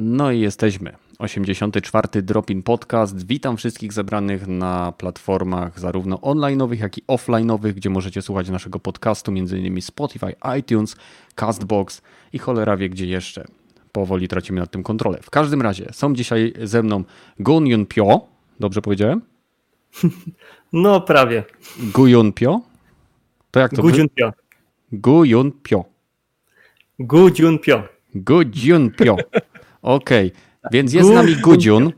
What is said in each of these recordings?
No i jesteśmy. 84. Dropin Podcast. Witam wszystkich zebranych na platformach zarówno online'owych, jak i offline'owych, gdzie możecie słuchać naszego podcastu, m.in. Spotify, iTunes, Castbox i cholera wie gdzie jeszcze. Powoli tracimy nad tym kontrolę. W każdym razie są dzisiaj ze mną Gun Pyo. Dobrze powiedziałem? No prawie. Gu Yun Pyo? To jak to? Gu Yun Pyo. Gu Yun Pyo. Gu Yun Okej. Okay. Więc jest z nami Gudziun,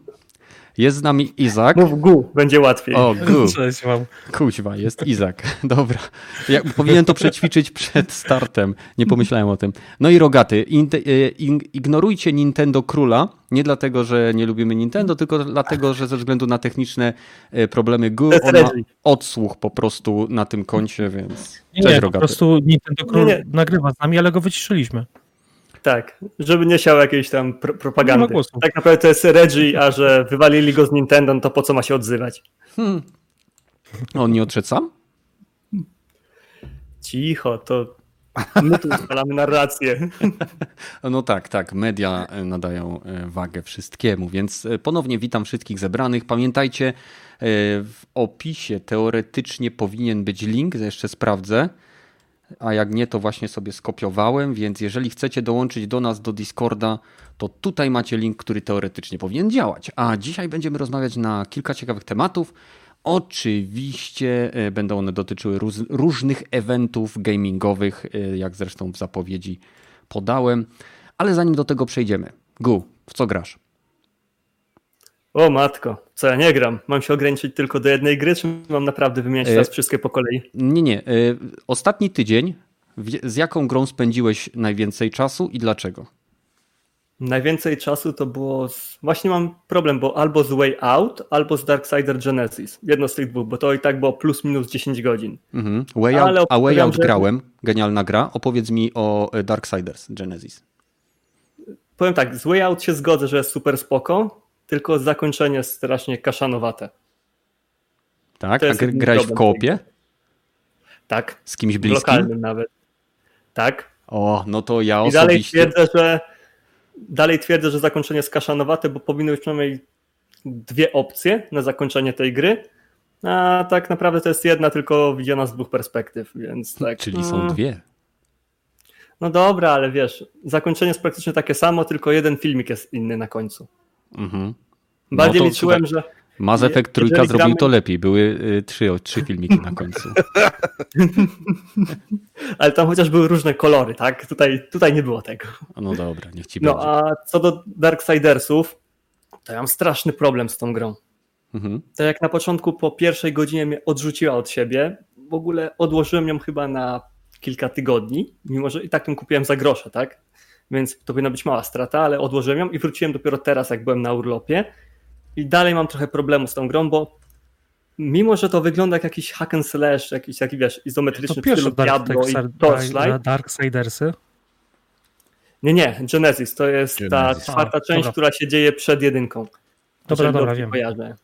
jest z nami Izak. Mów Gu, będzie łatwiej. O, Gu. Cześć wam. Kuźwa, jest Izak. Dobra. Ja powinien to przećwiczyć przed startem. Nie pomyślałem o tym. No i Rogaty. E, ignorujcie Nintendo Króla. Nie dlatego, że nie lubimy Nintendo, tylko dlatego, że ze względu na techniczne e, problemy Gu, on ma odsłuch po prostu na tym koncie, więc nie, Cześć, nie, Rogaty. po prostu Nintendo Król nie, nie. nagrywa z nami, ale go wyciszyliśmy. Tak, żeby nie siał jakiejś tam pro propagandy. Tak naprawdę to jest Reggie, a że wywalili go z Nintendo, no to po co ma się odzywać? Hmm. On nie odszedł sam? Cicho, to my tu ustalamy narrację. No tak, tak, media e, nadają e, wagę wszystkiemu, więc e, ponownie witam wszystkich zebranych. Pamiętajcie, w opisie teoretycznie powinien być link, jeszcze sprawdzę a jak nie, to właśnie sobie skopiowałem, więc jeżeli chcecie dołączyć do nas do Discorda, to tutaj macie link, który teoretycznie powinien działać. A dzisiaj będziemy rozmawiać na kilka ciekawych tematów. Oczywiście e, będą one dotyczyły różnych eventów gamingowych, e, jak zresztą w zapowiedzi podałem. Ale zanim do tego przejdziemy, Gu, w co grasz? O matko, co ja nie gram? Mam się ograniczyć tylko do jednej gry, czy mam naprawdę wymieniać teraz e... wszystkie po kolei? Nie, nie. E... Ostatni tydzień, z jaką grą spędziłeś najwięcej czasu i dlaczego? Najwięcej czasu to było. Z... Właśnie mam problem, bo albo z Way Out, albo z Darksider Genesis. Jedno z tych dwóch, bo to i tak było plus minus 10 godzin. Mhm. Way Out, a Way Out że... grałem, genialna gra. Opowiedz mi o e, Darksiders Genesis. Powiem tak, z Way Out się zgodzę, że jest super spoko tylko zakończenie strasznie kaszanowate. Tak? A grałeś w koopie? Tak. Z kimś bliskim? Lokalnym nawet. Tak. O, no to ja osobiście... I dalej twierdzę, że dalej twierdzę, że zakończenie jest kaszanowate, bo powinny być przynajmniej dwie opcje na zakończenie tej gry, a tak naprawdę to jest jedna, tylko widziana z dwóch perspektyw, więc tak. Czyli są mm. dwie. No dobra, ale wiesz, zakończenie jest praktycznie takie samo, tylko jeden filmik jest inny na końcu. Mhm. Bardziej no liczyłem, że. Mass Effect trójka zrobił gramy... to lepiej. Były y, trzy, trzy filmiki na końcu. Ale tam chociaż były różne kolory, tak? Tutaj, tutaj nie było tego. No dobra, niech ci no, będzie. No a co do Darksidersów, to ja mam straszny problem z tą grą. Mhm. To jak na początku po pierwszej godzinie mnie odrzuciła od siebie, w ogóle odłożyłem ją chyba na kilka tygodni, mimo że i tak ją kupiłem za grosze, tak? Więc to powinna być mała strata, ale odłożyłem ją i wróciłem dopiero teraz, jak byłem na urlopie. I dalej mam trochę problemu z tą grą, bo mimo, że to wygląda jak jakiś hack and slash, jakiś taki, wiesz, izometryczny to stylu Diablo i Torchlight. Darksidersy? Nie, nie, Genesis to jest Genesis. ta czwarta A, część, dobra. która się dzieje przed jedynką. Dobra, dobra, wiem. Kojarzę.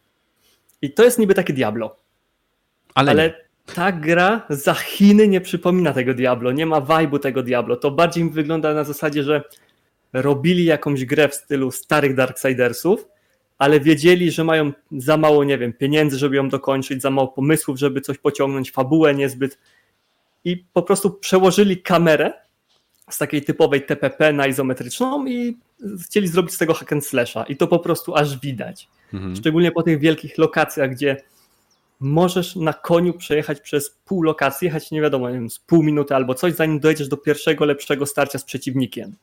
I to jest niby takie Diablo. Ale, ale ta gra za Chiny nie przypomina tego Diablo, nie ma vibe'u tego Diablo. To bardziej mi wygląda na zasadzie, że robili jakąś grę w stylu starych Darksidersów, ale wiedzieli, że mają za mało, nie wiem, pieniędzy, żeby ją dokończyć, za mało pomysłów, żeby coś pociągnąć, fabułę niezbyt. I po prostu przełożyli kamerę z takiej typowej TPP na izometryczną i chcieli zrobić z tego hack and slasha. I to po prostu aż widać. Mhm. Szczególnie po tych wielkich lokacjach, gdzie możesz na koniu przejechać przez pół lokacji, jechać nie wiadomo, nie wiem, z pół minuty albo coś, zanim dojedziesz do pierwszego lepszego starcia z przeciwnikiem.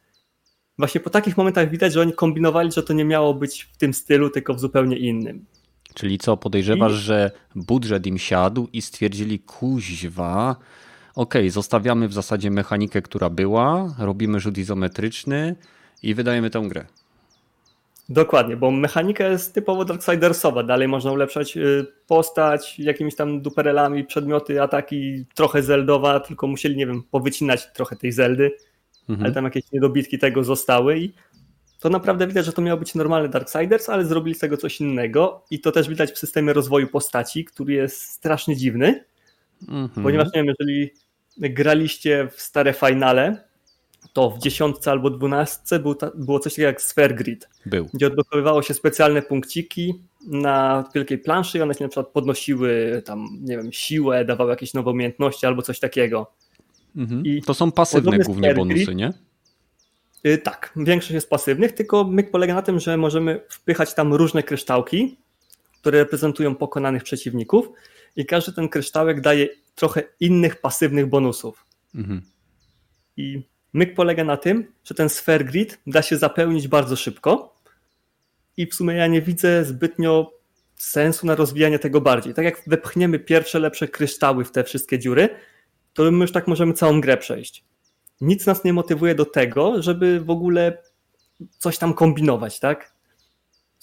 Właśnie po takich momentach widać, że oni kombinowali, że to nie miało być w tym stylu, tylko w zupełnie innym. Czyli co, podejrzewasz, I... że budżet im siadł i stwierdzili, kuźwa, okej, okay, zostawiamy w zasadzie mechanikę, która była, robimy rzut izometryczny i wydajemy tę grę. Dokładnie, bo mechanika jest typowo Darksidersowa. Dalej można ulepszać y, postać jakimiś tam duperelami, przedmioty, ataki, trochę zeldowa, tylko musieli, nie wiem, powycinać trochę tej zeldy, mhm. ale tam jakieś niedobitki tego zostały i to naprawdę widać, że to miał być normalny Darksiders, ale zrobili z tego coś innego i to też widać w systemie rozwoju postaci, który jest strasznie dziwny, mhm. ponieważ nie wiem, jeżeli graliście w stare finale, to w dziesiątce albo dwunastce był ta, było coś takiego jak Sphere Grid. Był. Gdzie odblokowywało się specjalne punkciki na wielkiej planszy i one się na przykład podnosiły tam, nie wiem, siłę, dawały jakieś nowe umiejętności albo coś takiego. Mhm. I to są pasywne głównie bonusy, nie? Yy, tak, większość jest pasywnych, tylko myk polega na tym, że możemy wpychać tam różne kryształki, które reprezentują pokonanych przeciwników i każdy ten kryształek daje trochę innych pasywnych bonusów. Mhm. I myk polega na tym, że ten sphere grid da się zapełnić bardzo szybko i w sumie ja nie widzę zbytnio sensu na rozwijanie tego bardziej. Tak jak wepchniemy pierwsze lepsze kryształy w te wszystkie dziury, to my już tak możemy całą grę przejść. Nic nas nie motywuje do tego, żeby w ogóle coś tam kombinować, tak?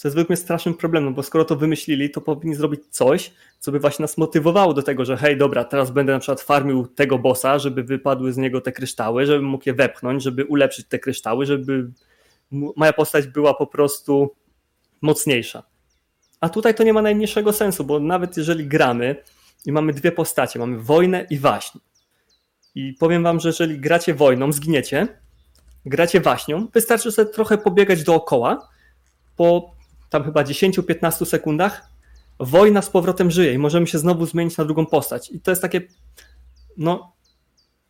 Co jest mnie strasznym problemem, bo skoro to wymyślili, to powinni zrobić coś, co by właśnie nas motywowało do tego, że hej, dobra, teraz będę na przykład farmił tego bossa, żeby wypadły z niego te kryształy, żeby mógł je wepchnąć, żeby ulepszyć te kryształy, żeby moja postać była po prostu mocniejsza. A tutaj to nie ma najmniejszego sensu, bo nawet jeżeli gramy i mamy dwie postacie, mamy wojnę i waśń. I powiem wam, że jeżeli gracie wojną, zginiecie, gracie waśnią, wystarczy sobie trochę pobiegać dookoła, po tam chyba 10-15 sekundach wojna z powrotem żyje i możemy się znowu zmienić na drugą postać. I to jest takie, no,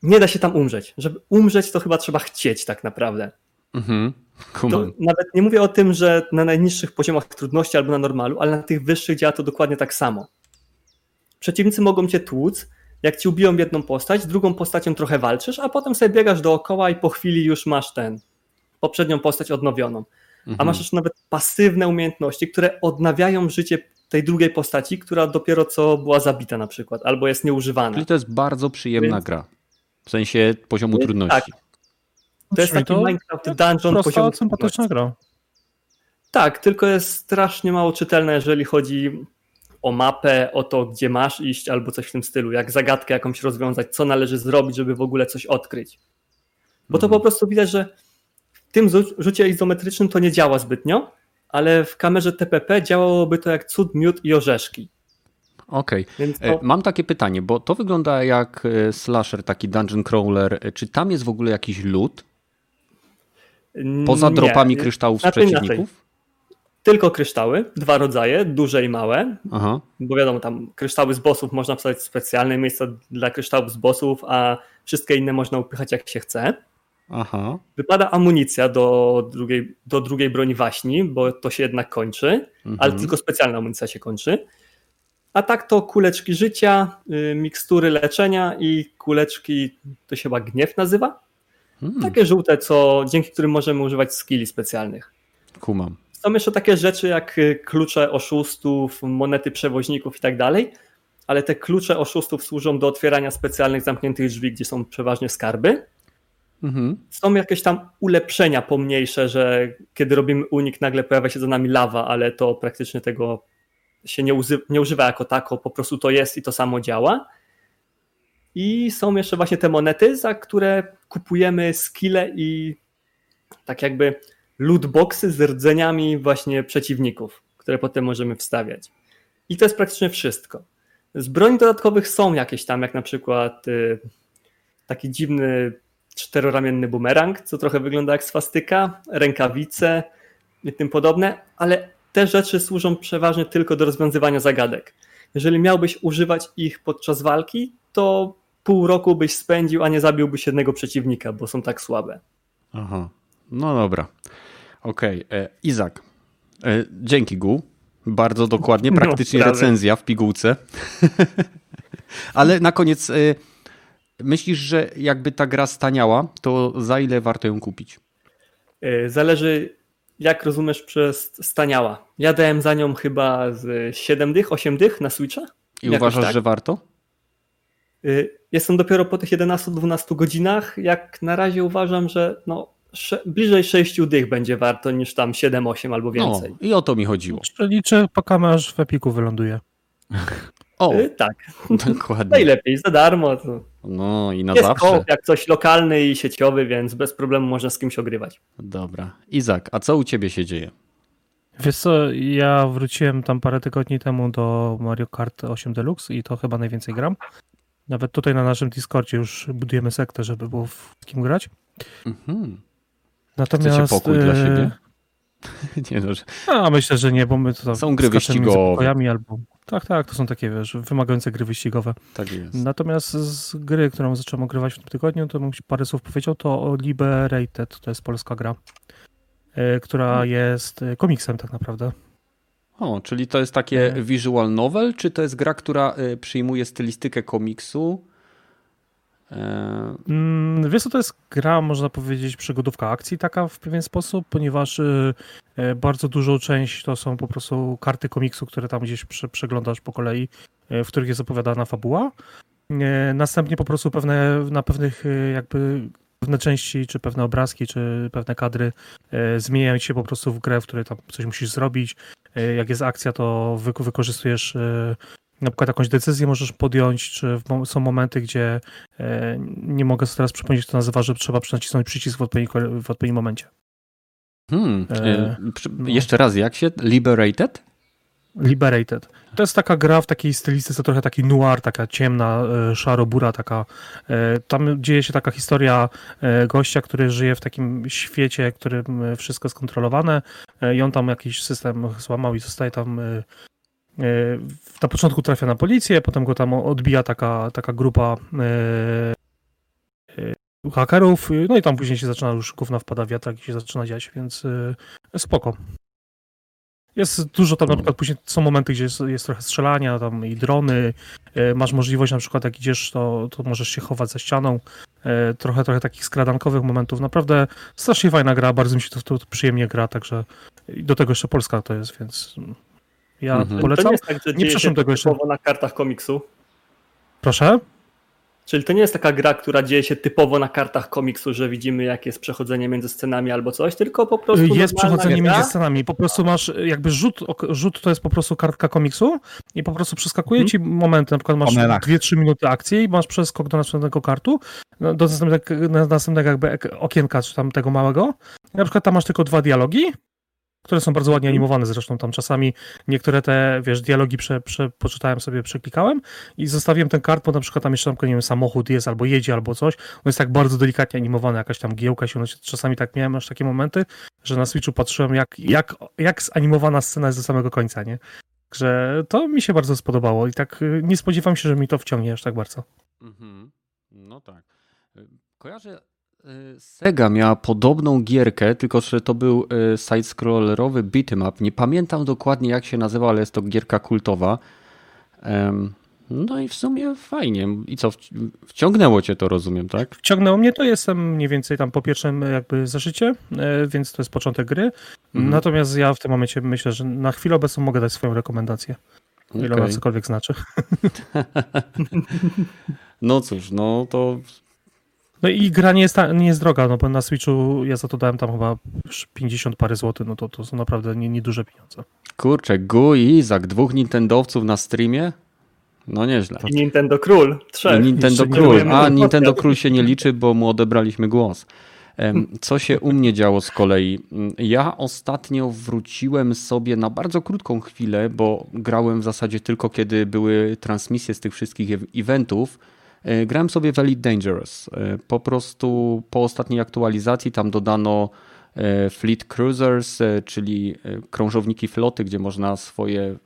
nie da się tam umrzeć. Żeby umrzeć, to chyba trzeba chcieć tak naprawdę. Mhm. nawet nie mówię o tym, że na najniższych poziomach trudności albo na normalu, ale na tych wyższych działa to dokładnie tak samo. Przeciwnicy mogą cię tłuc, jak ci ubiją jedną postać, drugą postacią trochę walczysz, a potem sobie biegasz dookoła i po chwili już masz ten poprzednią postać odnowioną. Mhm. A masz już nawet pasywne umiejętności, które odnawiają życie tej drugiej postaci, która dopiero co była zabita na przykład, albo jest nieużywana. Czyli to jest bardzo przyjemna Więc... gra. W sensie poziomu Więc, trudności. Tak. To jest taki to Minecraft Dungeon prosta, poziomu sympatyczna gra. Tak, tylko jest strasznie mało czytelna, jeżeli chodzi o mapę, o to, gdzie masz iść, albo coś w tym stylu, jak zagadkę jakąś rozwiązać, co należy zrobić, żeby w ogóle coś odkryć. Bo to mhm. po prostu widać, że w tym rzucie izometrycznym to nie działa zbytnio, ale w kamerze TPP działałoby to jak cud, miód i orzeszki. Okej. Okay. To... E, mam takie pytanie, bo to wygląda jak e, slasher, taki dungeon crawler. E, czy tam jest w ogóle jakiś loot? Poza nie. dropami kryształów z przeciwników? Tylko kryształy, dwa rodzaje, duże i małe. Aha. Bo wiadomo, tam kryształy z bossów można wstawić specjalne miejsca dla kryształów z bossów, a wszystkie inne można upychać jak się chce. Aha. Wypada amunicja do drugiej, do drugiej broni waśni, bo to się jednak kończy, mhm. ale tylko specjalna amunicja się kończy. A tak to kuleczki życia, y, mikstury leczenia i kuleczki, to się chyba gniew nazywa? Hmm. Takie żółte, co, dzięki którym możemy używać skilli specjalnych. Kumam. Są jeszcze takie rzeczy jak y, klucze oszustów, monety przewoźników i tak dalej, ale te klucze oszustów służą do otwierania specjalnych zamkniętych drzwi, gdzie są przeważnie skarby. Mhm. Są jakieś tam ulepszenia pomniejsze, że kiedy robimy unik, nagle pojawia się za nami lawa, ale to praktycznie tego się nie, nie używa jako tako, po prostu to jest i to samo działa. I są jeszcze właśnie te monety, za które kupujemy skille i tak jakby lootboxy z rdzeniami właśnie przeciwników, które potem możemy wstawiać. I to jest praktycznie wszystko. Z broni dodatkowych są jakieś tam, jak na przykład y, taki dziwny czteroramienny bumerang, co trochę wygląda jak swastyka, rękawice i tym podobne, ale te rzeczy służą przeważnie tylko do rozwiązywania zagadek. Jeżeli miałbyś używać ich podczas walki, to pół roku byś spędził, a nie zabiłbyś jednego przeciwnika, bo są tak słabe. Aha, no dobra. Okej, okay. E, Izak, e, dzięki Gu. Bardzo dokładnie, no, praktycznie no, recenzja w pigułce. Ale na koniec, e, myślisz, że jakby ta gra staniała, to za ile warto ją kupić? Zależy, jak rozumiesz przez staniała. Ja dałem za nią chyba z 7 dych, 8 dych na Switcha. I Jakoś uważasz, tak. że warto? Jestem dopiero po tych 11-12 godzinach. Jak na razie uważam, że no, bliżej 6 dych będzie warto niż tam 7-8 albo więcej. No, I o to mi chodziło. Liczę, pokamy aż w Epiku wyląduje. O, y, tak. Dokładnie. Najlepiej, za darmo. To no i na jest zawsze. Koop, jak coś lokalny i sieciowy, więc bez problemu można z kimś ogrywać. Dobra. Izak, a co u ciebie się dzieje? Wiesz co, ja wróciłem tam parę tygodni temu do Mario Kart 8 Deluxe i to chyba najwięcej gram. Nawet tutaj na naszym Discordzie już budujemy sektę, żeby było w kim grać. Mhm. Natomiast... Chcecie pokój dla siebie? nie no, że... A myślę, że nie, bo my to Są gry wyścigowe. Albo... Tak, tak, to są takie, wiesz, wymagające gry wyścigowe. Tak jest. Natomiast z gry, którą zacząłem ogrywać w tym tygodniu, to bym parę słów powiedział, to Liberated, to jest polska gra, e, która hmm. jest e, komiksem tak naprawdę. O, czyli to jest takie e. visual novel, czy to jest gra, która przyjmuje stylistykę komiksu? Mm, wiesz to jest gra, można powiedzieć, przygodówka akcji taka w pewien sposób, ponieważ bardzo dużą część to są po prostu karty komiksu, które tam gdzieś przeglądasz po kolei, w których jest opowiadana fabuła. Następnie po prostu pewne, na pewnych jakby pewne części, czy pewne obrazki, czy pewne kadry e, zmieniają się po prostu w grę, w której tam coś musisz zrobić. E, jak jest akcja, to wy, wykorzystujesz e, na przykład jakąś decyzję możesz podjąć, czy są momenty, gdzie nie mogę sobie teraz przypomnieć, to nazywa, że trzeba nacisnąć przycisk w odpowiednim, w odpowiednim momencie. Hmm. E, no. Jeszcze raz, jak się? Liberated? Liberated. To jest taka gra w takiej stylistyce, trochę taki noir, taka ciemna, e, szarobura, taka. E, tam dzieje się taka historia e, gościa, który żyje w takim świecie, w którym wszystko jest kontrolowane i on tam jakiś system złamał i zostaje tam na początku trafia na policję, potem go tam odbija taka, taka grupa hakerów, no i tam później się zaczyna już gówna wpada wiatrak i się zaczyna dziać, więc spoko. Jest dużo tam, na przykład później są momenty, gdzie jest, jest trochę strzelania, tam i drony, e, masz możliwość na przykład jak idziesz, to, to możesz się chować za ścianą, e, trochę, trochę takich skradankowych momentów. Naprawdę strasznie fajna gra, bardzo mi się to, to, to przyjemnie gra, także do tego jeszcze Polska to jest, więc ja mhm. polecam. To nie, jest tak, że nie przeszłem tego jeszcze. na kartach komiksu? Proszę? Czyli to nie jest taka gra, która dzieje się typowo na kartach komiksu, że widzimy jak jest przechodzenie między scenami albo coś, tylko po prostu. Jest przechodzenie gra. między scenami. Po prostu masz jakby rzut, rzut to jest po prostu kartka komiksu i po prostu przeskakuje mhm. ci momenty, na przykład masz 2-3 minuty akcji i masz przeskok do następnego kartu, no, do następnego, następnego jakby okienka, czy tam tego małego. Na przykład tam masz tylko dwa dialogi które są bardzo ładnie animowane zresztą tam czasami niektóre te, wiesz, dialogi prze, prze, poczytałem sobie, przeklikałem i zostawiłem ten kart, bo na przykład tam jeszcze tam, nie wiem, samochód jest albo jedzie albo coś, on jest tak bardzo delikatnie animowany, jakaś tam giełka się, czasami tak miałem aż takie momenty, że na Switchu patrzyłem jak, jak, jak zanimowana scena jest do samego końca, nie? Że to mi się bardzo spodobało i tak y, nie spodziewam się, że mi to wciągnie aż tak bardzo. Mhm. No tak. Y, kojarzę Sega miała podobną gierkę, tylko że to był e, side-scrollerowy beat'em up. Nie pamiętam dokładnie jak się nazywa, ale jest to gierka kultowa. No i w sumie fajnie. I co, wciągnęło cię to, rozumiem, tak? Wciągnęło mnie to, jestem mniej więcej tam po pierwszym jakby zaszycie, e, więc to jest początek gry. Mhm. Natomiast ja w tym momencie myślę, że na chwilę obecną mogę dać swoją rekomendację. Ile okay. ona cokolwiek znaczy. no cóż, no to no i gra nie jest, nie jest droga, no bo na Switchu ja za to dałem tam chyba 50 parę złotych, no to, to są naprawdę nieduże nie pieniądze. Kurczę, Gu i Izak, dwóch Nintendowców na streamie? No nieźle. I Nintendo Król, trzech. I Nintendo Król, a Nintendo Król się nie liczy, bo mu odebraliśmy głos. Co się u mnie działo z kolei? Ja ostatnio wróciłem sobie na bardzo krótką chwilę, bo grałem w zasadzie tylko kiedy były transmisje z tych wszystkich eventów, E, grałem sobie Elite Dangerous. E, po prostu po ostatniej aktualizacji tam dodano e, Fleet Cruisers, czyli krążowniki floty, gdzie można swoje,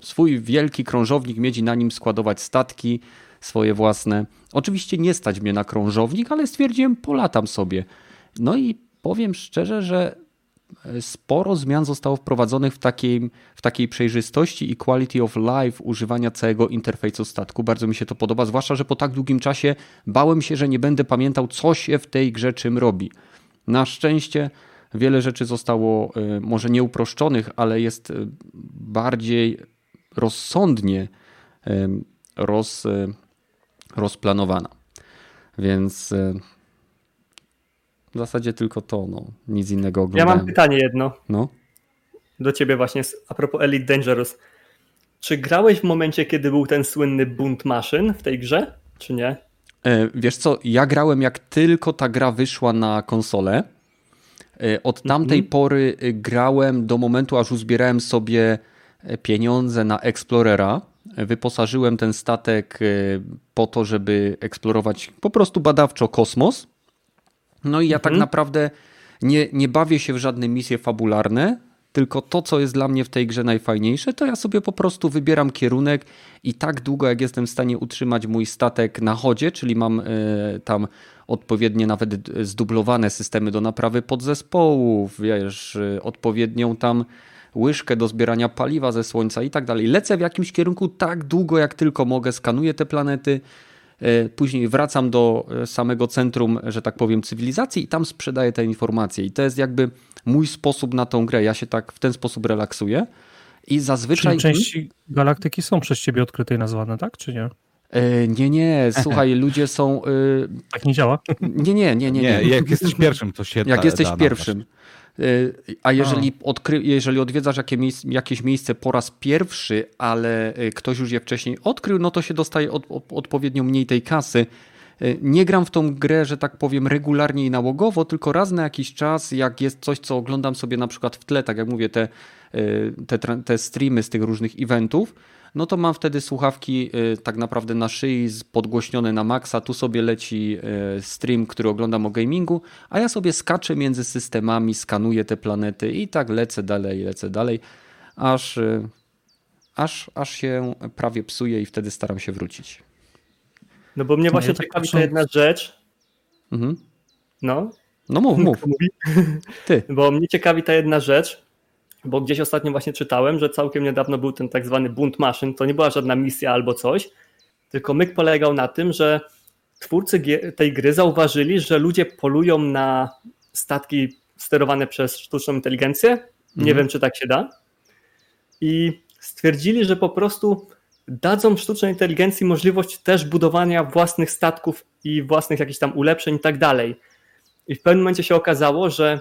swój wielki krążownik mieć i na nim składować statki swoje własne. Oczywiście nie stać mnie na krążownik, ale stwierdziłem, polatam sobie. No i powiem szczerze, że sporo zmian zostało wprowadzonych w takiej, w takiej przejrzystości i quality of life używania całego interfejsu statku. Bardzo mi się to podoba, zwłaszcza, że po tak długim czasie bałem się, że nie będę pamiętał, co się w tej grze czym robi. Na szczęście wiele rzeczy zostało e, może nie uproszczonych, ale jest e, bardziej rozsądnie e, roz, rozplanowana. Więc w zasadzie tylko to, no. Nic innego oglądałem. Ja mam pytanie jedno. No? Do ciebie właśnie, a propos Elite Dangerous. Czy grałeś w momencie, kiedy był ten słynny bunt maszyn w tej grze, czy nie? E, wiesz co, ja grałem jak tylko ta gra wyszła na konsolę. E, od tamtej mm -hmm. pory e, grałem do momentu, aż uzbierałem sobie pieniądze na Explorera. Wyposażyłem ten statek po to, żeby eksplorować po prostu badawczo kosmos. No i ja tak mhm. tak naprawdę nie, nie bawię się w żadne misje fabularne, tylko to, co jest dla mnie w tej grze najfajniejsze, to ja sobie po prostu wybieram kierunek i tak długo, jak jestem w stanie utrzymać mój statek na chodzie, czyli mam y, tam odpowiednie nawet zdublowane systemy do naprawy podzespołów, wiesz, y, odpowiednią tam łyżkę do zbierania paliwa ze słońca i tak dalej. Lecę w jakimś kierunku tak długo, jak tylko mogę, skanuję te planety, później wracam do samego centrum, że tak powiem, cywilizacji i tam sprzedaję te informacje. I to jest jakby mój sposób na tą grę. Ja się tak w ten sposób relaksuję. I zazwyczaj. Czyli części galaktyki są przez ciebie odkryte i nazwane, tak? Czy nie? E, nie, nie, słuchaj, ludzie są. E, tak nie działa? Nie, nie, nie, nie. nie. Jak jesteś pierwszym, to się. Jak jesteś pierwszym. A jeżeli, odkry, jeżeli odwiedzasz jakie miejsce, jakieś miejsce po raz pierwszy, ale ktoś już je wcześniej odkrył, no to się dostaje od, od, odpowiednio mniej tej kasy. E, nie gram w tą grę, że tak powiem, regularnie i nałogowo, tylko raz na jakiś czas, jak jest coś, co oglądam sobie na przykład w tle, tak jak mówię, te, e, te, te streamy z tych różnych eventów, no to mam wtedy słuchawki e, tak naprawdę na szyi podgłośnione na maksa, tu sobie leci stream, który oglądam o gamingu, a ja sobie skaczę między systemami, skanuję te planety i tak lecę dalej, lecę dalej, aż, aż, aż się prawie psuje i wtedy staram się wrócić. No bo mnie właśnie tak ciekawi ta jedna rzecz. Mhm. No. No mów, mów. Ty. Bo mnie ciekawi ta jedna rzecz, bo gdzieś ostatnio właśnie czytałem, że całkiem niedawno był ten tak zwany bunt maszyn. To nie była żadna misja albo coś, tylko myk polegał na tym, że twórcy tej gry zauważyli, że ludzie polują na statki sterowane przez sztuczną inteligencję. Nie mhm. wiem, czy tak się da. I stwierdzili, że po prostu dadzą sztucznej inteligencji możliwość też budowania własnych statków i własnych jakichś tam ulepszeń i tak dalej. I w pewnym momencie się okazało, że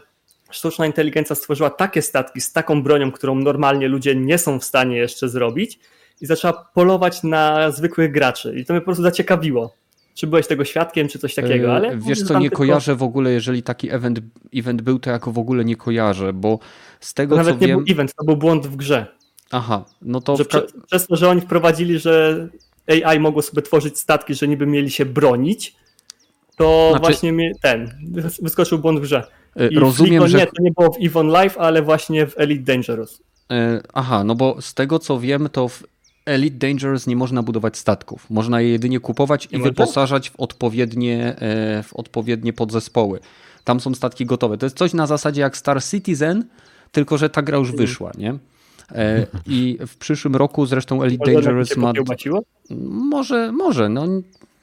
sztuczna inteligencja stworzyła takie statki z taką bronią, którą normalnie ludzie nie są w stanie jeszcze zrobić i zaczęła polować na zwykłych graczy. I to mnie po prostu zaciekawiło. Czy byłeś tego świadkiem, czy coś takiego, e, ale... Wiesz co, nie tylko... kojarzę w ogóle, jeżeli taki event, event był, to jako w ogóle nie kojarzę, bo z tego Nawet co nie wiem... był event, to był błąd w grze. Aha, no to. Że prze, przez to, że oni wprowadzili, że AI mogło sobie tworzyć statki, że niby mieli się bronić, to znaczy... właśnie ten wyskoczył błąd w grze. E, I Rozumiem, że. Nie, to nie było w Evon Life, ale właśnie w Elite Dangerous. E, aha, no bo z tego co wiem, to w Elite Dangerous nie można budować statków. Można je jedynie kupować i wyposażać w odpowiednie, e, w odpowiednie podzespoły. Tam są statki gotowe. To jest coś na zasadzie jak Star Citizen, tylko że ta gra już mhm. wyszła, nie? E, I w przyszłym roku zresztą Elite Dangerous ma. Może, może. No,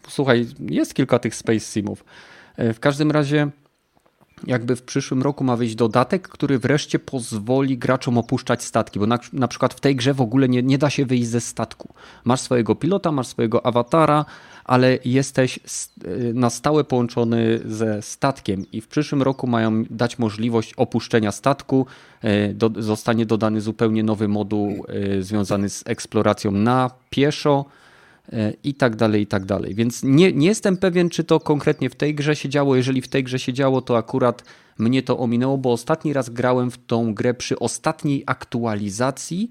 słuchaj, jest kilka tych Space Simów. E, w każdym razie jakby w przyszłym roku ma wyjść dodatek, który wreszcie pozwoli graczom opuszczać statki, bo na, na przykład w tej grze w ogóle nie, nie da się wyjść ze statku. Masz swojego pilota, masz swojego awatara, ale jesteś na stałe połączony ze statkiem i w przyszłym roku mają dać możliwość opuszczenia statku. E, do, zostanie dodany zupełnie nowy moduł e, związany z eksploracją na pieszo i tak dalej, i tak dalej. Więc nie, nie jestem pewien, czy to konkretnie w tej grze się działo. Jeżeli w tej grze się działo, to akurat mnie to ominęło, bo ostatni raz grałem w tą grę przy ostatniej aktualizacji.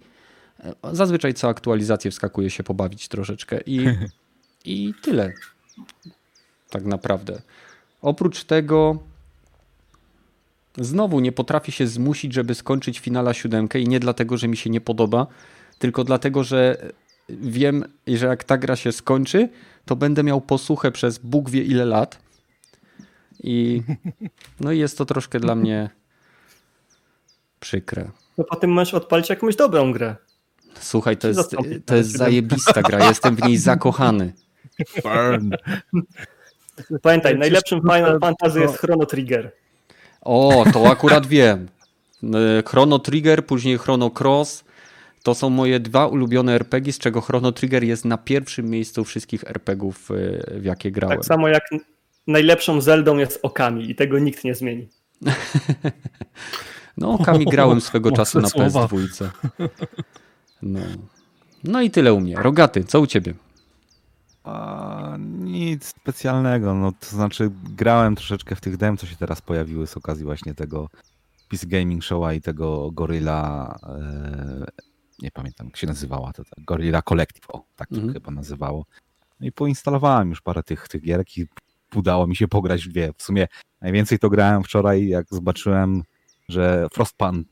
Zazwyczaj co aktualizację wskakuje się pobawić troszeczkę i I tyle. Tak naprawdę. Oprócz tego znowu nie potrafię się zmusić, żeby skończyć finala siódemkę i nie dlatego, że mi się nie podoba, tylko dlatego, że wiem, że jak ta gra się skończy, to będę miał posłuchę przez Bóg wie ile lat. I no i jest to troszkę dla mnie przykre. No potem możesz odpalić jakąś dobrą grę. Słuchaj, to jest, to jest zajebista gra. Jestem w niej zakochany. Burn. Pamiętaj, najlepszym Final Fantasy jest Chrono Trigger. O, to akurat wiem. E, Chrono Trigger, później Chrono Cross. To są moje dwa ulubione RPG, z czego Chrono Trigger jest na pierwszym miejscu wszystkich RPGów, e, w jakie grałem. Tak samo jak najlepszą Zeldą jest Okami i tego nikt nie zmieni. no, Okami grałem swego czasu na PS2. No. no i tyle u mnie. Rogaty, co u ciebie? A, nic specjalnego, no to znaczy grałem troszeczkę w tych dem, co się teraz pojawiły z okazji właśnie tego PC Gaming Showa i tego Gorilla, e, nie pamiętam jak się nazywała, to, to Gorilla Collective, o, tak to mhm. chyba nazywało. No i poinstalowałem już parę tych, tych gierek i udało mi się pograć w dwie. W sumie najwięcej to grałem wczoraj, jak zobaczyłem, że Frostpunk,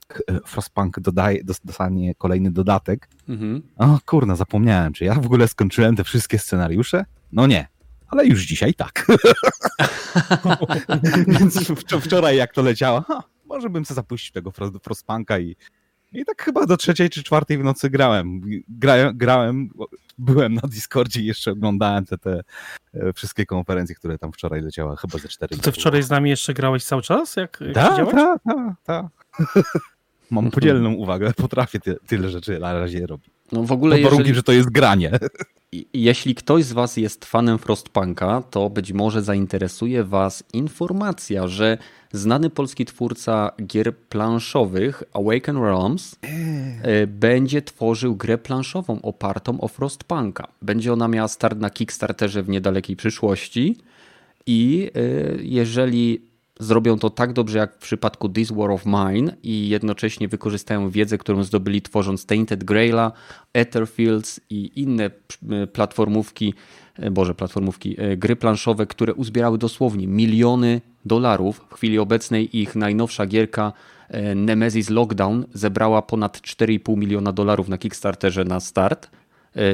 Frostpunk dodaje, dostanie kolejny dodatek. Mhm. O kurna, zapomniałem, czy ja w ogóle skończyłem te wszystkie scenariusze? No nie, ale już dzisiaj tak. Więc wczoraj jak to leciało, ha, może bym sobie zapuścił tego Frostpunka i, i tak chyba do trzeciej czy czwartej w nocy grałem. Gra, grałem, byłem na Discordzie i jeszcze oglądałem te, te e, wszystkie konferencje, które tam wczoraj leciały, chyba ze cztery. Ty wczoraj z nami jeszcze grałeś cały czas? Jak, jak tak, tak, tak, tak. Mam podzielną uwagę, potrafię ty, tyle rzeczy na razie robić. No w ogóle, Pod jeżeli... że to jest granie. Jeśli ktoś z Was jest fanem Frostpunka, to być może zainteresuje Was informacja, że znany polski twórca gier planszowych Awaken Realms e, będzie tworzył grę planszową opartą o Frostpunka. Będzie ona miała start na Kickstarterze w niedalekiej przyszłości i e, jeżeli zrobią to tak dobrze jak w przypadku This War of Mine i jednocześnie wykorzystają wiedzę, którą zdobyli tworząc Tainted Graila, Etherfields i inne platformówki, e, boże, platformówki, e, gry planszowe, które uzbierały dosłownie miliony dolarów. W chwili obecnej ich najnowsza gierka e, Nemesis Lockdown zebrała ponad 4,5 miliona dolarów na Kickstarterze na start.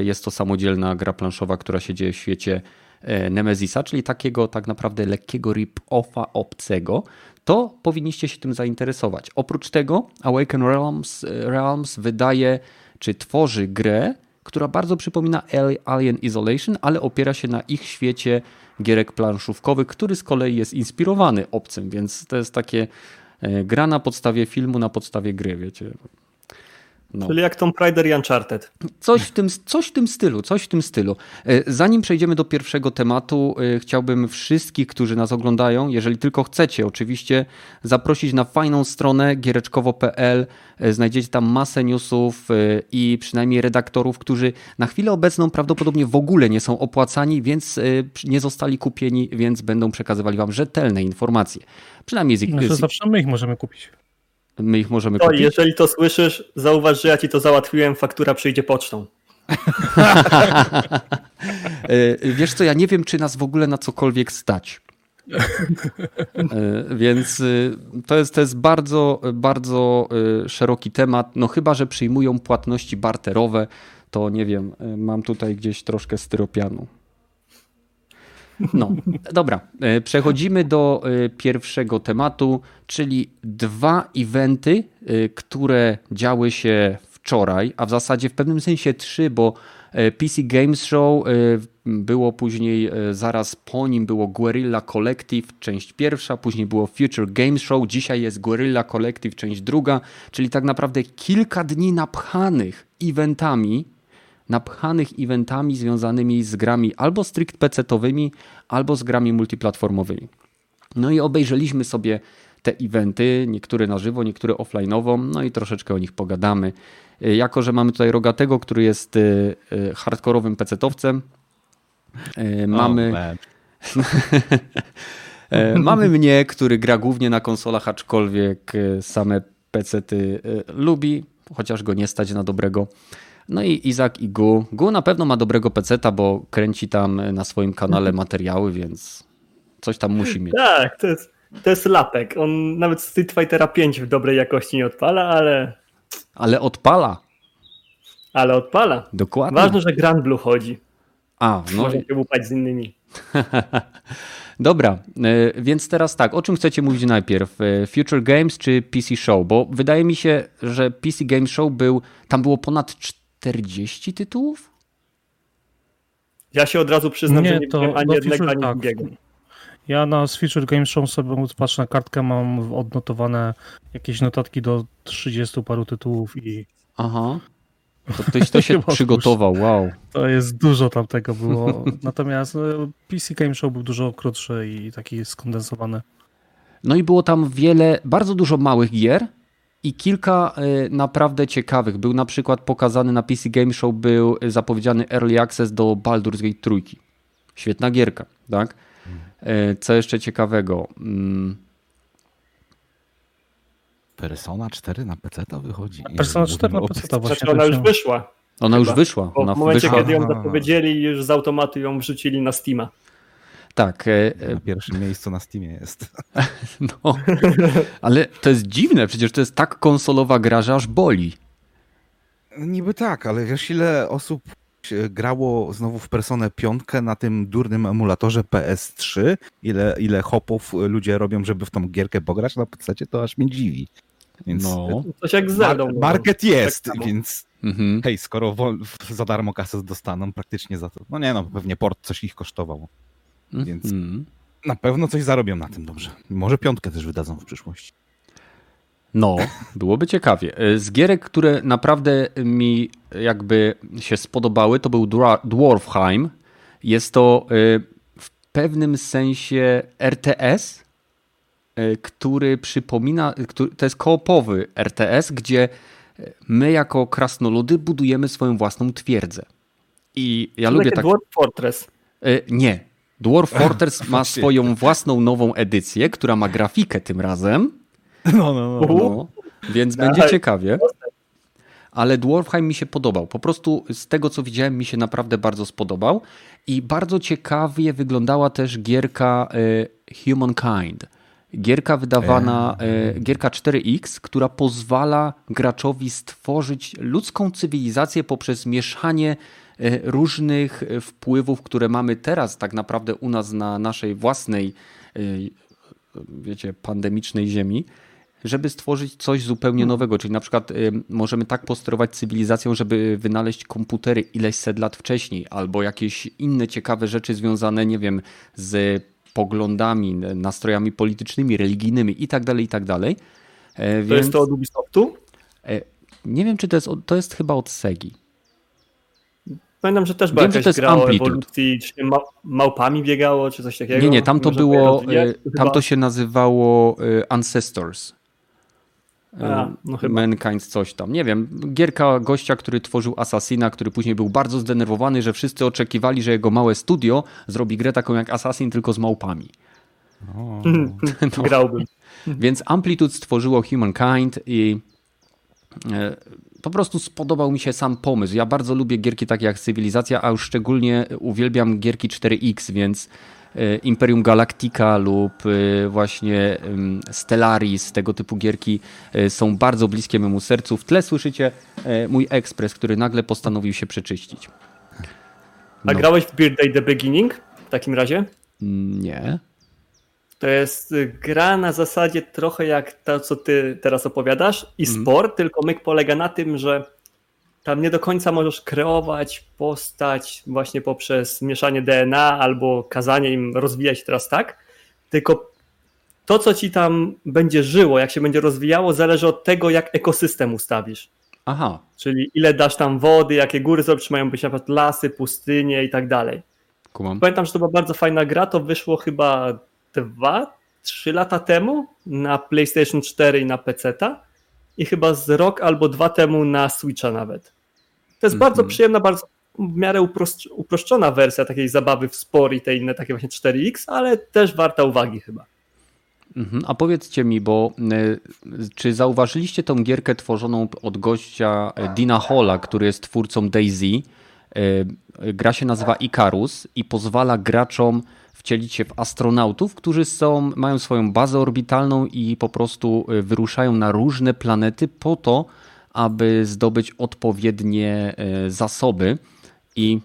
Jest to samodzielna gra planszowa, która się dzieje w świecie E, Nemezisa, czyli takiego tak naprawdę lekkiego rip-offa obcego, to powinniście się tym zainteresować. Oprócz tego Awaken Realms, Realms wydaje czy tworzy grę, która bardzo przypomina Alien Isolation, ale opiera się na ich świecie gierek planszówkowych, który z kolei jest inspirowany obcym, więc to jest takie e, gra na podstawie filmu, na podstawie gry, wiecie. No. Czyli jak Tomb Raider i Uncharted. Coś w, tym, coś w tym stylu, coś w tym stylu. E, zanim przejdziemy do pierwszego tematu, e, chciałbym wszystkich, którzy nas oglądają, jeżeli tylko chcecie, oczywiście zaprosić na fajną stronę giereczkowo.pl. E, znajdziecie tam masę newsów i przynajmniej redaktorów, którzy na chwilę obecną prawdopodobnie w ogóle nie są opłacani, więc nie zostali kupieni, więc będą przekazywali wam rzetelne informacje. Przynajmniej z, znaczy, zawsze my ich możemy kupić. My ich możemy to, kupić. Jeżeli to słyszysz, zauważ, że ja ci to załatwiłem, faktura przyjdzie pocztą. E, wiesz co, ja nie wiem, czy nas w ogóle na cokolwiek stać. E, więc e, to jest, to jest bardzo, bardzo szeroki temat. No chyba, że przyjmują płatności barterowe, to nie wiem, mam tutaj gdzieś troszkę styropianu. No, dobra. E, przechodzimy do e, pierwszego tematu, czyli dwa eventy, e, które działy się wczoraj, a w zasadzie w pewnym sensie trzy, bo PC Games Show było później, zaraz po nim było Guerrilla Collective, część pierwsza, później było Future Games Show, dzisiaj jest Guerrilla Collective, część druga, czyli tak naprawdę kilka dni napchanych eventami, napchanych eventami związanymi z grami albo strict PC-towymi, albo z grami multiplatformowymi. No i obejrzeliśmy sobie te eventy, niektóre na żywo, niektóre offline'owo, no i troszeczkę o nich pogadamy. Jako, że mamy tutaj Rogatego, który jest y, y, hardkorowym pecetowcem, y, mamy... mamy mnie, który gra głównie na konsolach, aczkolwiek same pecety lubi, chociaż go nie stać na dobrego. No i Izak i Gu. Gu na pewno ma dobrego peceta, bo kręci tam na swoim kanale materiały, więc coś tam musi mieć. Tak, to jest, to jest lapek. On nawet Street Fightera 5 w dobrej jakości nie odpala, ale... Ale odpala. Ale odpala. Dokładnie. Ważne, że Grand Blue chodzi. A, no. Może się łupać z innymi. Dobra, e, więc teraz tak, o czym chcecie mówić najpierw? E, Future Games czy PC Show? Bo wydaje mi się, że PC Game Show był, tam było ponad 40 tytułów? Ja się od razu przyznam, nie, że nie to wiem ani jednego, ani tak. drugiego. Ja na Feature Game Show sobie patrzę na kartkę, mam odnotowane jakieś notatki do 30 paru tytułów i... Aha. To ktoś to się przygotował, wow. To jest dużo tam tego było. Natomiast no, PC Game Show był dużo krótszy i taki skondensowany. No i było tam wiele, bardzo dużo małych gier, i kilka e, naprawdę ciekawych. Był na przykład pokazany na PC Game Show, był zapowiedziany Early Access do Baldur's Gate trójki. Świetna gierka, tak? E, co jeszcze ciekawego? Mm. Persona 4 na PC to wychodzi. Persona 4 na PC to właśnie. Znaczy ona już wyszła. Ona Chyba. już wyszła. Ona w momencie, wyszła. kiedy ją zapowiedzieli, już z automatu ją wrzucili na Steama. Tak. Na pierwszym miejscu na Steamie jest. No, ale to jest dziwne, przecież to jest tak konsolowa gra, że aż boli. Niby tak, ale wiesz ile osób grało znowu w Personę 5 na tym durnym emulatorze PS3? Ile, ile hopów ludzie robią, żeby w tą gierkę pograć na PC, to aż mnie dziwi. Więc no. Coś jak Zelda. Mar market jest, tak więc mhm. hej, skoro za darmo kasę dostaną praktycznie za to, no nie no, pewnie port coś ich kosztował. Więc mhm. na pewno coś zarobią na tym dobrze. Może piątkę też wydadzą w przyszłości. No, byłoby ciekawie. E, z gierek, które naprawdę mi jakby się spodobały, to był Dwarfheim. Jest to e, w pewnym sensie RTS, e, który przypomina, to jest koopowy RTS, gdzie my jako krasnoludy budujemy swoją własną twierdzę. I ja to lubię tak. Dwarf Fortress. Nie. Dwarf Fortress ma swoją własną nową edycję, która ma grafikę tym razem no, no, no. no. Więc będzie ciekawie. Ale Dwarfheim mi się podobał. Po prostu z tego, co widziałem, mi się naprawdę bardzo spodobał. I bardzo ciekawie wyglądała też gierka y, Humankind. Gierka wydawana, y, gierka 4X, która pozwala graczowi stworzyć ludzką cywilizację poprzez mieszanie różnych wpływów, które mamy teraz tak naprawdę u nas na naszej własnej, wiecie, pandemicznej ziemi żeby stworzyć coś zupełnie hmm. nowego. Czyli na przykład możemy tak posterować cywilizacją, żeby wynaleźć komputery ileś set lat wcześniej, albo jakieś inne ciekawe rzeczy związane, nie wiem, z poglądami, nastrojami politycznymi, religijnymi i tak dalej, i tak dalej. E, to Więc... jest to od Ubisoftu? E, nie wiem, czy to jest, to jest chyba od Segi. Pamiętam, że też była Wiem, jakaś gra Amplitude. o ewolucji, czy małpami biegało, czy coś takiego. Nie, nie, tam to było, e, tam to się nazywało Ancestors. A, no Mankind coś tam. Nie wiem, gierka gościa, który tworzył Assassina, który później był bardzo zdenerwowany, że wszyscy oczekiwali, że jego małe studio zrobi grę taką jak Assassin, tylko z małpami. no. Grałbym. Więc Amplitude stworzyło Humankind i e, po prostu spodobał mi się sam pomysł. Ja bardzo lubię gierki takie jak Cywilizacja, a już szczególnie uwielbiam gierki 4X, więc E, Imperium Galactica lub e, właśnie Stellaris, tego typu gierki e, są bardzo bliskie memu sercu. W tle słyszycie mój ekspres, który nagle postanowił się przeczyścić. No. A grałeś w Beard Day The Beginning w takim razie? Nie. To jest gra na zasadzie trochę jak to, co ty teraz opowiadasz i mm. sport, tylko myk polega na tym, że tam nie do końca możesz kreować postać właśnie poprzez mieszanie DNA albo kazanie im rozwijać teraz tak, tylko to, co ci tam będzie żyło, jak się będzie rozwijało, zależy od tego, jak ekosystem ustawisz. Aha. Czyli ile dasz tam wody, jakie góry zrobisz, mają być na przykład lasy, pustynie i tak dalej. Kumam. Pamiętam, że to była bardzo fajna gra, to wyszło chyba dwa, trzy lata temu na PlayStation 4 i na PC-ta i chyba z rok albo dwa temu na Switcha nawet. To jest mm -hmm. bardzo przyjemna, bardzo w miarę uproszczona wersja takiej zabawy w spor i te inne takie właśnie 4X, ale też warta uwagi chyba. Mhm. A powiedzcie mi, bo y, czy zauważyliście tą gierkę tworzoną od gościa e, Dina Holla, który jest twórcą Daisy? Y, gra się nazywa Icarus i pozwala graczom wcielić się w astronautów, którzy są, mają swoją bazę orbitalną i po prostu y, wyruszają na różne planety po to, aby zdobyć odpowiednie e, zasoby. I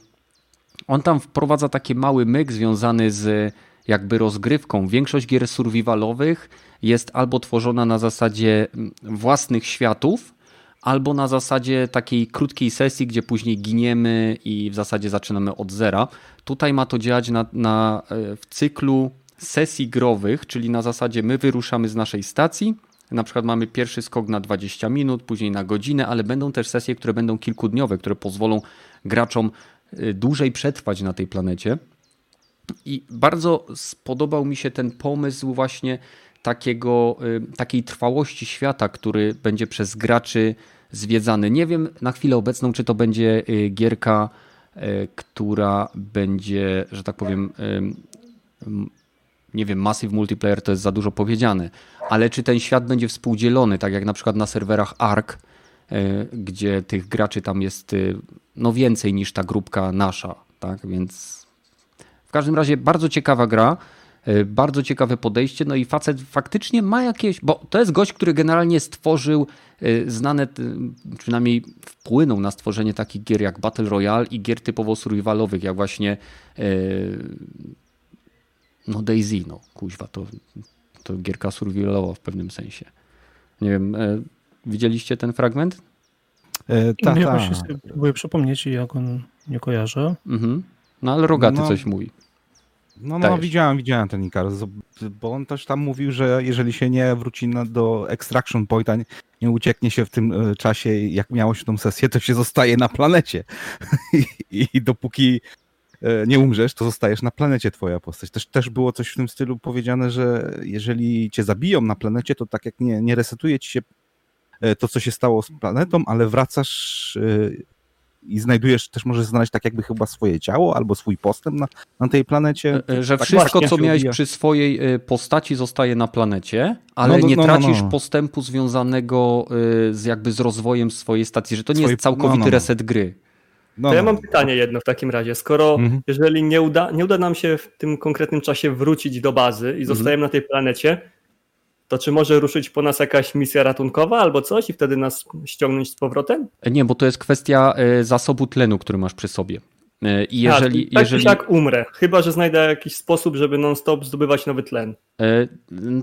on tam wprowadza taki mały myk związany z jakby rozgrywką. Większość gier survivalowych jest albo tworzona na zasadzie własnych światów, albo na zasadzie takiej krótkiej sesji, gdzie później giniemy i w zasadzie zaczynamy od zera. Tutaj ma to działać na, na, e, w cyklu sesji growych, czyli na zasadzie my wyruszamy z naszej stacji, na przykład mamy pierwszy skok na 20 minut, później na godzinę, ale będą też sesje, które będą kilkudniowe, które pozwolą graczom y, dłużej przetrwać na tej planecie. I bardzo spodobał mi się ten pomysł właśnie takiego, y, takiej trwałości świata, który będzie przez graczy zwiedzany. Nie wiem na chwilę obecną, czy to będzie gierka, która będzie, że tak powiem, nie wiem, Massive Multiplayer to jest za dużo powiedziane, ale czy ten świat będzie współdzielony, tak jak na przykład na serwerach ARK, e, gdzie tych graczy tam jest e, no więcej niż ta grupka nasza, tak, więc W każdym razie bardzo ciekawa gra, e, bardzo ciekawe podejście, no i facet faktycznie ma jakieś, bo to jest gość, który generalnie stworzył e, znane, przynajmniej wpłynął na stworzenie takich gier jak Battle Royale i gier typowo survivalowych, jak właśnie no Daisy, no kuźwa, to, to gierka survivalowa w pewnym sensie. Nie wiem, widzieliście ten fragment? E, ta, ta. Ja próbuję przypomnieć, jak on nie kojarzę. Mhm. No ale Rogaty no, coś mówi. No, no widziałem, widziałem ten Icarus, bo on też tam mówił, że jeżeli się nie wróci na, do Extraction Pointa, nie, nie ucieknie się w tym e, czasie, jak miało się tą sesję, to się zostaje na planecie. I, I, dopóki e, nie umrzesz, to zostajesz na planecie twoja postać. Też, też było coś w tym stylu powiedziane, że jeżeli cię zabiją na planecie, to tak jak nie, nie resetuje ci się E, to, co się stało z planetą, ale wracasz i znajdujesz, też możesz znaleźć tak jakby chyba swoje ciało albo swój postęp na, na tej planecie. E, że tak wszystko, co miałeś przy swojej postaci zostaje na planecie, ale no, no, nie no, no tracisz no. postępu związanego z jakby z rozwojem swojej stacji, że to nie jest całkowity reset gry. No, to ja mam pytanie jedno w takim razie. Skoro mhm. jeżeli nie uda, nie uda nam się w tym konkretnym czasie wrócić do bazy i zostajemy mhm. na tej planecie, to czy może ruszyć po nas jakaś misja ratunkowa albo coś i wtedy nas ściągnąć z powrotem? Nie, bo to jest kwestia e, zasobu tlenu, który masz przy sobie. E, I jeżeli, tak, jeżeli... tak umrę, chyba że znajdę jakiś sposób, żeby non-stop zdobywać nowy tlen. E,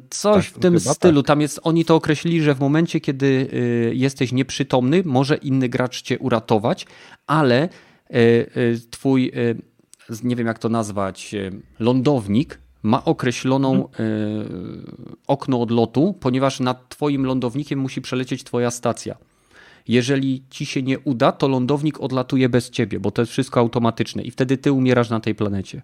coś tak, w tym stylu. Tak. Tam jest, oni to określili, że w momencie, kiedy jesteś nieprzytomny, może inny gracz cię uratować, ale twój, nie wiem jak to nazwać, lądownik ma określoną mhm. y, okno odlotu, ponieważ nad twoim lądownikiem musi przelecieć twoja stacja. Jeżeli ci się nie uda, to lądownik odlatuje bez ciebie, bo to jest wszystko automatyczne i wtedy ty umierasz na tej planecie.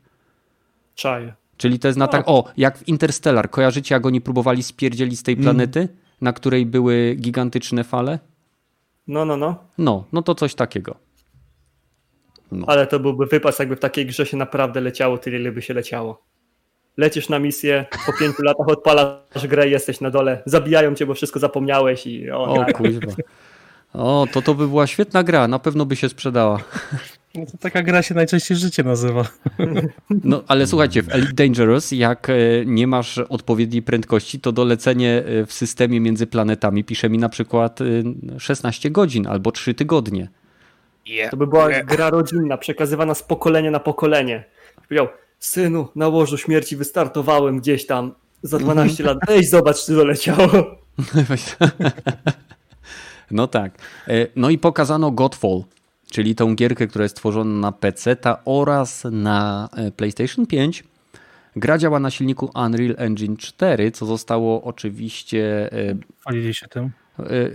Czaję. Czyli to jest na tak, o, jak w Interstellar. Kojarzycie, jak oni próbowali spierdzielić z tej mm. planety, mm. na której były gigantyczne fale? No, no, no. No, no to coś takiego. No. Ale to byłby wypas, jakby w takiej grze się naprawdę leciało tyle, ile by się leciało lecisz na misję, po pięciu latach odpalasz grę i jesteś na dole, zabijają cię, bo wszystko zapomniałeś i o, o kuźwa. O, to to by była świetna gra, na pewno by się sprzedała. No to taka gra się najczęściej życie nazywa. No, ale słuchajcie, w Elite Dangerous, jak e, nie masz odpowiedniej prędkości, to dolecenie e, w systemie między planetami pisze mi na przykład 16 e, godzin albo 3 tygodnie. To by była gra rodzinna, przekazywana z pokolenia na pokolenie. Powiedział, synu, na łożu śmierci wystartowałem gdzieś tam za 12 lat, weź zobacz, czy doleciało. No tak. E, no i pokazano Godfall, czyli tą gierkę, która jest tworzona na PC oraz na e, PlayStation 5. Gra działa na silniku Unreal Engine 4, co zostało oczywiście. E, Chwalili się tym?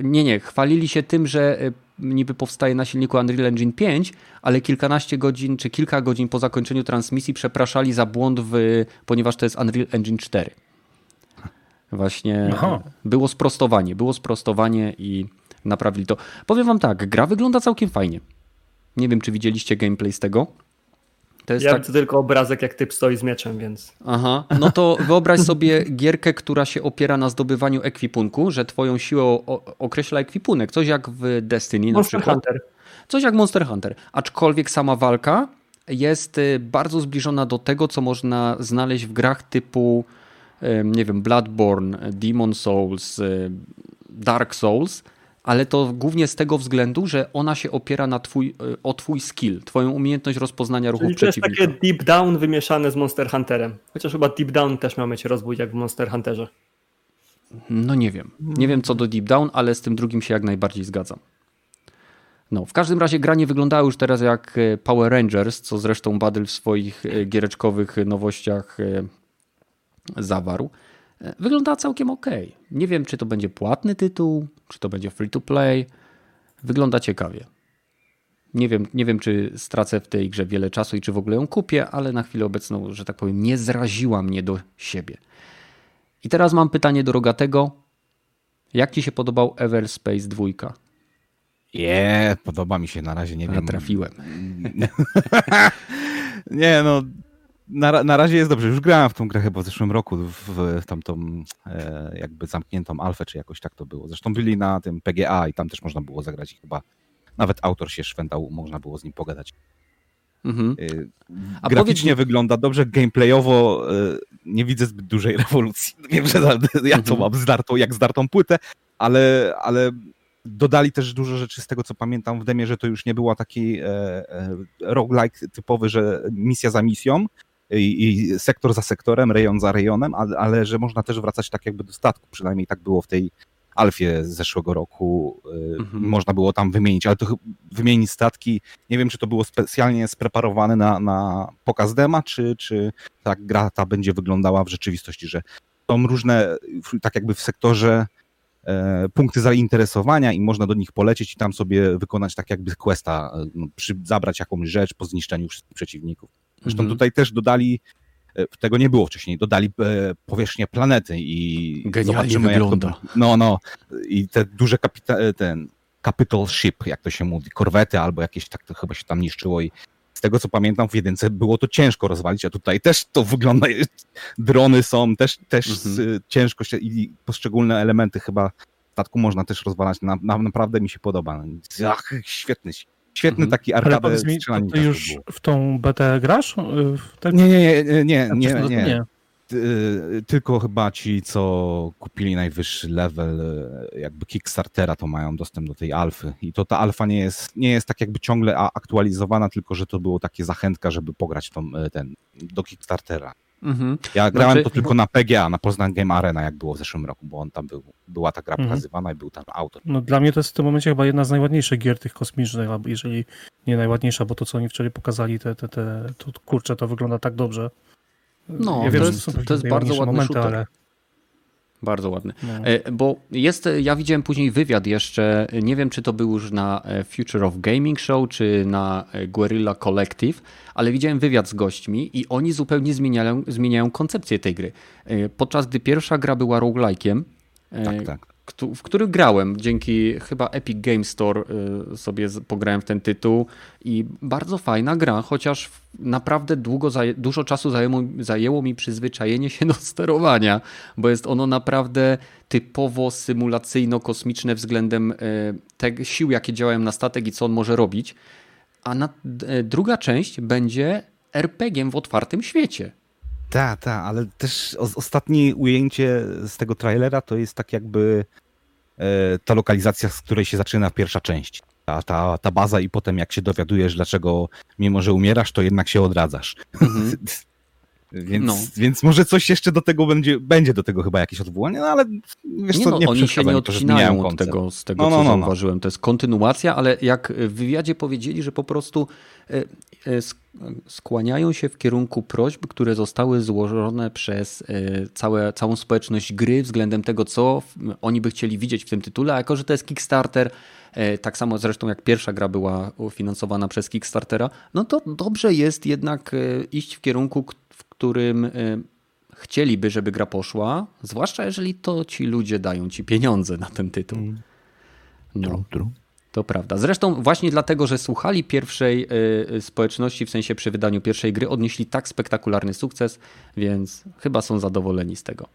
Nie, nie. Chwalili się tym, że niby powstaje na silniku Unreal Engine 5, ale kilkanaście godzin czy kilka godzin po zakończeniu transmisji przepraszali za błąd, w, ponieważ to jest Unreal Engine 4. Właśnie Aha. było sprostowanie, było sprostowanie i naprawili to. Powiem wam tak, gra wygląda całkiem fajnie. Nie wiem, czy widzieliście gameplay z tego. Ja tak... tylko obrazek, jak typ stoi z mieczem, więc. Aha, no to wyobraź sobie gierkę, która się opiera na zdobywaniu ekwipunku, że twoją siłę określa ekwipunek. Coś jak w Destiny Monster na przykład. Hunter. Coś jak Monster Hunter. Aczkolwiek sama walka jest y, bardzo zbliżona do tego, co można znaleźć w grach typu, nie wiem, Bloodborne, Demon Souls, y, Dark Souls ale to głównie z tego względu, że ona się opiera na twój, e, o twój skill, twoją umiejętność rozpoznania ruchów Czyli przeciwnika. to jest takie deep down wymieszane z Monster Hunterem. Chociaż chyba deep down też miał mieć rozwój jak w Monster Hunterze. No nie wiem. Nie wiem co do deep down, ale z tym drugim się jak najbardziej zgadzam. No, w każdym razie gra nie wyglądała już teraz jak e, Power Rangers, co zresztą Badel w swoich e, giereczkowych nowościach zawarł. Wygląda całkiem ok. Nie wiem, czy to będzie płatny tytuł, czy to będzie free to play. Wygląda ciekawie. Nie wiem, nie wiem, czy stracę w tej grze wiele czasu i czy w ogóle ją kupię, ale na chwilę obecną, że tak powiem, nie zraziła mnie do siebie. I teraz mam pytanie do Rogatego. Jak ci się podobał Everspace 2? Nie, yeah, podoba mi się na razie, nie wiem. Trafiłem. nie, no na, na razie jest dobrze. Już grałem w tą grę chyba w zeszłym roku, w, tamtą e, jakby zamkniętą alfę, czy jakoś tak to było. Zresztą byli na tym PGA i tam też można było zagrać i chyba nawet autor się szwendał, można było z nim pogadać. Mhm. A Graficznie powiedz... wygląda dobrze, gameplayowo nie widzę zbyt dużej rewolucji. Wiem, że ja to mhm. mam zdartą, jak zdartą płytę, ale, ale dodali też dużo rzeczy z tego, co pamiętam w demie, że to już nie była taki e, e, roguelike typowy, że misja za misją i, i, sektor za sektorem, rejon za rejonem, ale, ale, że można też wracać tak jakby do statku, przynajmniej tak było w tej Alfie z zeszłego roku. E, mhm. Można było tam wymienić, ale to wymienić statki, nie wiem, czy to było specjalnie spreparowane na, na pokaz dema, czy, czy ta gra ta będzie wyglądała w rzeczywistości, że są różne, tak jakby w sektorze E, punkty zainteresowania i można do nich polecieć i tam sobie wykonać tak jakby questa, e, no, przy, zabrać jakąś rzecz po zniszczeniu wszystkich przeciwników. Zresztą mhm. tutaj też dodali, e, tego nie było wcześniej, dodali powierzchnię planety i Genialnie zobaczymy wygląda. jak to, no, no, i te duże kapita- ten capital ship, jak to się mówi, korwety albo jakieś, tak to chyba się tam niszczyło i z tego co pamiętam w jedynce było to ciężko rozwalić, a tutaj też to wygląda, drony są, też, też mhm. ciężko się i poszczególne elementy chyba statku można też rozwalać, na, na, naprawdę mi się podoba. Ach, świetny, świetny mhm. taki arkadę strzelanie. Ty już w tą BT grasz? Nie, nie, nie, nie, nie, nie. nie. Y, tylko chyba ci, co kupili najwyższy level y, jakby Kickstartera, to mają dostęp do tej alfy. I to ta alfa nie jest, nie jest tak jakby ciągle aktualizowana, tylko że to było takie zachętka, żeby pograć tą, y, ten, do Kickstartera. Mhm. Ja grałem znaczy... to tylko na PGA, na Poznań Game Arena, jak było w zeszłym roku, bo on tam był, była ta gra mhm. pokazywana i był tam autor. No dla mnie to jest w tym momencie chyba jedna z najładniejszych gier tych kosmicznych, jeżeli nie najładniejsza, bo to co oni wczoraj pokazali, te, te, te, to kurczę, to wygląda tak dobrze. No, ja wiem, to jest, to jest bardzo ładny momenty, shooter. Ale... Bardzo ładny. No. E, bo jest, ja widziałem później wywiad jeszcze, nie wiem czy to był już na e, Future of Gaming Show, czy na e, Guerrilla Collective, ale widziałem wywiad z gośćmi i oni zupełnie zmieniają, zmieniają koncepcję tej gry. Podczas gdy pierwsza gra była roguelike'iem, tak, tak w który grałem. Dzięki chyba Epic Game Store y, sobie pograłem w ten tytuł i bardzo fajna gra, chociaż naprawdę długo, dużo czasu zajęło, zajęło mi przyzwyczajenie się do sterowania, bo jest ono naprawdę typowo symulacyjno-kosmiczne względem y, te sił, jakie działają na statek i co on może robić. A na, druga część będzie RPG-iem w otwartym świecie. Tak, tak, ale też ostatnie ujęcie z tego trailera to jest tak jakby e, ta lokalizacja, z której się zaczyna pierwsza część. Ta, ta, ta baza i potem jak się dowiadujesz, dlaczego mimo, że umierasz, to jednak się odradzasz. Mhm. Więc, no. więc może coś jeszcze do tego będzie, będzie do tego chyba jakieś odwołanie, no ale wiesz nie co, no, nie oni się nie odcinają od tego, z tego, no, no, co no, no, zauważyłem. To jest kontynuacja, ale jak w wywiadzie powiedzieli, że po prostu e, e, skłaniają się w kierunku prośb, które zostały złożone przez e, całe, całą społeczność gry względem tego, co oni by chcieli widzieć w tym tytule, a jako, że to jest Kickstarter, tak samo zresztą jak pierwsza gra była finansowana przez Kickstartera, no to dobrze jest jednak iść w kierunku, którym y, chcieliby, żeby gra poszła, zwłaszcza jeżeli to ci ludzie dają ci pieniądze na ten tytuł. Mm. No, to prawda. Zresztą właśnie dlatego, że słuchali pierwszej y, y, społeczności, w sensie przy wydaniu pierwszej gry, odnieśli tak spektakularny sukces, więc chyba są zadowoleni z tego.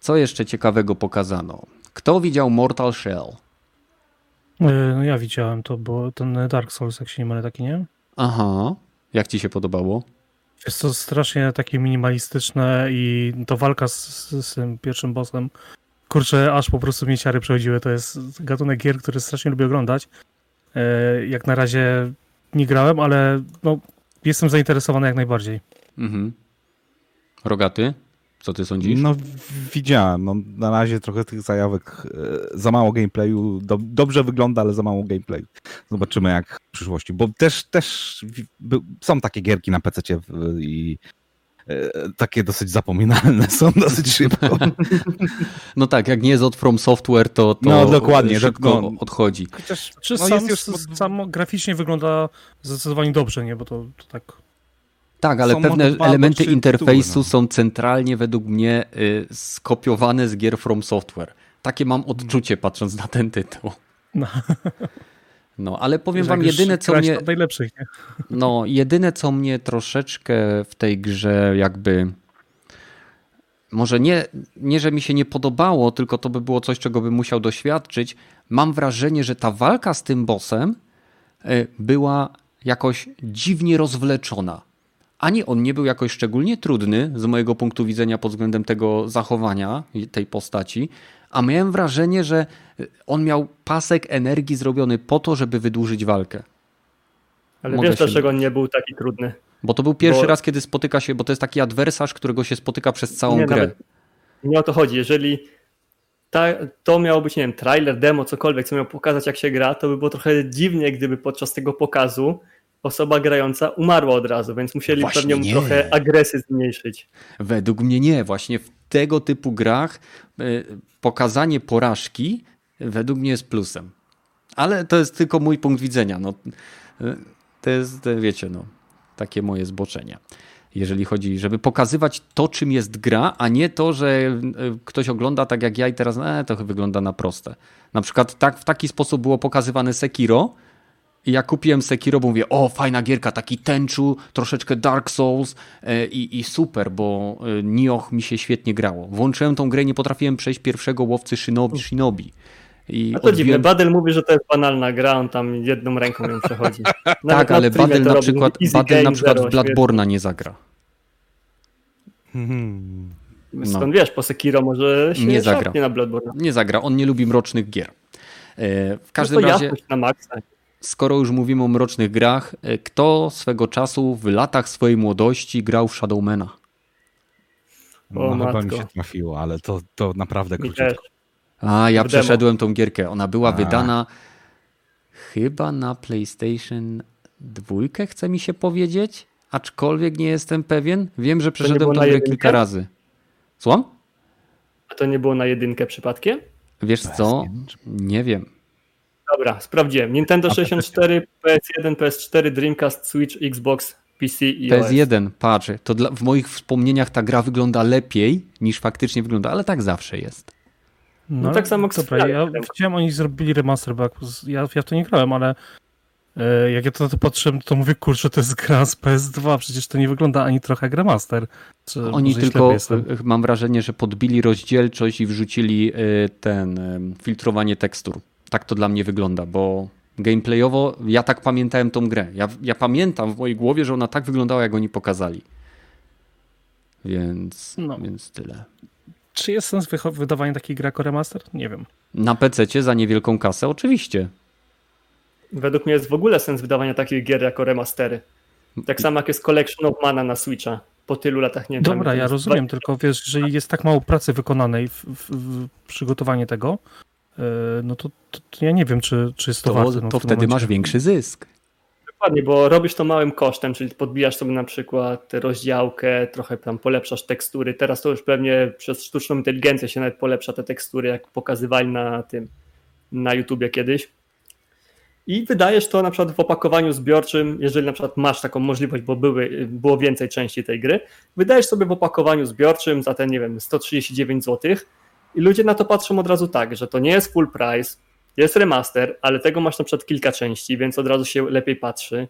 Co jeszcze ciekawego pokazano? Kto widział Mortal Shell? No ja widziałem to, bo ten Dark Souls, jak się nie mylę, taki, nie? Aha. Jak ci się podobało? Jest to strasznie takie minimalistyczne i to walka z, z tym pierwszym bossem. Kurczę, aż po prostu mnie ciary przechodziły. To jest gatunek gier, który strasznie lubię oglądać. E, jak na razie nie grałem, ale no, jestem zainteresowany jak najbardziej. Mhm. Rogaty? Co ty sądzisz? No widziałem. No, na razie trochę tych zajawek, e, za mało gameplayu. Do, dobrze wygląda, ale za mało gameplayu. Zobaczymy jak w przyszłości. Bo też, też są takie gierki na PC i e, takie dosyć zapominalne są dosyć szybko. No tak, jak nie jest od From Software, to, to no, dokładnie, szybko no, odchodzi. Chociaż Czy no, sam, już... samo graficznie wygląda zdecydowanie dobrze, nie? Bo to, to tak tak, ale pewne elementy interfejsu no. są centralnie według mnie y, skopiowane z gier From Software. Takie mam odczucie patrząc na ten tytuł. No. No, ale powiem wam, jedyne co mnie. Najlepszych, nie? No, jedyne co mnie troszeczkę w tej grze jakby. Może nie, nie, że mi się nie podobało, tylko to by było coś, czego bym musiał doświadczyć. Mam wrażenie, że ta walka z tym bossem y, była jakoś dziwnie rozwleczona. Ani on nie był jakoś szczególnie trudny z mojego punktu widzenia pod względem tego zachowania tej postaci, a miałem wrażenie, że on miał pasek energii zrobiony po to, żeby wydłużyć walkę. Ale Mogę wiesz, się... dlaczego on nie był taki trudny? Bo to był pierwszy bo... raz, kiedy spotyka się, bo to jest taki adwersarz, którego się spotyka przez całą nie, grę. Nie o to chodzi. Jeżeli ta, to miało być, nie wiem, trailer, demo, cokolwiek, co miał pokazać, jak się gra, to by było trochę dziwnie, gdyby podczas tego pokazu osoba grająca umarła od razu, więc musieli Właśnie pewnie nie. trochę agresję zmniejszyć. Według mnie nie. Właśnie w tego typu grach y, pokazanie porażki według mnie jest plusem. Ale to jest tylko mój punkt widzenia. No, y, to jest, wiecie, no, takie moje zboczenia. Jeżeli chodzi, żeby pokazywać to, czym jest gra, a nie to, że y, ktoś ogląda tak jak ja i teraz, e, to wygląda na proste. Na przykład tak, w taki sposób było pokazywane Sekiro, i ja kupiłem Sekiro, bo mówię, o fajna gierka, taki tęczu, troszeczkę Dark Souls e, i, i super, bo e, Nioh mi się świetnie grało. Włączyłem tą grę, nie potrafiłem przejść pierwszego łowcy Shinobi. Shinobi. I A to odbiłem... dziwne, Badel mówi, że to jest banalna gra, on tam jedną ręką ją przechodzi. tak, ale Badel na przykład, Badel na przykład w Bladborna nie zagra. Hmm. Skąd no. wiesz, po Sekiro może się nie zagra. na Bloodborne. Nie zagra, on nie lubi mrocznych gier. E, w każdym no razie. Na maksa skoro już mówimy o mrocznych grach, e, kto swego czasu w latach swojej młodości grał w Shadowmana? No, no chyba mi się trafiło, ale to, to naprawdę króciutko. A, ja przeszedłem tą gierkę. Ona była A. wydana chyba na PlayStation 2, chce mi się powiedzieć, aczkolwiek nie jestem pewien. Wiem, że przeszedłem tą grę kilka razy. Słucham? A to nie było na jedynkę przypadkiem? Wiesz co? Nie wiem. Dobra, sprawdziłem. Nintendo 64, PS1, PS4, Dreamcast, Switch, Xbox, PC i PS1, patrz, to dla, w moich wspomnieniach ta gra wygląda lepiej niż faktycznie wygląda, ale tak zawsze jest. No, no tak samo jak Dobra, ja widziałem, oni zrobili remaster, bo ja, ja w to nie grałem, ale e, jak ja to, to patrzyłem, to mówię, kurczę, to jest gra z PS2, przecież to nie wygląda ani trochę jak remaster. Czy oni tylko, mam wrażenie, że podbili rozdzielczość i wrzucili e, ten filtrowanie tekstur tak to dla mnie wygląda, bo gameplayowo ja tak pamiętałem tą grę. Ja, ja pamiętam w mojej głowie, że ona tak wyglądała, jak oni pokazali. Więc, no. więc tyle. Czy jest sens wydawania takiej gry jako remaster? Nie wiem. Na PC za niewielką kasę? Oczywiście. Według mnie jest w ogóle sens wydawania takich gier jako remastery. Tak samo jak jest Collection of Mana na Switcha. Po tylu latach nie Dobra, ja rozumiem, tylko wiesz, jeżeli jest tak mało pracy wykonanej w, w, w przygotowanie tego, no to, to, to, ja nie wiem, czy, czy jest to, to warte. No, to wtedy momencie. masz większy zysk. Dokładnie, bo robisz to małym kosztem, czyli podbijasz sobie na przykład rozdziałkę, trochę tam polepszasz tekstury. Teraz to już pewnie przez sztuczną inteligencję się nawet polepsza te tekstury, jak pokazywali na tym, na YouTubie kiedyś. I wydajesz to na przykład w opakowaniu zbiorczym, jeżeli na przykład masz taką możliwość, bo były, było więcej części tej gry, wydajesz sobie w opakowaniu zbiorczym za ten, nie wiem, 139 zł i ludzie na to patrzą od razu tak, że to nie jest full price, jest remaster, ale tego masz na przykład kilka części, więc od razu się lepiej patrzy.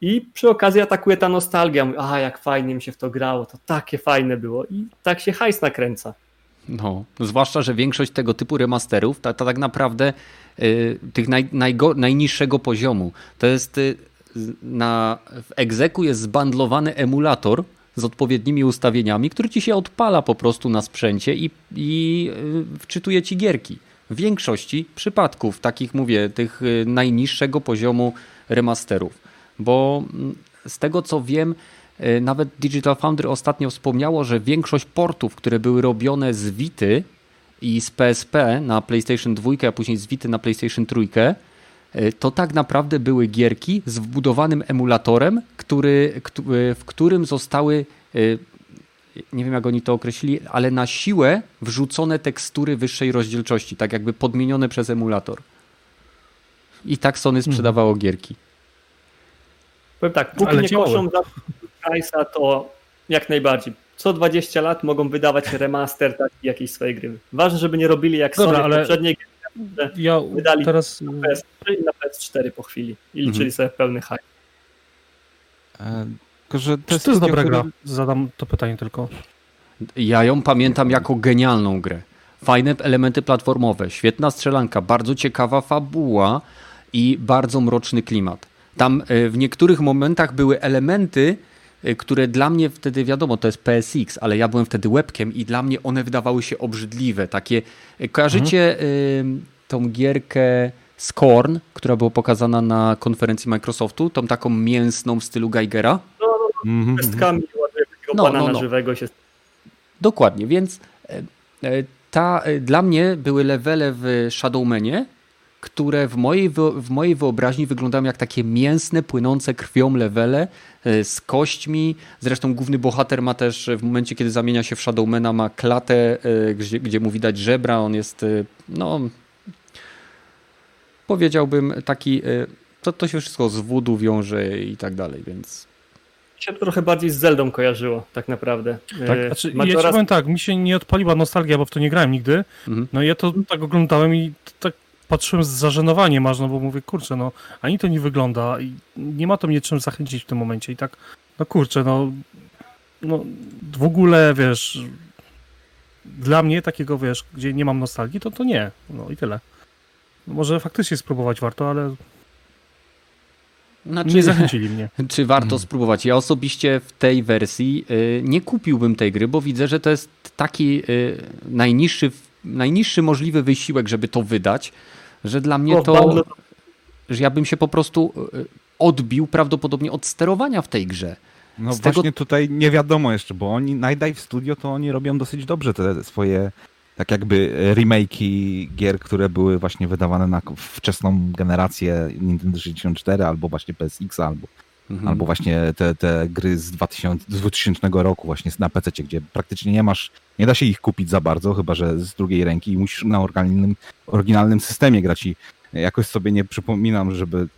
I przy okazji atakuje ta nostalgia. Mówi, aha, jak fajnie mi się w to grało, to takie fajne było. I tak się hajs nakręca. No, zwłaszcza, że większość tego typu remasterów to, to tak naprawdę y, tych naj, najgo, najniższego poziomu. To jest y, na, w egzeku jest zbandlowany emulator, z odpowiednimi ustawieniami, który ci się odpala po prostu na sprzęcie i, i y, wczytuje ci gierki. W większości przypadków, takich mówię, tych y, najniższego poziomu remasterów. Bo mm, z tego co wiem, y, nawet Digital Foundry ostatnio wspomniało, że większość portów, które były robione z Vity i z PSP na PlayStation 2, a później z Vity na PlayStation 3, to tak naprawdę były gierki z wbudowanym emulatorem, który, w którym zostały, y, nie wiem jak oni to określili, ale na siłę wrzucone tekstury wyższej rozdzielczości, tak jakby podmienione przez emulator. I tak Sony hmm. sprzedawało hmm. gierki. Powiem tak, póki ale nie koszą za Price'a, to jak najbardziej. Co 20 lat mogą wydawać remaster taki jakiejś swojej gry. Ważne, żeby nie robili jak Dobra, Sony ale... poprzedniej gry, ja wydali teraz... na PS3 i na PS4 po chwili i liczyli mhm. sobie pełny hype. E, tylko, że to, jest, to jest dobra gra? Zadam to pytanie tylko. Ja ją pamiętam jako genialną grę. Fajne elementy platformowe, świetna strzelanka, bardzo ciekawa fabuła i bardzo mroczny klimat. Tam w niektórych momentach były elementy, które dla mnie wtedy wiadomo, to jest PSX, ale ja byłem wtedy webkiem i dla mnie one wydawały się obrzydliwe. Takie, kojarzycie mhm. tą gierkę Scorn, która była pokazana na konferencji Microsoftu, tą taką mięsną w stylu Geigera? No, no, no. Mm -hmm. pestkami no, no, no. żywego się... Dokładnie, więc ta, dla mnie były levele w Shadowmanie, które w mojej, w mojej wyobraźni wyglądają jak takie mięsne, płynące krwią levele z kośćmi. Zresztą główny bohater ma też w momencie, kiedy zamienia się w Shadowmana, ma klatę, gdzie, gdzie mu widać żebra. On jest, no, powiedziałbym taki, to, to się wszystko z wudu wiąże i tak dalej, więc się trochę bardziej z Zeldą kojarzyło, tak naprawdę. Tak? E, znaczy, ja ci powiem tak, mi się nie odpaliła nostalgia, bo w to nie grałem nigdy. Mhm. No ja to tak oglądałem i tak patrzyłem z zażenowaniem aż, no bo mówię, kurczę, no ani to nie wygląda i nie ma to mnie czym zachęcić w tym momencie i tak, no kurczę, no, no w ogóle, wiesz, dla mnie takiego, wiesz, gdzie nie mam nostalgii, to to nie, no i tyle. No, może faktycznie spróbować warto, ale znaczy, nie zachęcili mnie. Czy warto hmm. spróbować? Ja osobiście w tej wersji y, nie kupiłbym tej gry, bo widzę, że to jest taki y, najniższy, najniższy możliwy wysiłek, żeby to wydać, że dla mnie to, że ja bym się po prostu y, odbił prawdopodobnie od sterowania w tej grze. No Z właśnie tego... tutaj nie wiadomo jeszcze, bo oni, Night Studio to oni robią dosyć dobrze te swoje tak jakby remake'i gier, które były właśnie wydawane na wczesną generację Nintendo 64 albo właśnie PSX albo, mhm. albo właśnie te, te gry z, 2000, z 2000 roku właśnie na PC, gdzie praktycznie nie masz, nie da się ich kupić za bardzo, chyba że z drugiej ręki i musisz na oryginalnym, oryginalnym systemie grać i jakoś sobie nie przypominam, żeby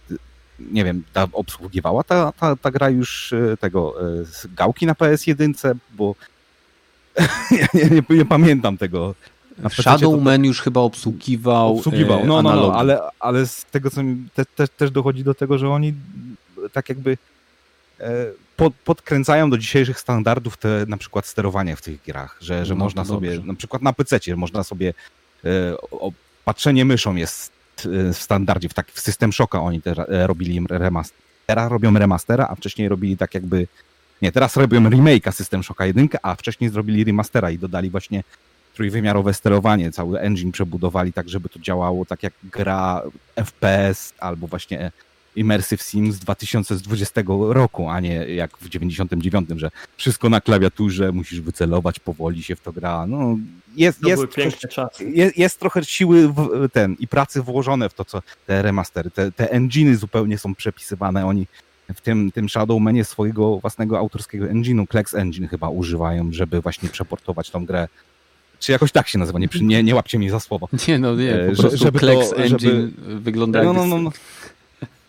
nie wiem, ta obsługiwała ta, ta, ta gra już e, tego e, gałki na PS1, bo ja nie, nie, nie, pamiętam tego. Shadowman to... już chyba obsługiwał. Obsługiwał, no, no, no, ale, ale z tego co mi te, te, też dochodzi do tego, że oni tak jakby e, pod, podkręcają do dzisiejszych standardów te na przykład sterowanie w tych grach, że, że no, można sobie, dobrze. na przykład na PC można sobie e, o, patrzenie myszą jest e, w standardzie, w, tak, w System Shocka oni te, robili remaster. Teraz robią remastera, a wcześniej robili tak jakby nie, teraz robią remake'a System Shocka 1, a wcześniej zrobili remastera i dodali właśnie trójwymiarowe sterowanie, cały engine przebudowali tak, żeby to działało tak jak gra FPS albo właśnie Immersive Sim z 2020 roku, a nie jak w 99, że wszystko na klawiaturze, musisz wycelować, powoli się w to gra. No, jest, jest, trochę, jest, jest, trochę siły w ten i pracy włożone w to, co te remastery, te, te enginy zupełnie są przepisywane, oni w tym, tym Shadowmanie swojego własnego autorskiego engine'u, Plex Engine chyba używają, żeby właśnie przeportować tą grę. Czy jakoś tak się nazywa, nie, nie, nie łapcie mnie za słowo. Nie, no nie, po e, prostu żeby Plex to, Engine żeby... wygląda no, no, no, no.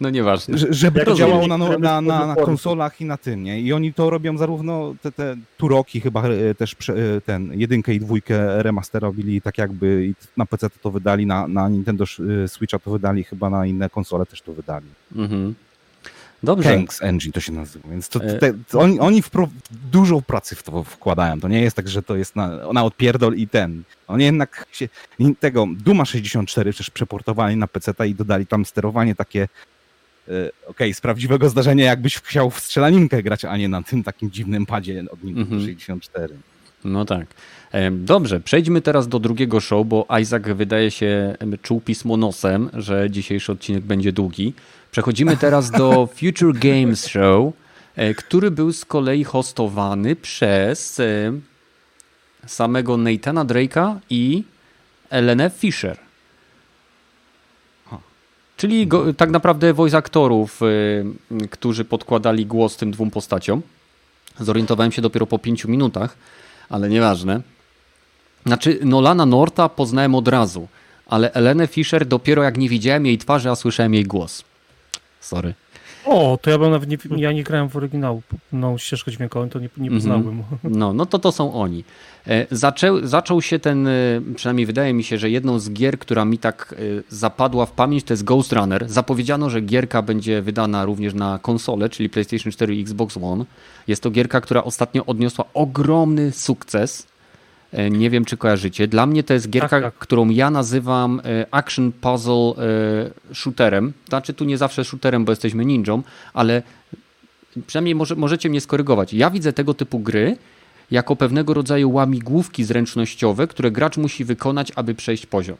No nieważne. Żeby to działało na, no, na, na, na, konsolach i na tym, nie? I oni to robią zarówno te, te Turoki chyba e, też e, ten jedynkę i dwójkę remaster robili tak jakby na PC to wydali, na, na Nintendo Switcha to wydali, chyba na inne konsole też to wydali. Mhm. Dobrze. Tanks Engine to się nazywa, więc to, e, te, to oni, oni dużo pracy w to wkładają. To nie jest tak, że to jest na, na odpierdol i ten. Oni jednak się, tego Duma 64 też przeportowali na PC i dodali tam sterowanie takie e, okej, okay, z prawdziwego zdarzenia jakbyś chciał w strzelaninkę grać, a nie na tym takim dziwnym padzie od Nintendo mhm. 64. No tak. E, dobrze, przejdźmy teraz do drugiego show, bo Isaac wydaje się czuł pismo nosem, że dzisiejszy odcinek będzie długi. Przechodzimy teraz do Future Games Show, e, który był z kolei hostowany przez e, samego Nathana Drake'a i Elenę Fisher. Czyli go, tak naprawdę voice aktorów, y, którzy podkładali głos tym dwóm postaciom. Zorientowałem się dopiero po pięciu minutach, ale nieważne. Znaczy, Nolana Norta poznałem od razu, ale Elenę Fisher dopiero jak nie widziałem jej twarzy, a słyszałem jej głos. Sorry. O, to ja bym nawet nie, ja nie grałem w oryginału, no ścieżkę dźwiękową, to nie, nie mhm. poznałbym. No, no to to są oni. E, zaczął, zaczął się ten, e, przynajmniej wydaje mi się, że jedną z gier, która mi tak e, zapadła w pamięć, to jest Ghost Runner. Zapowiedziano, że gierka będzie wydana również na konsolę, czyli PlayStation 4 i Xbox One. Jest to gierka, która ostatnio odniosła ogromny sukces nie wiem, czy kojarzycie. Dla mnie to jest gierka, tak, tak. którą ja nazywam e, action puzzle e, shooterem. Znaczy tu nie zawsze shooterem, bo jesteśmy ninją, ale przynajmniej może, możecie mnie skorygować. Ja widzę tego typu gry jako pewnego rodzaju łamigłówki zręcznościowe, które gracz musi wykonać, aby przejść poziom.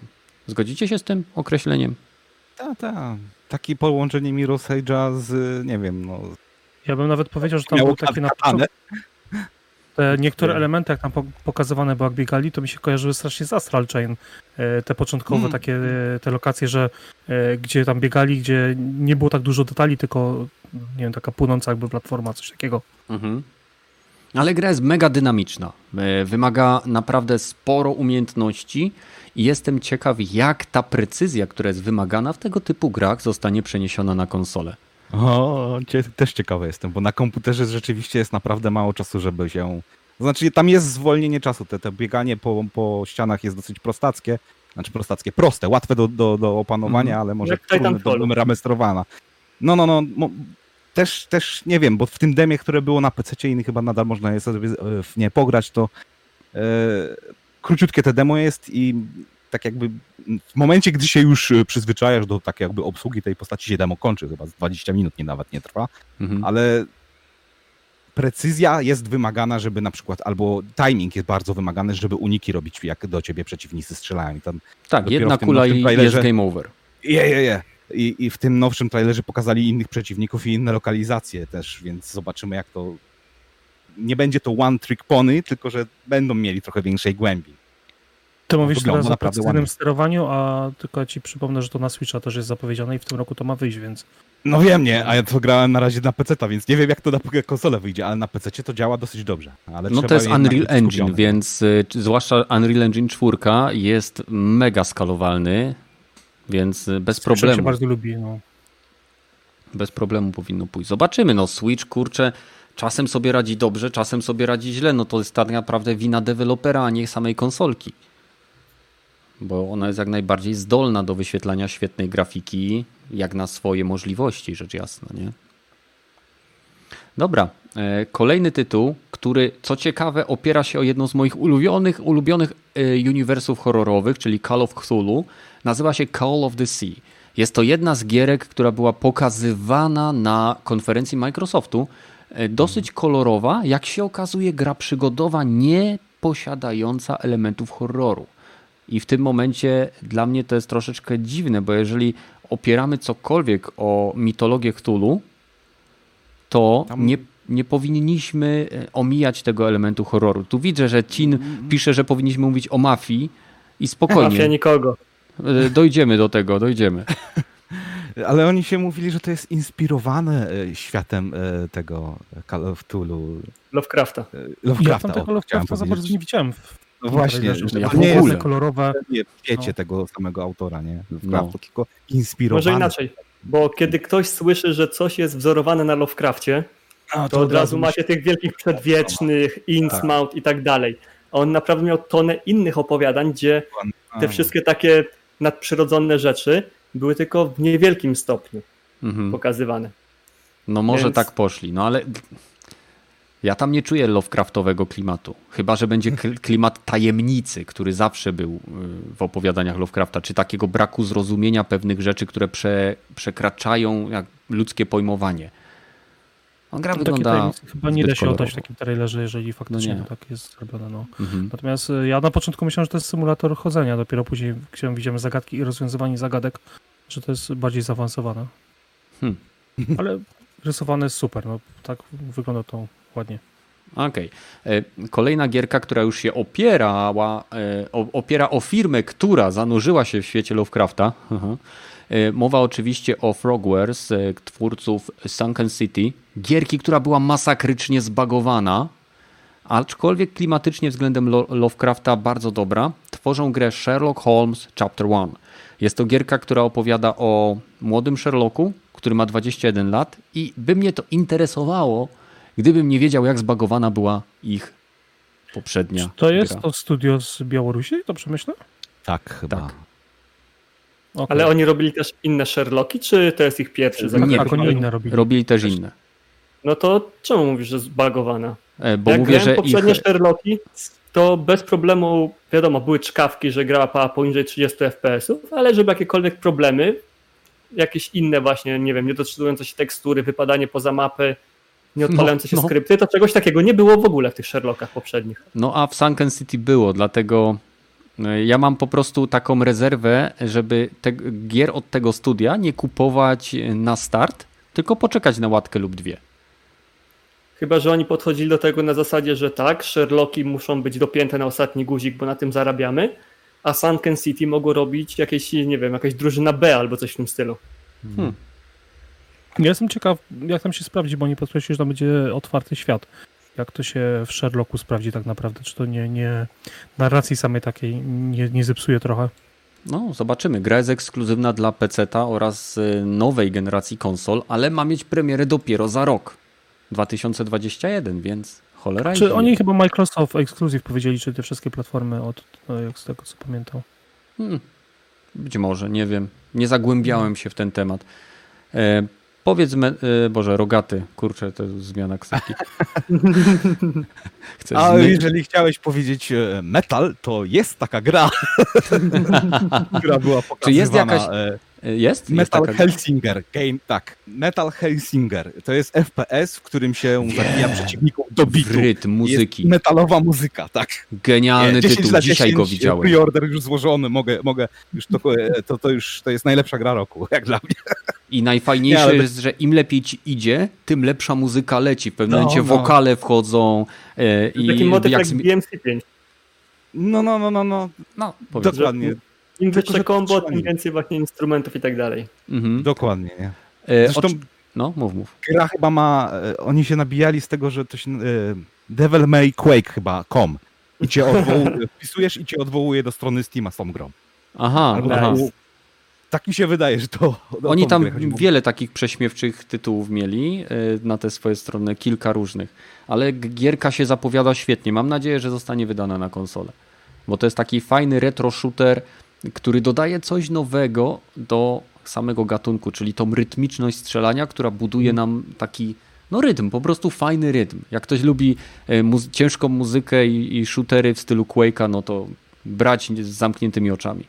Zgodzicie się z tym określeniem? Tak, tak. Takie połączenie Mirror's Edge'a z, nie wiem, no... Ja bym nawet powiedział, że tam był taki na początku... Te niektóre elementy, jak tam pokazywane było, jak biegali, to mi się kojarzyły strasznie z Astral Chain. E, te początkowe mm. takie, e, te lokacje, że e, gdzie tam biegali, gdzie nie było tak dużo detali, tylko nie wiem, taka płynąca jakby platforma, coś takiego. Mhm. Ale gra jest mega dynamiczna. Wymaga naprawdę sporo umiejętności i jestem ciekaw, jak ta precyzja, która jest wymagana w tego typu grach, zostanie przeniesiona na konsolę. O, też ciekawy jestem, bo na komputerze rzeczywiście jest naprawdę mało czasu, żeby się. Znaczy, tam jest zwolnienie czasu. Te, te bieganie po, po ścianach jest dosyć prostackie. Znaczy prostackie, proste, łatwe do, do, do opanowania, mm. ale może ramestrowana. No, no, no. Też, też nie wiem, bo w tym demie, które było na PC i chyba nadal można je sobie w nie pograć, to e, króciutkie te demo jest i tak jakby w momencie, gdy się już e, przyzwyczajasz do tak jakby obsługi tej postaci się demo kończy, chyba z 20 minut nie nawet nie trwa, mhm. ale precyzja jest wymagana, żeby na przykład, albo timing jest bardzo wymagany, żeby uniki robić, jak do ciebie przeciwnicy strzelają. I tam tak, jedna kula i jest game over. Je, je, je. I, I w tym nowszym trailerze pokazali innych przeciwników i inne lokalizacje też, więc zobaczymy jak to... Nie będzie to one trick pony, tylko że będą mieli trochę większej głębi. Ty mówisz teraz o precyzyjnym sterowaniu, a tylko ci przypomnę, że to na Switcha też jest zapowiedziane i w tym roku to ma wyjść, więc... No wiem, nie, a ja to grałem na razie na PC, więc nie wiem jak to na konsolę wyjdzie, ale na PC to działa dosyć dobrze. Ale no to jest Unreal Engine, więc y, zwłaszcza Unreal Engine 4 jest mega skalowalny, więc y, bez Switch problemu. się bardzo lubi, no. Bez problemu powinno pójść. Zobaczymy, no Switch, kurczę, czasem sobie radzi dobrze, czasem sobie radzi źle, no to jest tak naprawdę wina dewelopera, a nie samej konsolki bo ona jest jak najbardziej zdolna do wyświetlania świetnej grafiki, jak na swoje możliwości, rzecz jasna, nie? Dobra, e, kolejny tytuł, który co ciekawe opiera się o jedno z moich ulubionych, ulubionych e, uniwersów horrorowych, czyli Call of Cthulhu, nazywa się Call of the Sea. Jest to jedna z gierek, która była pokazywana na konferencji Microsoftu, e, dosyć kolorowa, jak się okazuje gra przygodowa nie posiadająca elementów horroru. I w tym momencie dla mnie to jest troszeczkę dziwne, bo jeżeli opieramy cokolwiek o mitologię Cthulhu, to Tam... nie, nie powinniśmy e, omijać tego elementu horroru. Tu widzę, że Cin pisze, że powinniśmy mówić o mafii i spokojnie. Mafia nikogo. E, dojdziemy do tego, dojdziemy. Ale oni się mówili, że to jest inspirowane e, światem tego Call of Cthulhu. Lovecrafta. Lovecrafta. Ja tam tego Lovecrafta za bardzo nie widziałem no właśnie, że ja nie jest kolorowe. Nie wiecie no. tego samego autora, nie? Lovecraftu, no. tylko inspirowane. Może inaczej, bo kiedy ktoś słyszy, że coś jest wzorowane na Lovecrafcie, to, to, od razu macie tych wielkich przedwiecznych, Innsmouth tak. i tak dalej. A on naprawdę miał tonę innych opowiadań, gdzie te wszystkie takie nadprzyrodzone rzeczy były tylko w niewielkim stopniu mhm. pokazywane. No może Więc... tak poszli, no ale ja tam nie czuję Lovecraftowego klimatu. Chyba, że będzie klimat tajemnicy, który zawsze był y, w opowiadaniach Lovecrafta, czy takiego braku zrozumienia pewnych rzeczy, które prze, przekraczają jak ludzkie pojmowanie. On gra wygląda. Chyba nie da się kolorowo. oddać w takim trailerze, jeżeli faktycznie no tak jest zrobione. No. Mhm. Natomiast y, ja na początku myślałem, że to jest symulator chodzenia, dopiero później widziałem zagadki i rozwiązywanie zagadek, że to jest bardziej zaawansowane. Hmm. Ale rysowane jest super, no tak wygląda to ładnie. Okej. Okay. E, kolejna gierka, która już się opierała, e, opiera o firmę, która zanurzyła się w świecie Lovecrafta. E, mowa oczywiście o Frogwares, twórców Sunken City. Gierki, która była masakrycznie zbagowana, aczkolwiek klimatycznie względem Lovecrafta bardzo dobra. Tworzą grę Sherlock Holmes Chapter 1. Jest to gierka, która opowiada o młodym Sherlocku, który ma 21 lat i by mnie to interesowało, gdybym nie wiedział, jak zbagowana była ich poprzednia. Czy to jest gra. to studio z Białorusi, to przemyślę? Tak, chyba. Tak. Okay. Ale oni robili też inne Sherlocki, czy to jest ich pierwszy? Nie, tak, oni inne robili. Robili też inne. No to czemu mówisz, że zbagowana? E, bo Jak mówię, że poprzednie ich... Sherlocki, to bez problemu, wiadomo, były czkawki, że gra pała poniżej 30 FPS-ów, ale żeby jakiekolwiek problemy, jakieś inne właśnie, nie wiem, niedoczytujące się tekstury, wypadanie poza mapy, nieodpalające się no, no. skrypty, to czegoś takiego nie było w ogóle w tych Sherlockach poprzednich. No a w Sunken City było, dlatego e, ja mam po prostu taką rezerwę, żeby te gier od tego studia nie kupować na start, tylko poczekać na łatkę lub dwie. Chyba, że oni podchodzili do tego na zasadzie, że tak, Sherlocki muszą być dopięte na ostatni guzik, bo na tym zarabiamy, a Sunken City mogą robić jakieś, nie wiem, jakaś drużyna B albo coś w tym stylu. Hmm. Ja jestem ciekaw, jak tam się sprawdzi, bo nie podkreślił, że tam będzie otwarty świat. Jak to się w Sherlocku sprawdzi tak naprawdę? Czy to nie, nie narracji samej takiej nie, nie zepsuje trochę? No, zobaczymy. Gra jest ekskluzywna dla PC-ta oraz y, nowej generacji konsol, ale ma mieć premierę dopiero za rok. 2021, więc cholera. Czy oni chyba Microsoft Exclusive powiedzieli, czy te wszystkie platformy od, no, jak z tego co pamiętam? Hmm. Być może, nie wiem. Nie zagłębiałem się w ten temat. E, Powiedz, me, y, Boże, rogaty, kurczę, to jest zmiana ksywki. A jeżeli chciałeś powiedzieć e, metal, to jest taka gra, która była pokazywana. Czy jest jakaś... Jest? Metal jest Helsinger, game, tak. Metal Helsinger. To jest FPS, w którym się zabija przeciwników do bitu. Rytm muzyki. Jest metalowa muzyka, tak. Genialny tytuł, dzisiaj go widziałem. Pre-order już złożony, mogę, mogę już to, to, to już to jest najlepsza gra roku, jak dla mnie. I najfajniejsze ale... jest, że im lepiej ci idzie, tym lepsza muzyka leci. W pewnym no, momencie no. wokale wchodzą. E, i Taki motyw jak, jak BMC5. No, no, no, no, no. no Dokładnie. Im wyższe kombo, tym więcej właśnie instrumentów i tak dalej. Mhm. Dokładnie, nie? E, Zresztą, no, mów, mów. Gra chyba ma, e, oni się nabijali z tego, że to się, Devil May Quake chyba, com. I cię odwołuje, wpisujesz i cię odwołuje do strony Steama z tą grą. Aha, Albo aha. Tak mi się wydaje, że to. Oni tam wiele takich prześmiewczych tytułów mieli na te swoje strony, kilka różnych. Ale gierka się zapowiada świetnie. Mam nadzieję, że zostanie wydana na konsolę. Bo to jest taki fajny retro shooter który dodaje coś nowego do samego gatunku, czyli tą rytmiczność strzelania, która buduje mm. nam taki no rytm, po prostu fajny rytm. Jak ktoś lubi e, muzy ciężką muzykę i, i shootery w stylu Quake'a, no to brać z zamkniętymi oczami.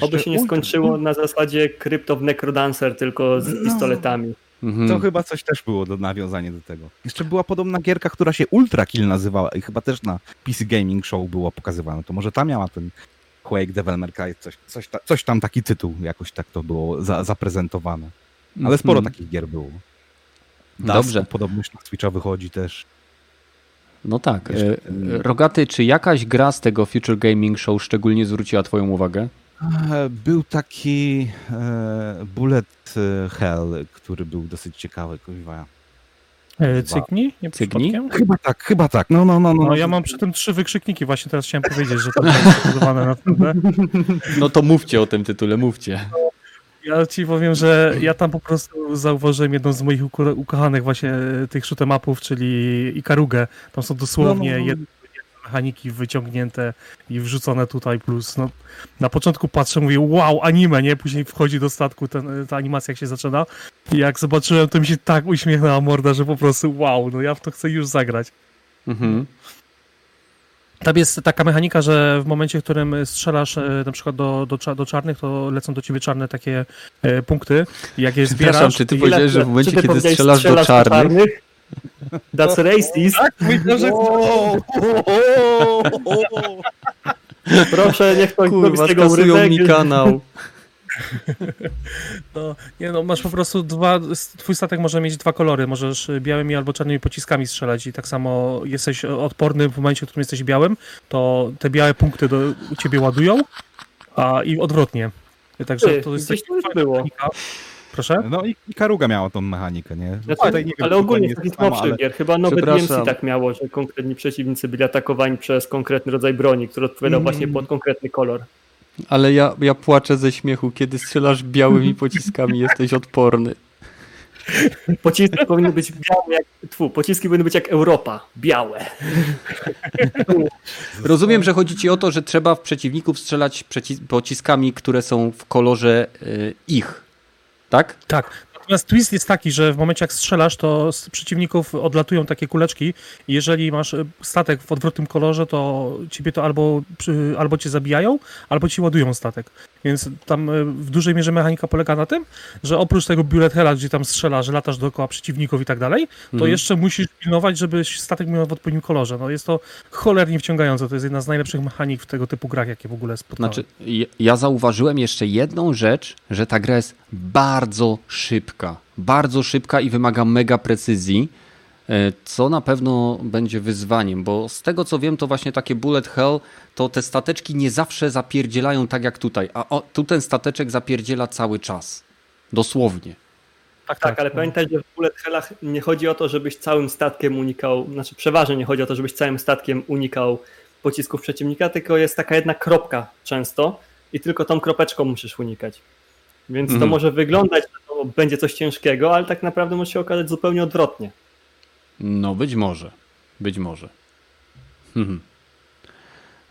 Oby się nie skończyło na zasadzie krypto w Necrodancer, tylko z no. pistoletami. Mhm. To chyba coś też było do nawiązania do tego. Jeszcze była podobna gierka, która się Ultra Kill nazywała i chyba też na PC Gaming Show było pokazywane. To może ta miała ten Quake, May Cry, coś, coś, ta, coś tam taki tytuł, jakoś tak to było za, zaprezentowane. Ale sporo mm. takich gier było. Dusk, Dobrze. Podobność na Twitcha wychodzi też. No tak. Jeszcze... E, Rogaty, czy jakaś gra z tego Future Gaming Show szczególnie zwróciła twoją uwagę? E, był taki e, Bullet Hell, który był dosyć ciekawy. Kurwa. E, cykni? Nie Cykni? Chyba tak, chyba tak. No, no, no, no. no ja mam przy tym trzy wykrzykniki, właśnie teraz chciałem powiedzieć, że to jest spowodowane naprawdę. No to mówcie o tym tytule, mówcie. Ja ci powiem, że ja tam po prostu zauważyłem jedną z moich ukochanych właśnie tych shoot'em upów, czyli Ikarugę. Tam są dosłownie no, no, no. Mechaniki wyciągnięte i wrzucone tutaj, plus no, na początku patrzę, mówię wow, anime, nie? Później wchodzi do statku ten, ta animacja jak się zaczyna i jak zobaczyłem, to mi się tak uśmiechnęła morda, że po prostu wow, no ja w to chcę już zagrać. Mhm. Tam jest taka mechanika, że w momencie, w którym strzelasz e, na przykład do, do, do czarnych, to lecą do ciebie czarne takie e, punkty. Jak je zbierasz... Przepraszam, czy ty powiedziałeś, że w momencie, kiedy strzelasz, strzelasz do czarnych, do czarnych That's racist. Tak, myślę, że... Proszę, niech ktoś Kurwa, z tego urywek. mi kanał. No, nie no, masz po prostu dwa, twój statek może mieć dwa kolory, możesz białymi albo czarnymi pociskami strzelać i tak samo jesteś odporny w momencie, w którym jesteś białym, to te białe punkty do, u ciebie ładują, a i odwrotnie. Także to jest coś było. Technika. Proszę? No i Karuga miała tą mechanikę, nie? Nie wiem, ale ogólnie z takich nowszych ale... gier, chyba nowe DMC tak miało, że konkretni przeciwnicy byli atakowani przez konkretny rodzaj broni, który odpowiadał mm. właśnie pod konkretny kolor. Ale ja, ja płaczę ze śmiechu, kiedy strzelasz białymi pociskami, jesteś odporny. Pociski powinny być białe jak. Tfu, pociski powinny być jak Europa. Białe. Rozumiem, że chodzi ci o to, że trzeba w przeciwników strzelać pociskami, które są w kolorze y, ich tak? Tak. Natomiast twist jest taki, że w momencie jak strzelasz, to z przeciwników odlatują takie kuleczki jeżeli masz e, statek w odwrotnym kolorze, to ciebie to albo, albo cię zabijają, albo ci ładują statek. Więc tam e, w dużej mierze mechanika polega na tym, że oprócz tego bullet hella, gdzie tam strzelasz, latasz dookoła przeciwników i tak dalej, to mhm. jeszcze musisz pilnować, żeby statek miał w odpowiednim kolorze. No jest to cholernie wciągające. To jest jedna z najlepszych mechanik w tego typu grach, jakie w ogóle spotkałem. Znaczy, ja zauważyłem jeszcze jedną rzecz, że ta gra jest bardzo szybka. Bardzo szybka i wymaga mega precyzji co na pewno będzie wyzwaniem, bo z tego co wiem, to właśnie takie bullet hell, to te stateczki nie zawsze zapierdzielają tak jak tutaj, a o, tu ten stateczek zapierdziela cały czas. Dosłownie. Tak, tak, ale pamiętaj, że w bullet hellach nie chodzi o to, żebyś całym statkiem unikał, znaczy przeważnie nie chodzi o to, żebyś całym statkiem unikał pocisków przeciwnika, tylko jest taka jedna kropka często i tylko tą kropeczką musisz unikać. Więc to mhm. może wyglądać, że to będzie coś ciężkiego, ale tak naprawdę może się okazać zupełnie odwrotnie. No, być może. Być może. Mhm.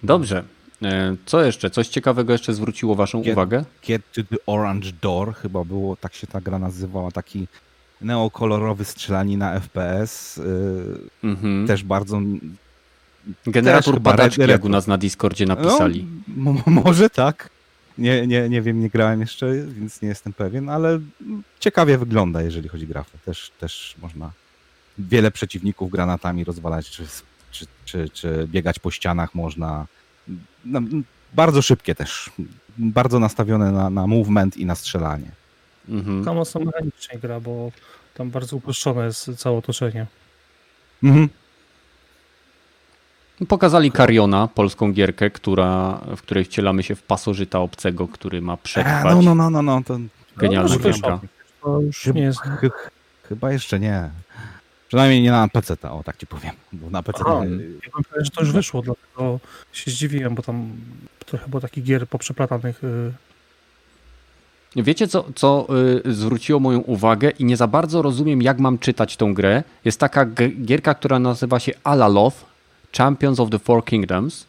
Dobrze. E, co jeszcze? Coś ciekawego jeszcze zwróciło Waszą get, uwagę? Get to the Orange Door, chyba było, tak się ta gra nazywała, taki neokolorowy na FPS. E, mhm. Też bardzo. Generator też padaczki, jak u nas na Discordzie napisali. No, może tak. Nie, nie, nie wiem, nie grałem jeszcze, więc nie jestem pewien, ale ciekawie wygląda, jeżeli chodzi o grafę. Też, też można wiele przeciwników granatami rozwalać, czy, czy, czy, czy biegać po ścianach można. No, bardzo szybkie też. Bardzo nastawione na, na movement i na strzelanie. Mhm. Tam mechanicznie gra, bo tam bardzo uproszczone jest całe otoczenie. Mhm. Pokazali Kariona, polską gierkę, która, w której wcielamy się w pasożyta obcego, który ma przetrwać. no, no, no, no, no. To... Genialna no, gierka. To już nie jest... Chyba jeszcze nie. Przynajmniej nie na PC, o tak ci powiem. Bo na PC. Aha, nie... że to już wyszło, dlatego się zdziwiłem, bo tam trochę było takich gier poprzeplatanych. Y. Wiecie, co, co y, zwróciło moją uwagę i nie za bardzo rozumiem, jak mam czytać tą grę. Jest taka gierka, która nazywa się Alalov, Champions of the Four Kingdoms.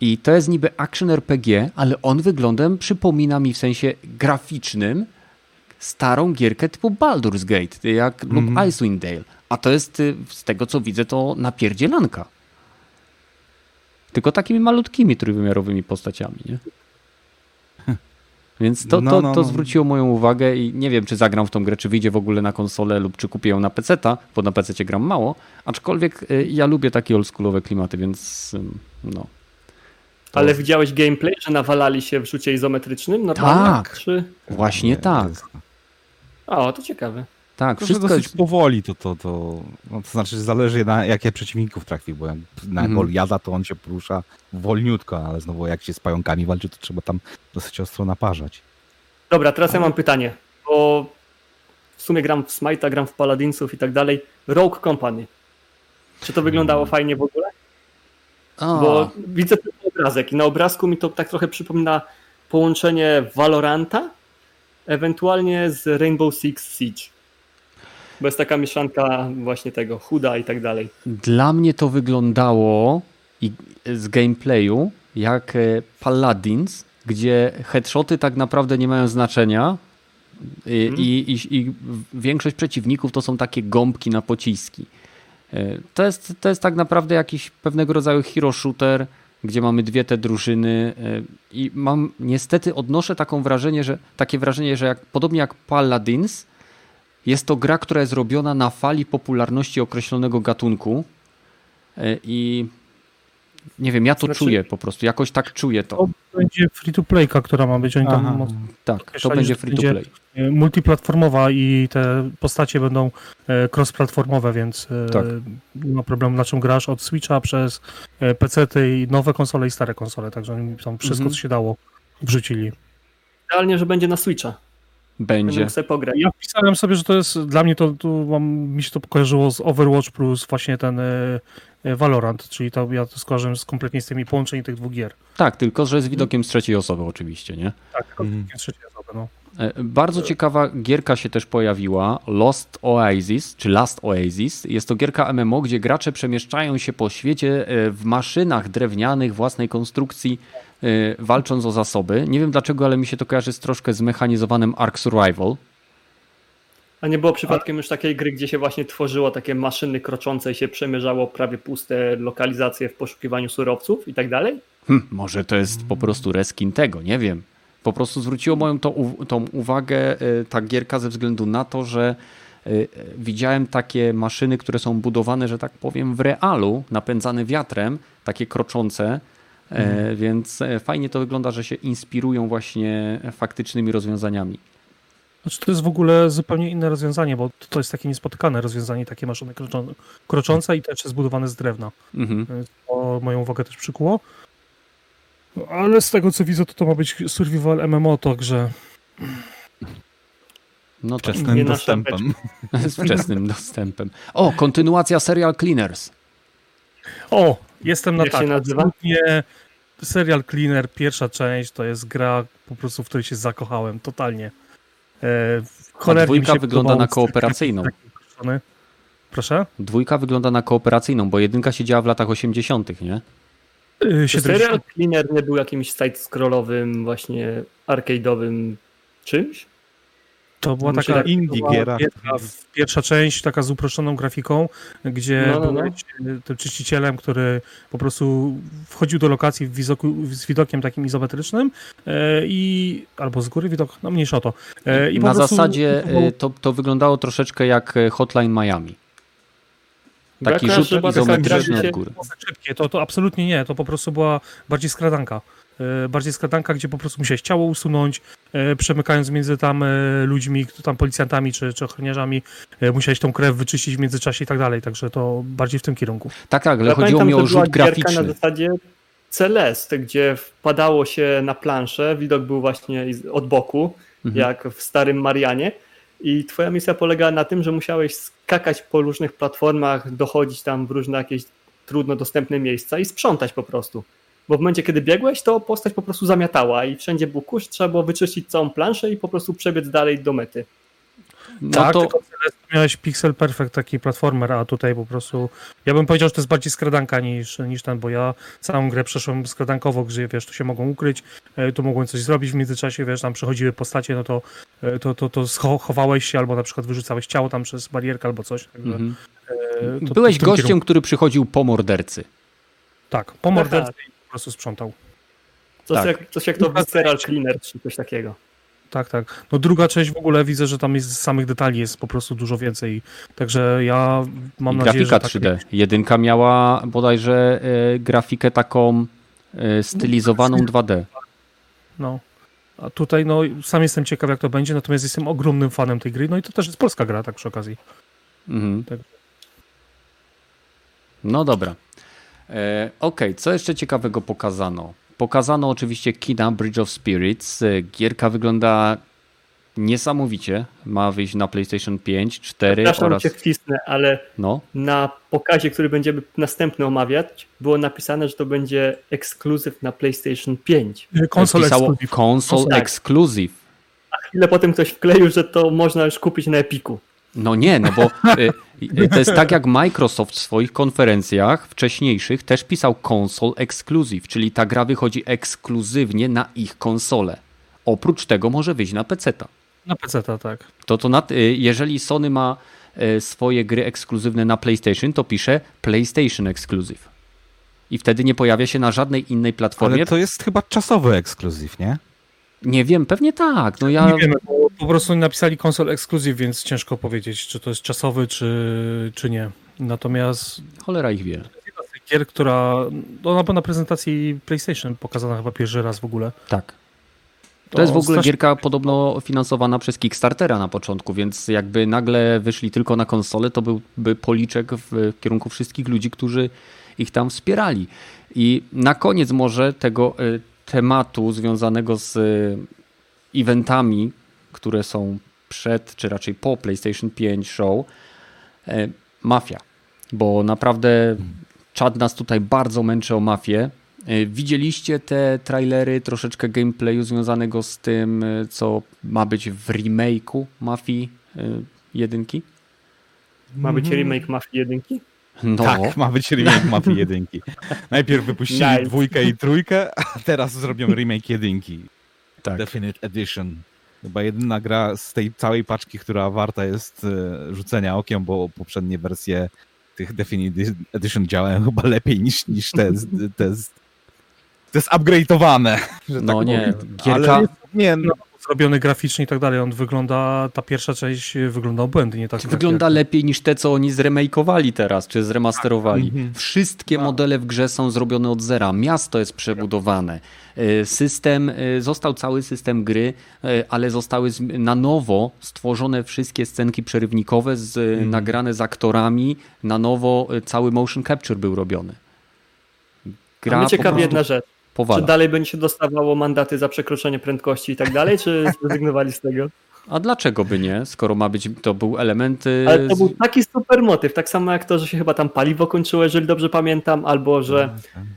I to jest niby action RPG, ale on wyglądem przypomina mi w sensie graficznym starą gierkę typu Baldur's Gate, jak mm -hmm. lub mhm. Icewind Dale. A to jest, y, z tego co widzę, to napierdzielanka. Tylko takimi malutkimi trójwymiarowymi postaciami, nie? Więc to, no, to, no, to no. zwróciło moją uwagę i nie wiem, czy zagram w tą grę, czy wyjdzie w ogóle na konsolę lub czy kupię ją na PC-ta, bo na PC gram mało, aczkolwiek y, ja lubię takie oldschoolowe klimaty, więc no. To... Ale widziałeś gameplay, że nawalali się w rzucie izometrycznym? Normalnie, tak, czy... właśnie tak. O, to ciekawe. Tak, Proszę wszystko dosyć jest... powoli, to, to, to, no, to znaczy zależy na jakie przeciwników trafi, bo jak na mm. Goliada to on się porusza wolniutko, ale znowu jak się z pająkami walczy, to trzeba tam dosyć ostro naparzać. Dobra, teraz ja mam pytanie, bo w sumie gram w Smite'a, gram w Paladinsów i tak dalej. Rogue Company. Czy to wyglądało hmm. fajnie w ogóle? Bo widzę ten obrazek i na obrazku mi to tak trochę przypomina połączenie Valoranta ewentualnie z Rainbow Six Siege. Bo jest taka mieszanka właśnie tego, chuda i tak dalej. Dla mnie to wyglądało z gameplayu jak e, Paladins, gdzie headshoty tak naprawdę nie mają znaczenia i, hmm. i, i, i większość przeciwników to są takie gąbki na pociski. E, to jest, to jest tak naprawdę jakiś pewnego rodzaju hero shooter, gdzie mamy dwie te drużyny e, i mam niestety odnoszę taką wrażenie, że takie wrażenie, że jak, podobnie jak Paladins, jest to gra, która jest robiona na fali popularności określonego gatunku e, i nie wiem, ja to znaczy, czuję po prostu, jakoś tak czuję to. To będzie free to playka, która ma być. Oni tam tak, to będzie free to play. Multiplatformowa i te postacie będą e, cross-platformowe, więc tak. nie ma problemu na czym grasz od Switcha przez PC i nowe konsole i stare konsole, także oni tam wszystko, mhm. co się dało, wrzucili. Idealnie, że będzie na Switcha będzie. pograć. Ja wpisałem sobie, że to jest, dla mnie to, to mam, mi się to kojarzyło z Overwatch plus właśnie ten e, e, Valorant, czyli to ja to skojarzę z kompletnie z tymi połączeń tych dwóch gier. Tak, tylko że z widokiem z trzeciej osoby oczywiście, nie? Tak, tylko mm. z trzeciej osoby, no. E, bardzo ciekawa gierka się też pojawiła, Lost Oasis, czy Last Oasis. Jest to gierka MMO, gdzie gracze przemieszczają się po świecie w maszynach drewnianych własnej konstrukcji walcząc o zasoby. Nie wiem dlaczego, ale mi się to kojarzy z troszkę zmechanizowanym Ark Survival. A nie było przypadkiem już takiej gry, gdzie się właśnie tworzyło takie maszyny kroczące i się przemierzało prawie puste lokalizacje w poszukiwaniu surowców i tak dalej? Hm, może to jest po prostu reskin tego, nie wiem. Po prostu zwróciło moją to, tą uwagę y, ta gierka ze względu na to, że y, widziałem takie maszyny, które są budowane, że tak powiem, w realu, napędzane wiatrem, takie kroczące, mhm. więc e, fajnie to wygląda, że się inspirują właśnie faktycznymi rozwiązaniami. Znaczy to jest w ogóle zupełnie inne rozwiązanie, bo to jest takie niespotykane rozwiązanie, takie maszyny kroczące i też jest zbudowane z drewna. Mhm. To moją uwagę też przykuło. Ale z tego co widzę, to to ma być survival MMO, także... No tak. Wczesnym dostępem. Z wczesnym dostępem. O, kontynuacja Serial Cleaners. O, jestem na Jak tak. się nazywa? Serial Cleaner, pierwsza część, to jest gra po prostu, w której się zakochałem, totalnie. E, dwójka wygląda na kooperacyjną. Proszę? Dwójka wygląda na kooperacyjną, bo jedynka się działa w latach 80., nie? Yy, serial Cleaner nie był jakimś side-scrollowym, właśnie arcade'owym czymś? To była taka tak, indie giera. Pierwsza, pierwsza, część taka z uproszczoną grafiką, gdzie no, no, no. byłeś tym czyścicielem, który po prostu wchodził do lokacji w widoku, z widokiem takim izometrycznym e, i albo z góry widok, no mniejsza o to. E, i Na prostu, zasadzie e, to, to wyglądało troszeczkę jak Hotline Miami. Taki rzut izometryczny od góry. Szybkie, to, to absolutnie nie, to po prostu była bardziej skradanka. E, bardziej skradanka, gdzie po prostu musiałeś ciało usunąć, e, przemykając między tam e, ludźmi, tam policjantami czy, czy ochroniarzami, musiałeś tą krew wyczyścić w międzyczasie i tak dalej, także to bardziej w tym kierunku. Tak, tak, ale ja chodziło mi o rzut graficzny. na zasadzie Celeste, gdzie wpadało się na planszę, widok był właśnie od boku, mhm. jak w starym Marianie i twoja misja polegała na tym, że musiałeś skakać po różnych platformach, dochodzić tam w różne jakieś trudno dostępne miejsca i sprzątać po prostu bo w momencie, kiedy biegłeś, to postać po prostu zamiatała i wszędzie był kurz, trzeba było wyczyścić całą planszę i po prostu przebiec dalej do mety. No tak, to... tylko miałeś Pixel Perfect, taki platformer, a tutaj po prostu, ja bym powiedział, że to jest bardziej skradanka niż, niż ten, bo ja całą grę przeszłem skradankowo, gdzie wiesz, tu się mogą ukryć, e, tu mogłem coś zrobić w międzyczasie, wiesz, tam przechodziły postacie, no to, e, to, to, to chowałeś się albo na przykład wyrzucałeś ciało tam przez barierkę albo coś. Mm -hmm. to, Byłeś gościem, kierunku. który przychodził po mordercy. Tak, po mordercy prostu sprzątał. Coś, tak. jak, coś jak to Visceral Cleaner, czy coś takiego. Tak, tak. No druga część w ogóle widzę, że tam jest samych detali jest po prostu dużo więcej. Także ja mam I nadzieję, grafika że... Grafika 3D. Tak Jedynka miała bodajże e, grafikę taką e, stylizowaną 2D. No. A tutaj no sam jestem ciekaw jak to będzie, natomiast jestem ogromnym fanem tej gry. No i to też jest polska gra, tak przy okazji. Mhm. Tak. No dobra. E, ok, co jeszcze ciekawego pokazano? Pokazano oczywiście Kina Bridge of Spirits. E, gierka wygląda niesamowicie. Ma wyjść na PlayStation 5, 4 Przepraszam oraz... cię wcisnę, ale no? na pokazie, który będziemy następny omawiać, było napisane, że to będzie ekskluzyw na PlayStation 5. Konsol Exclusive. Console tak. Exclusive. A chwilę potem ktoś wkleił, że to można już kupić na Epiku. No nie, no bo y, to jest tak jak Microsoft w swoich konferencjach wcześniejszych też pisał console exclusive, czyli ta gra wychodzi ekskluzywnie na ich konsolę. Oprócz tego może wyjść na PC-ta. Na PC-ta, tak. To, to na, y, jeżeli Sony ma y, swoje gry ekskluzywne na PlayStation, to pisze PlayStation Exclusive. I wtedy nie pojawia się na żadnej innej platformie. Ale to jest chyba czasowy ekskluzyw, nie? Nie wiem, pewnie tak. No ja... Nie wiemy, bo po prostu napisali konsol ekskluzyw, więc ciężko powiedzieć, czy to jest czasowy, czy, czy nie. Natomiast... Cholera ich wie. Gier, która... Ona była na prezentacji PlayStation pokazana chyba pierwszy raz w ogóle. Tak. To, to jest w ogóle strasznie... gierka podobno finansowana przez Kickstartera na początku, więc jakby nagle wyszli tylko na konsolę, to byłby policzek w kierunku wszystkich ludzi, którzy ich tam wspierali. I na koniec może tego y, tematu związanego z e, eventami, które są przed, czy raczej po PlayStation 5 show, e, Mafia. Bo naprawdę czad nas tutaj bardzo męczy o mafię. E, widzieliście te trailery, troszeczkę gameplayu związanego z tym, co ma być w remake'u Mafii jedynki? Ma być remake Mafii jedynki? No. Tak, ma być remake Mafii jedynki. Najpierw wypuścili nice. dwójkę i trójkę, a teraz zrobią remake jedynki. Tak. Definite Edition. Chyba jedyna gra z tej całej paczki, która warta jest e, rzucenia okiem, bo poprzednie wersje tych Definitive Edition działają chyba lepiej niż, niż te, te, to jest upgrade'owane. No tak nie, gierka... Ale nie, no, zrobiony graficznie i tak dalej. On wygląda, ta pierwsza część wygląda obłędnie. Tak wygląda jak... lepiej niż te, co oni zremakeowali teraz, czy zremasterowali. Mhm. Wszystkie no. modele w grze są zrobione od zera. Miasto jest przebudowane. E, system, e, został cały system gry, e, ale zostały na nowo stworzone wszystkie scenki przerywnikowe, z, mhm. nagrane z aktorami. Na nowo cały motion capture był robiony. Gra A mnie ciekawi jedna rzecz. Powala. Czy dalej będzie się dostawało mandaty za przekroczenie prędkości i tak dalej, czy zrezygnowali z tego? A dlaczego by nie, skoro ma być, to był element... Ale to był taki super motyw, tak samo jak to, że się chyba tam paliwo kończyło, jeżeli dobrze pamiętam, albo że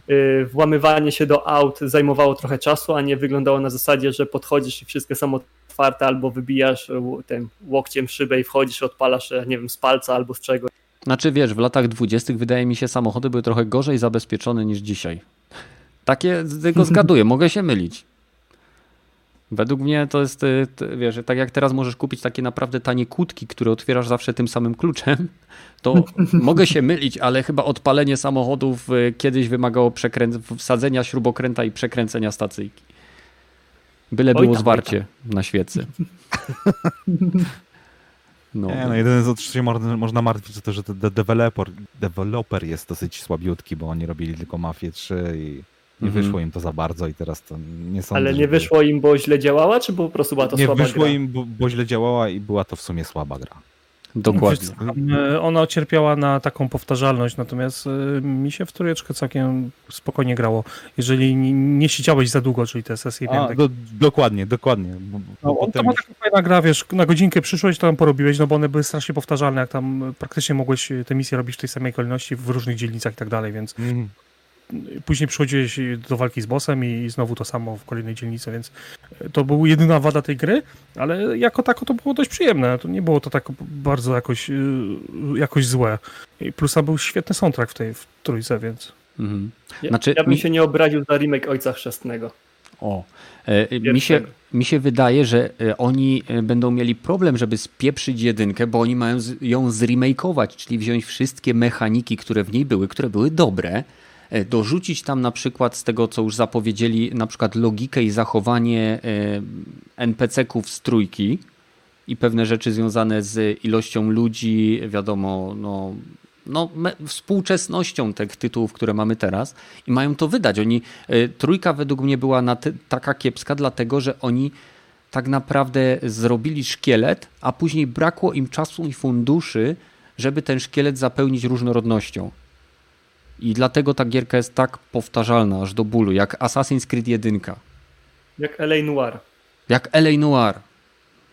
y, włamywanie się do aut zajmowało trochę czasu, a nie wyglądało na zasadzie, że podchodzisz i wszystkie są otwarte, albo wybijasz tym łokciem szybę i wchodzisz, odpalasz, e, nie wiem, z palca albo z czego. Znaczy wiesz, w latach dwudziestych wydaje mi się samochody były trochę gorzej zabezpieczone niż dzisiaj. Takie tylko zgaduję, mogę się mylić. Według mnie to jest, y, wiesz, tak jak teraz możesz kupić takie naprawdę tanie kłódki, które otwierasz zawsze tym samym kluczem, to mogę się mylić, ale chyba odpalenie samochodów y, kiedyś wymagało wsadzenia śrubokręta i przekręcenia stacyjki. Byle było tam, zwarcie na świecy. No. Nie, no jedyne co się można martwić to to, że ten deweloper, deweloper jest dosyć słabiutki, bo oni robili tylko Mafię 3 i nie mhm. wyszło im to za bardzo i teraz to nie sądzę. Ale nie wyszło im, bo źle działała, czy po prostu była to nie słaba gra? Nie wyszło im, bo, bo źle działała i była to w sumie słaba gra. Dokładnie. E, ona cierpiała na taką powtarzalność, natomiast e, mi się w trójeczkę całkiem spokojnie grało. Jeżeli nie siedziałeś za długo, czyli te sesje. A, tak... do, dokładnie, dokładnie. Bo, no, potem... To ma taka fajna gra, wiesz, na godzinkę przyszłeś, to tam porobiłeś, no bo one były strasznie powtarzalne, jak tam praktycznie mogłeś te misje robić w tej samej kolejności w różnych dzielnicach i tak dalej, więc mm później przychodziłeś do walki z bossem i znowu to samo w kolejnej dzielnicy, więc to była jedyna wada tej gry, ale jako tako to było dość przyjemne. To nie było to tak bardzo jakoś, y, jakoś złe. I plusa był świetny soundtrack w tej w trójce, więc... Mhm. Znaczy, ja bym mi... się nie obraził za remake Ojca Chrzestnego. O, e, mi się, mi się wydaje, że e, oni e, będą mieli problem, żeby spieprzyć jedynkę, bo oni mają ją zremakeować, czyli wziąć wszystkie mechaniki, które w niej były, które były dobre, E, dorzucić tam na przykład z tego, co już zapowiedzieli, na przykład logikę i zachowanie e, NPC-ków z trójki i pewne rzeczy związane z ilością ludzi, wiadomo, no, no, współczesnością tych tytułów, które mamy teraz i mają to wydać. Oni, e, trójka według mnie była na taka kiepska, dlatego że oni tak naprawdę zrobili szkielet, a później brakło im czasu i funduszy, żeby ten szkielet zapełnić różnorodnością. I dlatego ta gierka jest tak powtarzalna aż do bólu, jak Assassin's Creed 1. Jak LA Noir. Jak LA Noir.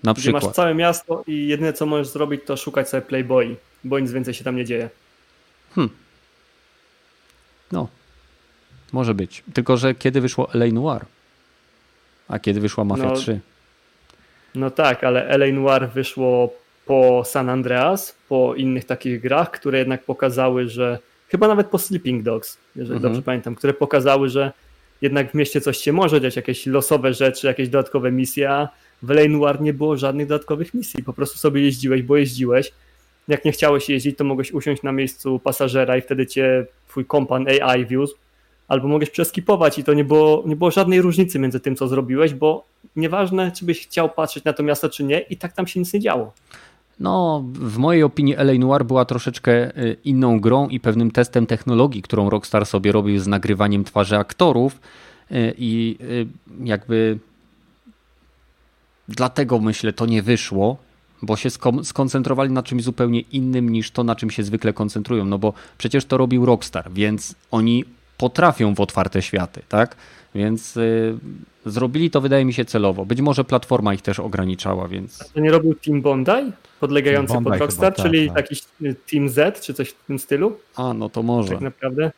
Na Gdzie przykład. masz całe miasto i jedyne co możesz zrobić to szukać sobie Playboy, bo nic więcej się tam nie dzieje. Hmm. No. Może być. Tylko, że kiedy wyszło LA Noir? A kiedy wyszła Mafia no, 3? No tak, ale LA Noir wyszło po San Andreas, po innych takich grach, które jednak pokazały, że chyba nawet po Sleeping Dogs, jeżeli mhm. dobrze pamiętam, które pokazały, że jednak w mieście coś się może dziać, jakieś losowe rzeczy, jakieś dodatkowe misje, a w L.A. Noir nie było żadnych dodatkowych misji, po prostu sobie jeździłeś, bo jeździłeś. Jak nie chciałeś jeździć, to mogłeś usiąść na miejscu pasażera i wtedy cię twój kompan AI wiózł, albo mogłeś przeskipować i to nie było, nie było żadnej różnicy między tym, co zrobiłeś, bo nieważne, czy byś chciał patrzeć na to miasto, czy nie, i tak tam się nic nie działo. No, w mojej opinii LA Noir była troszeczkę y, inną grą i pewnym testem technologii, którą Rockstar sobie robił z nagrywaniem twarzy aktorów y, i y, jakby dlatego myślę to nie wyszło, bo się skoncentrowali na czymś zupełnie innym niż to, na czym się zwykle koncentrują, no bo przecież to robił Rockstar, więc oni potrafią w otwarte światy, tak? Więc y, zrobili to, wydaje mi się, celowo. Być może platforma ich też ograniczała, więc. A to nie robił Team Bondi? Podlegający Bondi pod Rockstar, chyba, czyli tak, taki tak. Team Z, czy coś w tym stylu? A, no to może. Tak naprawdę.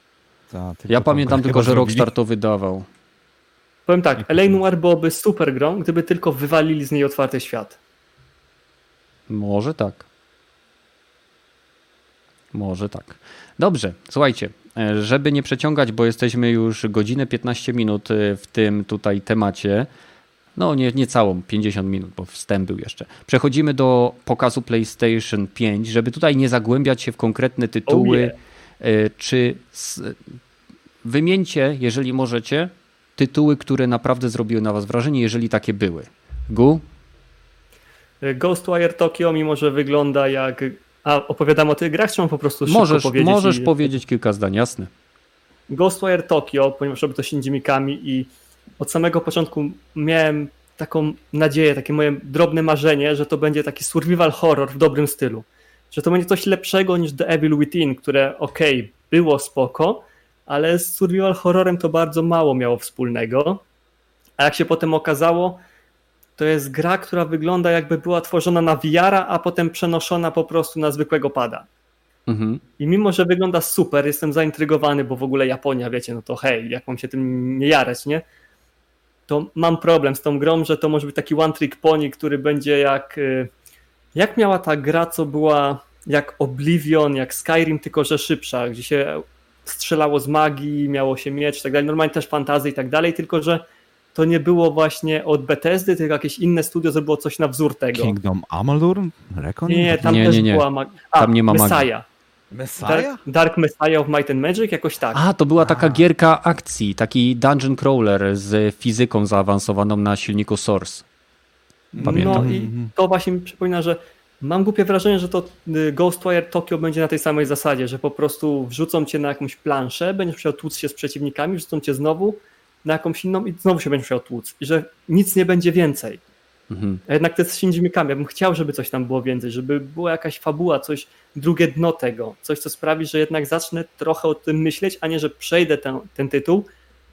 Ta, ja pamiętam tylko, że Rockstar to wydawał. Powiem tak, LA Noir byłoby super grą, gdyby tylko wywalili z niej otwarty świat. Może tak. Może tak. Dobrze, słuchajcie, żeby nie przeciągać, bo jesteśmy już godzinę 15 minut e, w tym tutaj temacie, No nie, nie całą, 50 minut, bo wstęp był jeszcze. Przechodzimy do pokazu PlayStation 5, żeby tutaj nie zagłębiać się w konkretne tytuły. Oh yeah. Czy wymieńcie, jeżeli możecie, tytuły, które naprawdę zrobiły na was wrażenie, jeżeli takie były. Gu? Ghostwire Tokyo, mimo że wygląda jak... A opowiadam o tych grach, czy mam po prostu możesz, powiedzieć? Możesz i... powiedzieć kilka zdań, jasne. Ghostwire Tokyo, ponieważ robię to Shinji Mikami i od samego początku miałem taką nadzieję, takie moje drobne marzenie, że to będzie taki survival horror w dobrym stylu. Że to będzie coś lepszego niż The Evil Within, które okej, okay, było spoko, ale z survival horrorem to bardzo mało miało wspólnego. A jak się potem okazało, to jest gra, która wygląda jakby była tworzona na VR, a potem przenoszona po prostu na zwykłego pada. Mhm. I mimo, że wygląda super, jestem zaintrygowany, bo w ogóle Japonia, wiecie, no to hej, jak mam się tym nie jarać, nie? To mam problem z tą grą, że to może być taki one trick pony, który będzie jak y, jak miała ta gra, co była jak Oblivion, jak Skyrim, tylko że szybsza, gdzie się strzelało z magii, miało się miecz i tak dalej, normalnie też fantazy i tak dalej, tylko że to nie było właśnie od Bethesdy, tylko jakieś inne studio zrobiło coś na wzór tego. Kingdom Amalur? Recon? Nie, nie, tam nie, też nie, nie. była magia. Tam nie ma Messiah. magii. Messiah? Dark, Dark Messiah of Might and Magic, jakoś tak. A, to była taka A. gierka akcji, taki dungeon crawler z fizyką zaawansowaną na silniku Source. Pamiętam. No i to właśnie mi przypomina, że Mam głupie wrażenie, że to y, Ghostwire Tokyo będzie na tej samej zasadzie, że po prostu wrzucą cię na jakąś planszę, będziesz musiał tłuc się z przeciwnikami, wrzucą cię znowu na jakąś inną i znowu się będziesz musiał tłuc. I że nic nie będzie więcej. Mhm. A jednak to jest Shinji Mikami. Ja bym chciał, żeby coś tam było więcej, żeby była jakaś fabuła, coś, drugie dno tego. Coś, co sprawi, że jednak zacznę trochę o tym myśleć, a nie, że przejdę ten, ten tytuł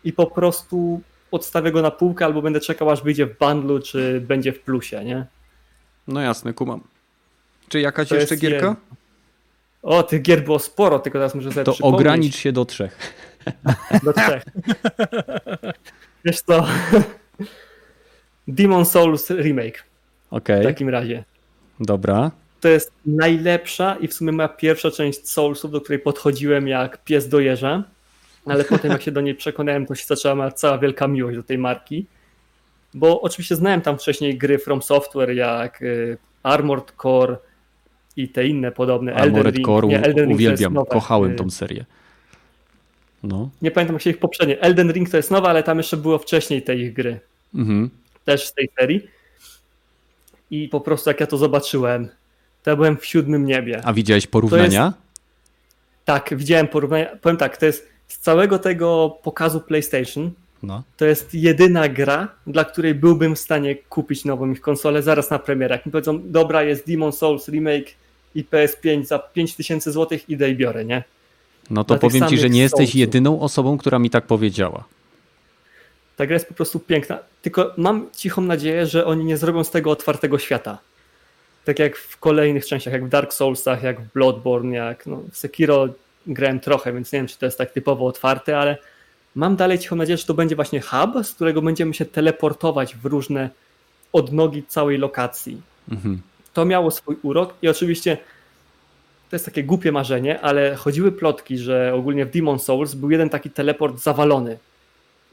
i po prostu odstawię go na półkę albo będę czekał, aż wyjdzie w bundlu, czy będzie w plusie, nie? No jasne, kumam. Czy jakaś to jeszcze gierka? O, tych gier było sporo, tylko teraz muszę sobie To przypomnieć. ogranicz się do trzech. Do trzech. Wiesz co? Demon Souls Remake. Okay. W takim razie. Dobra. To jest najlepsza i w sumie moja pierwsza część Soulsów, do której podchodziłem jak pies do jeża, ale potem jak się do niej przekonałem, to się zaczęła cała wielka miłość do tej marki. Bo oczywiście znałem tam wcześniej gry From Software jak y, Armored Core, i te inne podobne. Elden Ring, Core nie, Elden Ring uwielbiam, kochałem y, tą serię. No. Nie pamiętam jak się ich poprzednie. Elden Ring to jest nowa, ale tam jeszcze było wcześniej tej ich gry. Mhm. Też z tej serii. I po prostu jak ja to zobaczyłem, to ja byłem w siódmym niebie. A widziałeś porównania? Jest... Tak, widziałem porównania. Powiem tak, to jest z całego tego pokazu PlayStation, no. To jest jedyna gra, dla której byłbym w stanie kupić nową ich konsolę zaraz na premierę. Jak mi powiedzą, dobra, jest Demon Souls remake i PS5 za 5000 zł, idę i biorę, nie? No to powiem ci, że nie jesteś jedyną osobą, która mi tak powiedziała. Ta gra jest po prostu piękna. Tylko mam cichą nadzieję, że oni nie zrobią z tego otwartego świata. Tak jak w kolejnych częściach, jak w Dark Soulsach, jak w Bloodborne, jak no, w Sekiro grałem trochę, więc nie wiem, czy to jest tak typowo otwarte, ale mam dalej cichą nadzieję, że to będzie właśnie hub, z którego będziemy się teleportować w różne odnogi całej lokacji. Mhm. To miało swój urok i oczywiście to jest takie głupie marzenie, ale chodziły plotki, że ogólnie w Demon Souls był jeden taki teleport zawalony.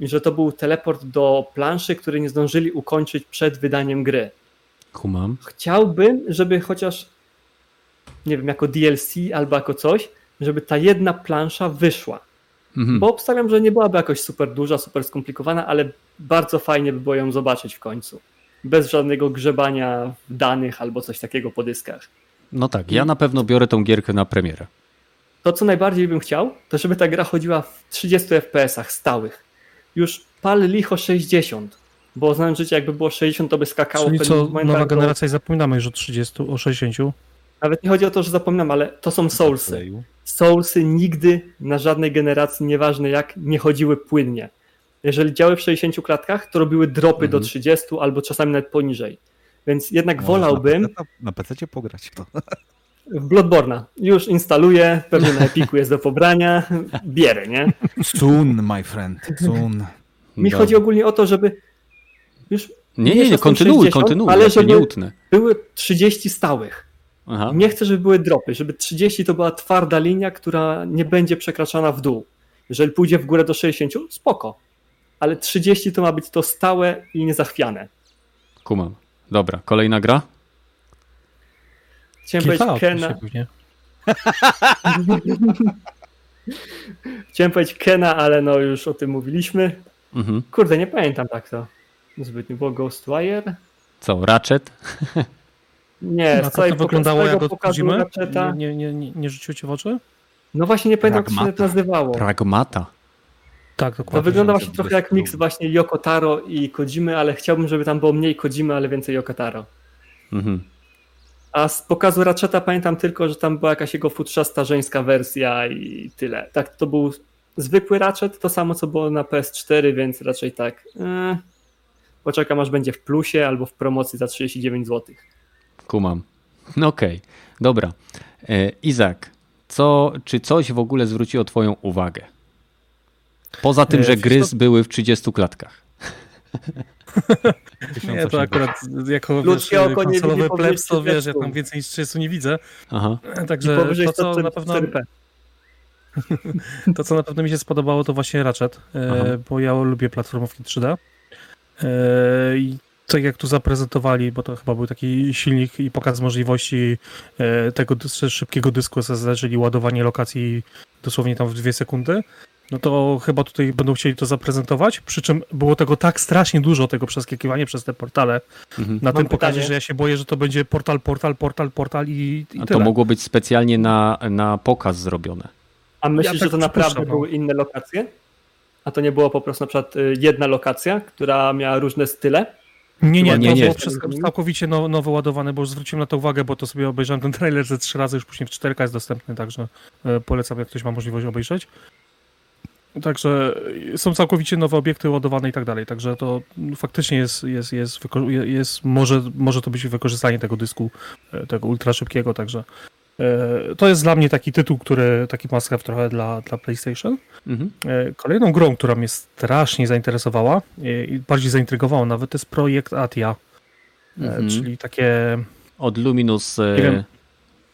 I że to był teleport do planszy, który nie zdążyli ukończyć przed wydaniem gry. Kumam. Chciałbym, żeby chociaż, nie wiem, jako DLC albo jako coś, żeby ta jedna plansza wyszła. Mhm. Bo obstawiam, że nie byłaby jakoś super duża, super skomplikowana, ale bardzo fajnie by było ją zobaczyć w końcu. Bez żadnego grzebania w danych albo coś takiego po dyskach. No tak, ja na pewno biorę tą gierkę na premierę. To, co najbardziej bym chciał, to żeby ta gra chodziła w 30 FPS-ach stałych. Już pal licho 60, bo znam życie, jakby było 60, to by skakało. Czyli co, nowa generacja i zapominamy już o 30, o 60? Nawet nie chodzi o to, że zapominam, ale to są Soulsy. Soulsy nigdy na żadnej generacji, nieważne jak, nie chodziły płynnie. Jeżeli działy w 60 klatkach, to robiły dropy mhm. do 30 albo czasami nawet poniżej. Więc jednak Możesz wolałbym. Na PC, na pograć to. W Bloodborne'a. Już instaluję, pewnie na Epiku jest do pobrania, bierę, nie? Soon, my friend, soon. Mi chodzi ogólnie o to, żeby już. Nie, nie, nie, kontynuuj, 60, kontynuuj, ale żeby nie utnę. były 30 stałych. Aha. Nie chcę, żeby były dropy, żeby 30 to była twarda linia, która nie będzie przekraczana w dół. Jeżeli pójdzie w górę do 60, spoko. Ale 30 to ma być to stałe i niezachwiane. Kumam. Dobra, kolejna gra? Chciałem powiedzieć Kena. Chciałem powiedzieć Kena, ale no już o tym mówiliśmy. Mhm. Kurde, nie pamiętam tak to. Zbytnio było Ghostwire. Co, Ratchet? Nie, no, to, to wyglądało jak od Kojimy? Nie, nie, nie, nie rzuciło cię w oczy? No właśnie nie pamiętam, jak się to nazywało. Pragmata. Tak, dokładnie. To wygląda właśnie trochę jak miks właśnie Yoko Taro i Kojimy, ale chciałbym, żeby tam było mniej Kojimy, ale więcej Yoko Taro. Mhm. A z pokazu Ratcheta pamiętam tylko, że tam była jakaś jego futrzasta żeńska wersja i tyle. Tak, to był zwykły Ratchet, to samo co było na PS4, więc raczej tak. Yy, poczekam aż będzie w plusie albo w promocji za 39 zł. Kumam. No okej, okay. dobra. E, Izak, co, czy coś w ogóle zwróciło Twoją uwagę? Poza tym, e, że gry to... były w 30 klatkach. nie, to akurat jako wiesz, konsolowy plebs, to wiesz, ja tam więcej niż 30 nie widzę. Aha. Także to, co na pewno... to, co na pewno mi się spodobało, to właśnie Ratchet, e, Aha. bo ja lubię platformówki 3D. I tak jak tu zaprezentowali, bo to chyba był taki silnik i pokaz możliwości e, tego szybkiego dysku SSD, czyli ładowanie lokacji dosłownie tam w dwie sekundy, no to chyba tutaj będą chcieli to zaprezentować, przy czym było tego tak strasznie dużo, tego przeskakiwania przez te portale mhm. na Mam tym pokazie, że ja się boję, że to będzie portal, portal, portal, portal i, i A to mogło być specjalnie na, na pokaz zrobione. A myślisz, ja tak że to naprawdę no. były inne lokacje? A to nie było po prostu na przykład y, jedna lokacja, która miała różne style? Nie, nie, nie, to nie. było całkowicie nowo ładowane, bo już zwróciłem na to uwagę, bo to sobie obejrzałem ten trailer ze trzy razy, już później w 4K jest dostępny, także e, polecam, jak ktoś ma możliwość obejrzeć. Także są całkowicie nowe obiekty ładowane i tak dalej, także to faktycznie jest, jest, jest, jest może, może to być wykorzystanie tego dysku, e, tego ultra szybkiego, także E, to jest dla mnie taki tytuł, który taki must trochę dla, dla PlayStation. Mhm. E, kolejną grą, która mnie strasznie zainteresowała i bardziej zaintrygowała nawet, jest projekt Atia. Mhm. Czyli takie. Od Luminous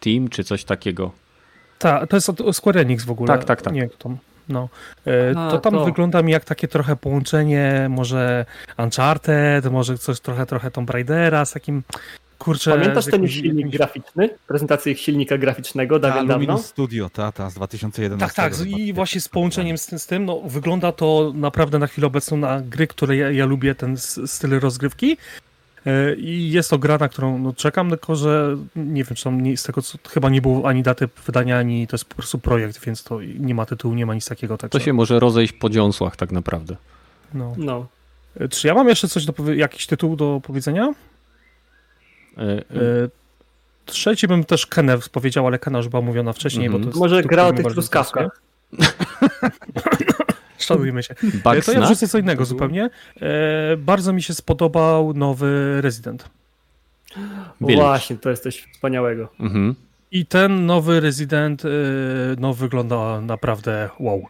Team, czy coś takiego. Tak, to jest od Square Enix w ogóle. Tak, tak, tak. Nie, to, no. Aha, to tam to... wygląda mi jak takie trochę połączenie może Uncharted, może coś trochę, trochę Tomb Raidera z takim Kurczę, Pamiętasz ten silnik jakimś... graficzny? Prezentację ich silnika graficznego dawien ta, dawno? Studio, ta, ta, z 2011. Tak, tak, i właśnie z połączeniem z tym, z tym, no wygląda to naprawdę na chwilę obecną na gry, które ja, ja lubię, ten styl rozgrywki. E, I jest to gra, na którą no, czekam, tylko że nie wiem, czy tam nie, z tego co chyba nie było ani daty wydania, ani to jest po prostu projekt, więc to nie ma tytułu, nie ma nic takiego. Tak to się może rozejść po dziąsłach tak naprawdę. No. no. E, czy ja mam jeszcze coś do jakiś tytuł do powiedzenia? E, e, trzeci bym też Kenę powiedział, ale Kena już była mówiona wcześniej, mm -hmm. bo to jest Może gra o tych truskawkach. Szanujmy się. Bugsnack? To ja wrzucę co innego zupełnie. E, bardzo mi się spodobał nowy Resident. Właśnie, to jest coś wspaniałego. Mhm. I ten nowy Resident no, wygląda naprawdę wow.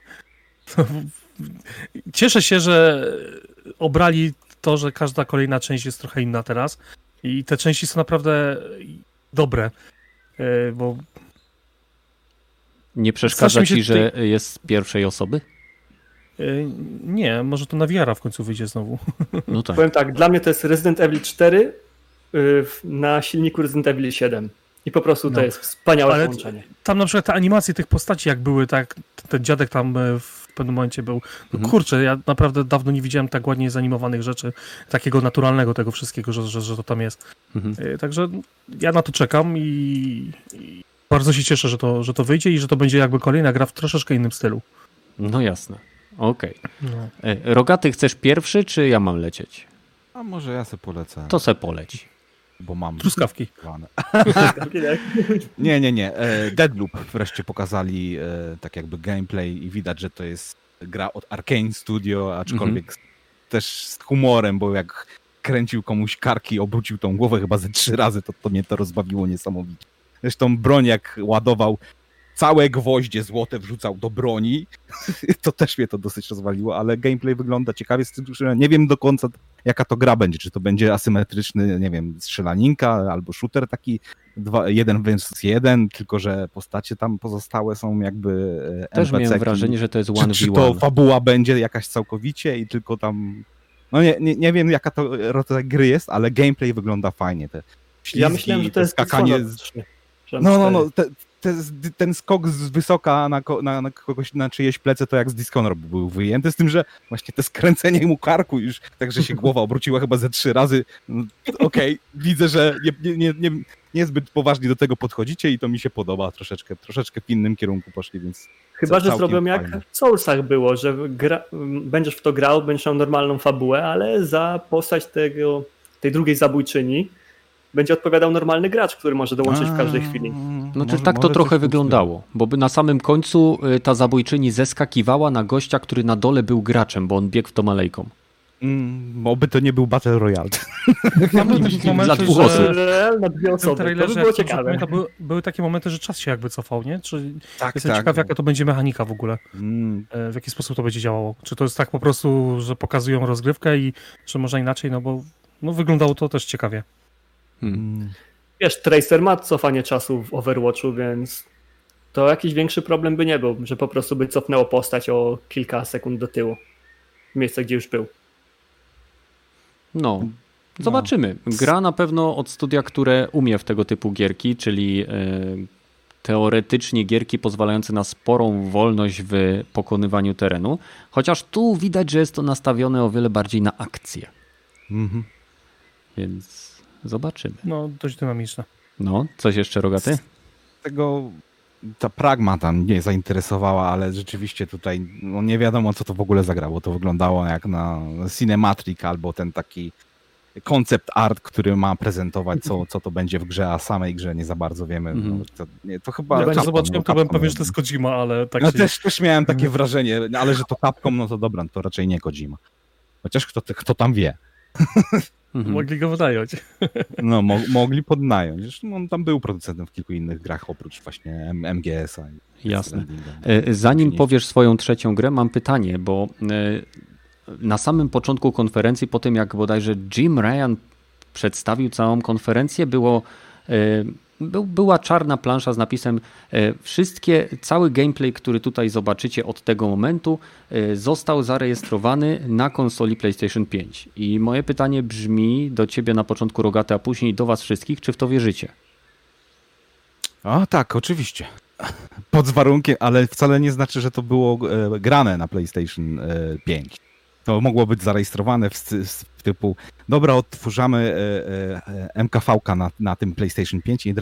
Cieszę się, że obrali to, że każda kolejna część jest trochę inna teraz. I te części są naprawdę dobre, e, bo... Nie przeszkadza ci, że tej... jest z pierwszej osoby? E, nie, może to na wiara w końcu wyjdzie znowu. No tak. Powiem tak, dla mnie to jest Resident Evil 4 y, na silniku Resident Evil 7. I po prostu to no. jest wspaniałe Ale połączenie. Tam na przykład te animacje tych postaci, jak były, tak, ten dziadek tam e, w pewnym momencie był. No mhm. kurczę, ja naprawdę dawno nie widziałem tak ładnie zanimowanych rzeczy, takiego naturalnego tego wszystkiego, że, że, że to tam jest. Mhm. Także ja na to czekam i, i, bardzo się cieszę, że to, że to wyjdzie i że to będzie jakby kolejna gra w troszeczkę innym stylu. No jasne. Okej. Okay. No. E, Rogaty, chcesz pierwszy, czy ja mam lecieć? A może ja se polecę. To se poleć bo mam... Truskawki. nie, nie, nie. E, Deadloop wreszcie pokazali e, tak jakby gameplay i widać, że to jest gra od Arkane Studio, aczkolwiek mhm. też z humorem, bo jak kręcił komuś karki, obrócił tą głowę chyba ze trzy razy, to, to mnie to rozbawiło niesamowicie. Zresztą broń jak ładował całe gwoździe złote wrzucał do broni. to też mnie to dosyć rozwaliło, ale gameplay wygląda ciekawie. Nie wiem do końca, jaka to gra będzie. Czy to będzie asymetryczny, nie wiem, strzelaninka albo shooter taki dwa, jeden versus jeden, tylko że postacie tam pozostałe są jakby e, Też miałem wrażenie, że to jest one czy, czy to fabuła będzie jakaś całkowicie i tylko tam no nie, nie, nie wiem jaka to rodzaj gry jest, ale gameplay wygląda fajnie. Te ślizgi, ja myślałem, że to jest skakanie. No, no, no, te, te, ten skok z wysoka na, na, na, kogoś, na czyjeś plece, to jak z Dishonored był wyjęty, z tym, że właśnie te skręcenie mu karku już, tak że się głowa obróciła chyba ze trzy razy. No, Okej, okay, widzę, że nie, nie, nie, niezbyt poważnie do tego podchodzicie i to mi się podoba troszeczkę, troszeczkę w innym kierunku poszli, więc Chyba, że zrobią jak w Soulsach było, że gra, będziesz w to grał, będziesz miał normalną fabułę, ale za postać tego, tej drugiej zabójczyni będzie odpowiadał normalny gracz, który może dołączyć w każdej chwili. No czy tak to trochę wyglądało, bo by na samym końcu y, ta zabójczyni zeskakiwała na gościa, który na dole był graczem, bo on biegł w to malejką. Mm, oby to nie był Battle Royale. Tam były takie momenty, dwóch że... osób. Na dwie osoby. Trailerze, to by było ciekawe. były, były, takie momenty, że czas się jakby cofał, nie? Czy tak, jestem tak. ciekaw, jaka to będzie mechanika w ogóle. Mm. E, w jaki sposób to będzie działało. Czy to jest tak po prostu, że pokazują rozgrywkę i że można inaczej, no bo no, wyglądało to też ciekawie. Hmm. Wiesz, Tracer ma cofanie czasu w Overwatchu, więc to jakiś większy problem by nie był, że po prostu by cofnęło postać o kilka sekund do tyłu. W miejsce, gdzie już był. No, zobaczymy. Gra na pewno od studia, które umie w tego typu gierki, czyli yy, teoretycznie gierki pozwalające na sporą wolność w pokonywaniu terenu. Chociaż tu widać, że jest to nastawione o wiele bardziej na akcję. Mhm. Więc zobaczymy. No, dość dynamiczne. No, coś jeszcze rogaty? Tego ta pragma tam nie zainteresowała, ale rzeczywiście tutaj no nie wiadomo, co to w ogóle zagrało. To wyglądało jak na Cinematrix albo ten taki koncept art, który ma prezentować, co, co to będzie w grze, a samej grze nie za bardzo wiemy. Mm -hmm. to, nie, to chyba... Ja Capcom, zobaczyłem, to bym pewnie, że to jest Kojima, ale tak No się... też, też miałem takie wrażenie, ale że to Capcom, no to dobra, to raczej nie Kojima. Chociaż kto, kto tam wie. Mhm. Mogli go wynająć. No, mo mogli podnająć. Zresztą on tam był producentem w kilku innych grach, oprócz właśnie MGS-a. Jasne. E, zanim powiesz swoją trzecią grę, mam pytanie, bo e, na samym początku konferencji, po tym jak bodajże Jim Ryan przedstawił całą konferencję, było e, był, była czarna plansza z napisem e, wszystkie, cały gameplay, który tutaj zobaczycie od tego momentu e, został zarejestrowany na konsoli PlayStation 5. I moje pytanie brzmi do ciebie na początku Rogaty, a później do was wszystkich, czy w to wierzycie? A tak, oczywiście. Pod warunkiem, ale wcale nie znaczy, że to było e, grane na PlayStation 5. To mogło być zarejestrowane w, w typu, dobra, odtwarzamy e, e, MKV na, na tym PlayStation 5 i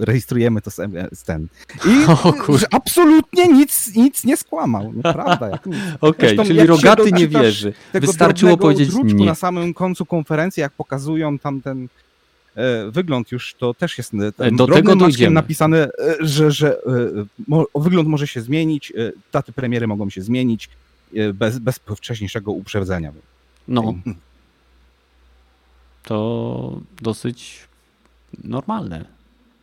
rejestrujemy to z, z ten. I o, absolutnie nic, nic nie skłamał, naprawdę. Okej, okay, czyli Rogaty nie wierzy. Wystarczyło powiedzieć nie. na samym końcu konferencji, jak pokazują tam ten e, wygląd już, to też jest e, do tego dojdziemy. napisane, e, że, że wygląd może się zmienić, daty premiery mogą się zmienić, E, bez, bez wcześniejszego uprzedzenia. No. To dosyć normalne,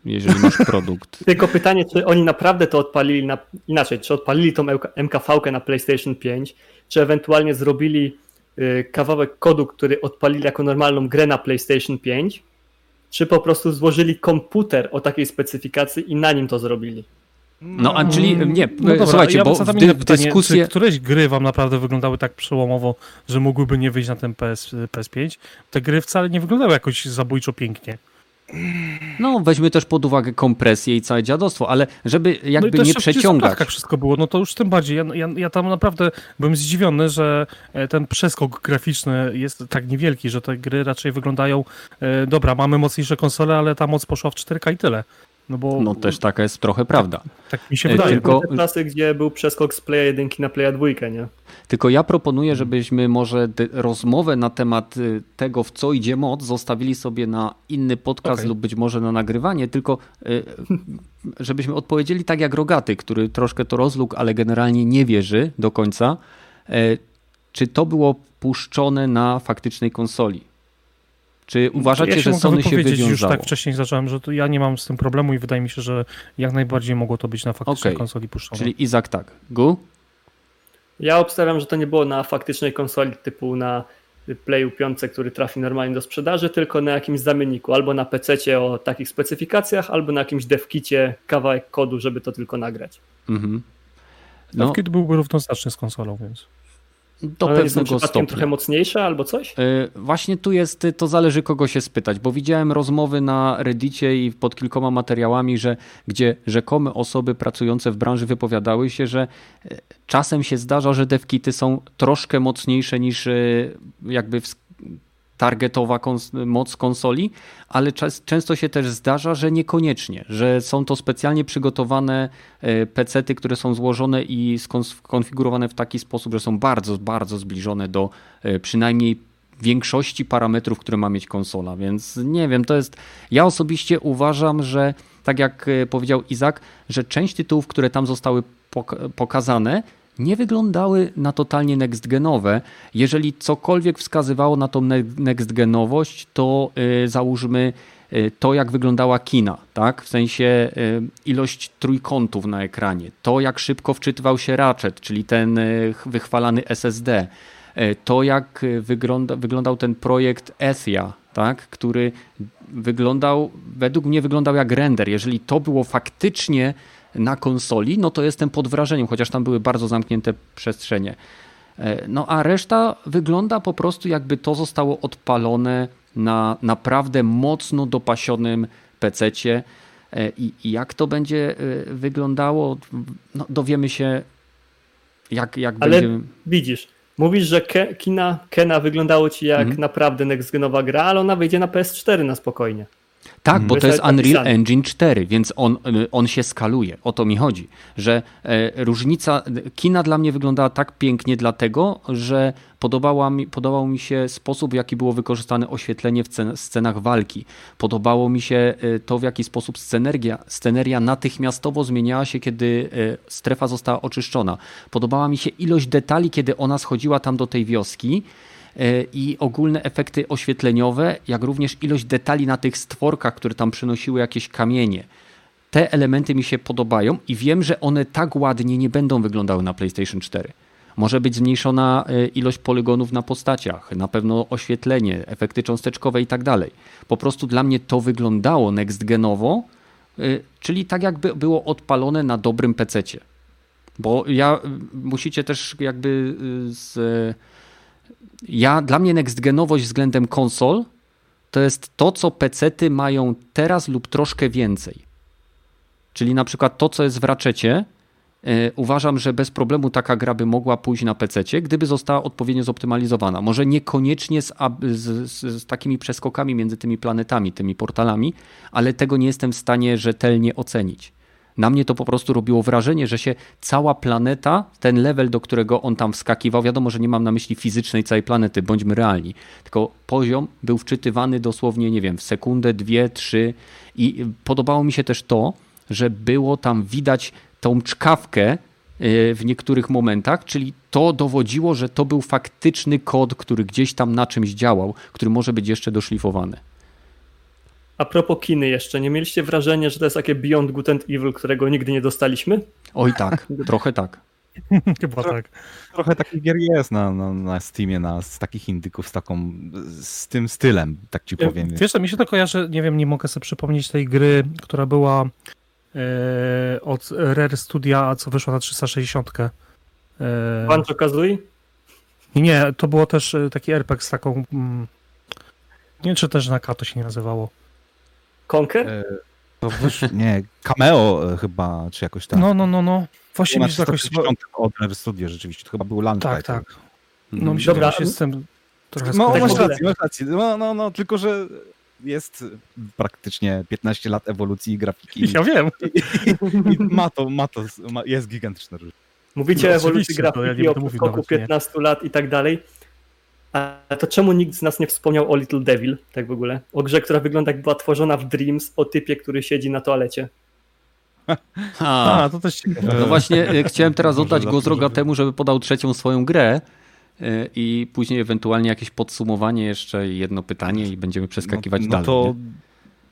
jeżeli masz produkt. Tylko pytanie, czy oni naprawdę to odpalili na, inaczej, czy odpalili tą MKV na PlayStation 5, czy ewentualnie zrobili y, kawałek kodu, który odpalili jako normalną grę na PlayStation 5, czy po prostu złożyli komputer o takiej specyfikacji i na nim to zrobili. No, a czyli mm, nie, no dobra, słuchajcie, ja bo w, dy, dyskusji... Czy któreś gry wam naprawdę wyglądały tak przełomowo, że mogłyby nie wyjść na ten PS, PS5? Te gry wcale nie wyglądały jakoś zabójczo pięknie. No, weźmy też pod uwagę kompresję i całe dziadostwo, ale żeby jakby no nie przeciągać. Jak wszystko było, no to już tym bardziej. Ja, ja, ja, tam naprawdę byłem zdziwiony, że e, ten przeskok graficzny jest tak niewielki, że te gry raczej wyglądają. E, dobra, mamy mocniejsze konsole, ale ta moc poszła w 4K i tyle. No, bo, no też taka jest trochę prawda. Tak, tak mi się wydaje. Tylko te czasy, gdzie był przeskok z Playa 1 na Playa 2, nie? Tylko ja proponuję, żebyśmy może rozmowę na temat y, tego, w co idzie moc, zostawili sobie na inny podcast okay. lub być może na nagrywanie, tylko y, żebyśmy odpowiedzieli tak jak Rogaty, który troszkę to rozlógł, ale generalnie nie wierzy do końca. E, czy to było puszczone na faktycznej konsoli? Czy uważacie, ja że Sony się wywiązało? już tak wcześniej zacząłem, że ja nie mam z tym problemu i wydaje mi się, że jak najbardziej mogło to być na faktycznej okay. konsoli puszczone. Czyli Izak tak. Gu? Ja obstawiam, że to nie było na faktycznej konsoli typu na Playu 5, który trafi normalnie do sprzedaży, tylko na jakimś zamienniku, albo na PC o takich specyfikacjach, albo na jakimś devkicie kawałek kodu, żeby to tylko nagrać. Mhm. No. Devkit byłby równoznaczny z konsolą, więc... do Ale pewnego stopnia. trochę mocniejsze albo coś? Właśnie tu jest, to zależy kogo się spytać, bo widziałem rozmowy na Reddicie i pod kilkoma materiałami, że gdzie rzekome osoby pracujące w branży wypowiadały się, że czasem się zdarza, że devkity są troszkę mocniejsze niż jakby targetowa kons moc konsoli, ale często się też zdarza, że niekoniecznie, że są to specjalnie przygotowane e, pecety, które są złożone i skonfigurowane w taki sposób, że są bardzo, bardzo zbliżone do e, przynajmniej większości parametrów, które ma mieć konsola, więc nie wiem, to jest. Ja osobiście uważam, że tak jak e, powiedział Izak, że część tytułów, które tam zostały pokazane, nie wyglądały na totalnie next-genowe. Jeżeli cokolwiek wskazywało na tą next-genowość, to yy, załóżmy yy, to, jak wyglądała kina, tak? w sensie yy, ilość trójkątów na ekranie, to, jak szybko wczytywał się Ratchet, czyli ten y, wychwalany SSD, y, to, jak wygląda, wyglądał ten projekt Ethia, tak? który wyglądał, według mnie wyglądał jak render. Jeżeli to było faktycznie na konsoli, no to jestem pod wrażeniem, chociaż tam były bardzo zamknięte przestrzenie. E, no a reszta wygląda po prostu jakby to zostało odpalone na naprawdę mocno dopasionym PC-cie. E, I, I, jak to będzie e, wyglądało, no dowiemy się jak, jak Ale będzie... widzisz, mówisz, że Ke, kina Kena wyglądało ci jak mhm. naprawdę next-genowa gra, ale ona wyjdzie na PS4 na spokojnie. Tak, bo to jest Unreal Engine 4, więc on, on się skaluje. O to mi chodzi, że e, różnica kina dla mnie wyglądała tak pięknie dlatego, że podobała mi, podobał mi się sposób, w jaki było wykorzystane oświetlenie w scenach walki. Podobało mi się e, to, w jaki sposób sceneria, sceneria natychmiastowo zmieniała się, kiedy e, strefa została oczyszczona. Podobała mi się ilość detali, kiedy ona schodziła tam do tej wioski i ogólne efekty oświetleniowe, jak również ilość detali na tych stworkach, które tam przynosiły jakieś kamienie. Te elementy mi się podobają i wiem, że one tak ładnie nie będą wyglądały na PlayStation 4. Może być zmniejszona e, ilość polygonów na postaciach, na pewno oświetlenie, efekty cząsteczkowe i tak dalej. Po prostu dla mnie to wyglądało next genowo, e, czyli tak jakby było odpalone na dobrym PC-cie. Bo ja musicie też jakby z ja, dla mnie next-genowość względem konsol to jest to, co PC-ty mają teraz lub troszkę więcej. Czyli na przykład to, co jest w raczecie, yy, uważam, że bez problemu taka gra by mogła pójść na PC, gdyby została odpowiednio zoptymalizowana. Może niekoniecznie z, z, z, takimi przeskokami między tymi planetami, tymi portalami, ale tego nie jestem w stanie rzetelnie ocenić. Na mnie to po prostu robiło wrażenie, że się cała planeta, ten level, do którego on tam wskakiwał, wiadomo, że nie mam na myśli fizycznej całej planety, bądźmy realni, tylko poziom był wczytywany dosłownie, nie wiem, w sekundę, dwie, trzy i podobało mi się też to, że było tam widać tą czkawkę y, w niektórych momentach, czyli to dowodziło, że to był faktyczny kod, który gdzieś tam na czymś działał, który może być jeszcze doszlifowany. A propos kiny jeszcze, nie mieliście wrażenia, że to jest takie Beyond Good and Evil, którego nigdy nie dostaliśmy? Oj tak, trochę tak. Chyba tak. Trochę takich gier jest na, na, na Steamie, na, z takich indyków, z taką, z tym stylem, tak ci powiem. Wiesz co, mi się to kojarzy, nie wiem, nie mogę sobie przypomnieć tej gry, która była e, od Rare Studia, co wyszła na 360. E, Banjo Kazooie? Nie, to było też e, taki RPG z taką... Mm, nie wiem, czy też na K to się nie nazywało. Conker? E, to nie, Cameo e, chyba, czy jakoś tak. No, no, no, no. Właśnie mi się jakoś... Od Studio rzeczywiście, to chyba był Land Tak, tak. No mi się Dobra. się z tym trochę No, masz rację, masz rację. No, no, no, tylko że jest praktycznie 15 lat ewolucji grafiki. Ja wiem. I, i ma to, ma to, ma, jest gigantyczna różnica. Mówicie no, o ewolucji grafiki, ja o skoku 15 nie. lat i tak dalej. A to czemu nikt z nas nie wspomniał o Little Devil, tak w ogóle? O grze, która wygląda jak była tworzona w Dreams, o typie, który siedzi na toalecie. A, A to też ciekawe. No właśnie, e, chciałem teraz oddać go z temu, żeby podał trzecią swoją grę e, i później ewentualnie jakieś podsumowanie jeszcze i jedno pytanie i będziemy przeskakiwać no, no dalej. To nie?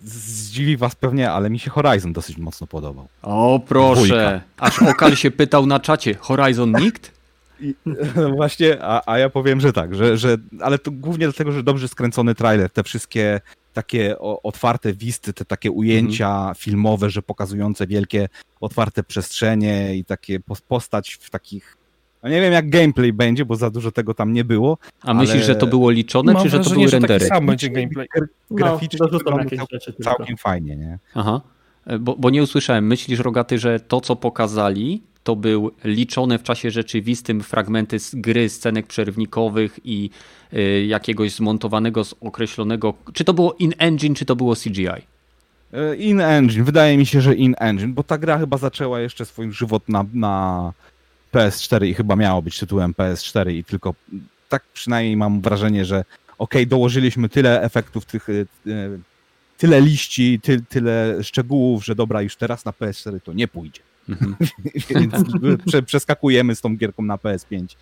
zdziwi was pewnie, ale mi się Horizon dosyć mocno podobał. O proszę, Dwójka. aż Okal się pytał na czacie, Horizon nikt? I, no właśnie, a, a ja powiem, że tak, że, że, ale to głównie dlatego, że dobrze skręcony trailer, te wszystkie takie otwarte wisty, te takie ujęcia mhm. filmowe, że pokazujące wielkie otwarte przestrzenie i takie postać w takich No nie wiem jak gameplay będzie, bo za dużo tego tam nie było. A ale... myślisz, że to było liczone, Mam czy że to były rendery? sam będzie gameplay. Graficznie no, całkiem, całkiem fajnie, nie? Aha. E, bo, bo nie usłyszałem. Myślisz, Rogaty, że to, co pokazali, to był liczone w czasie rzeczywistym fragmenty z gry, scenek przerwnikowych i y, jakiegoś zmontowanego z określonego. Czy to było in-engine, czy to było CGI? E, in-engine, wydaje mi się, że in-engine, bo ta gra chyba zaczęła jeszcze swój żywot na, na PS4 i chyba miało być tytułem PS4 i tylko tak przynajmniej mam wrażenie, że ok, dołożyliśmy tyle efektów tych tyle liści, ty, tyle szczegółów, że dobra, już teraz na PS4 to nie pójdzie. Mhm. Więc prze, przeskakujemy z tą gierką na PS5.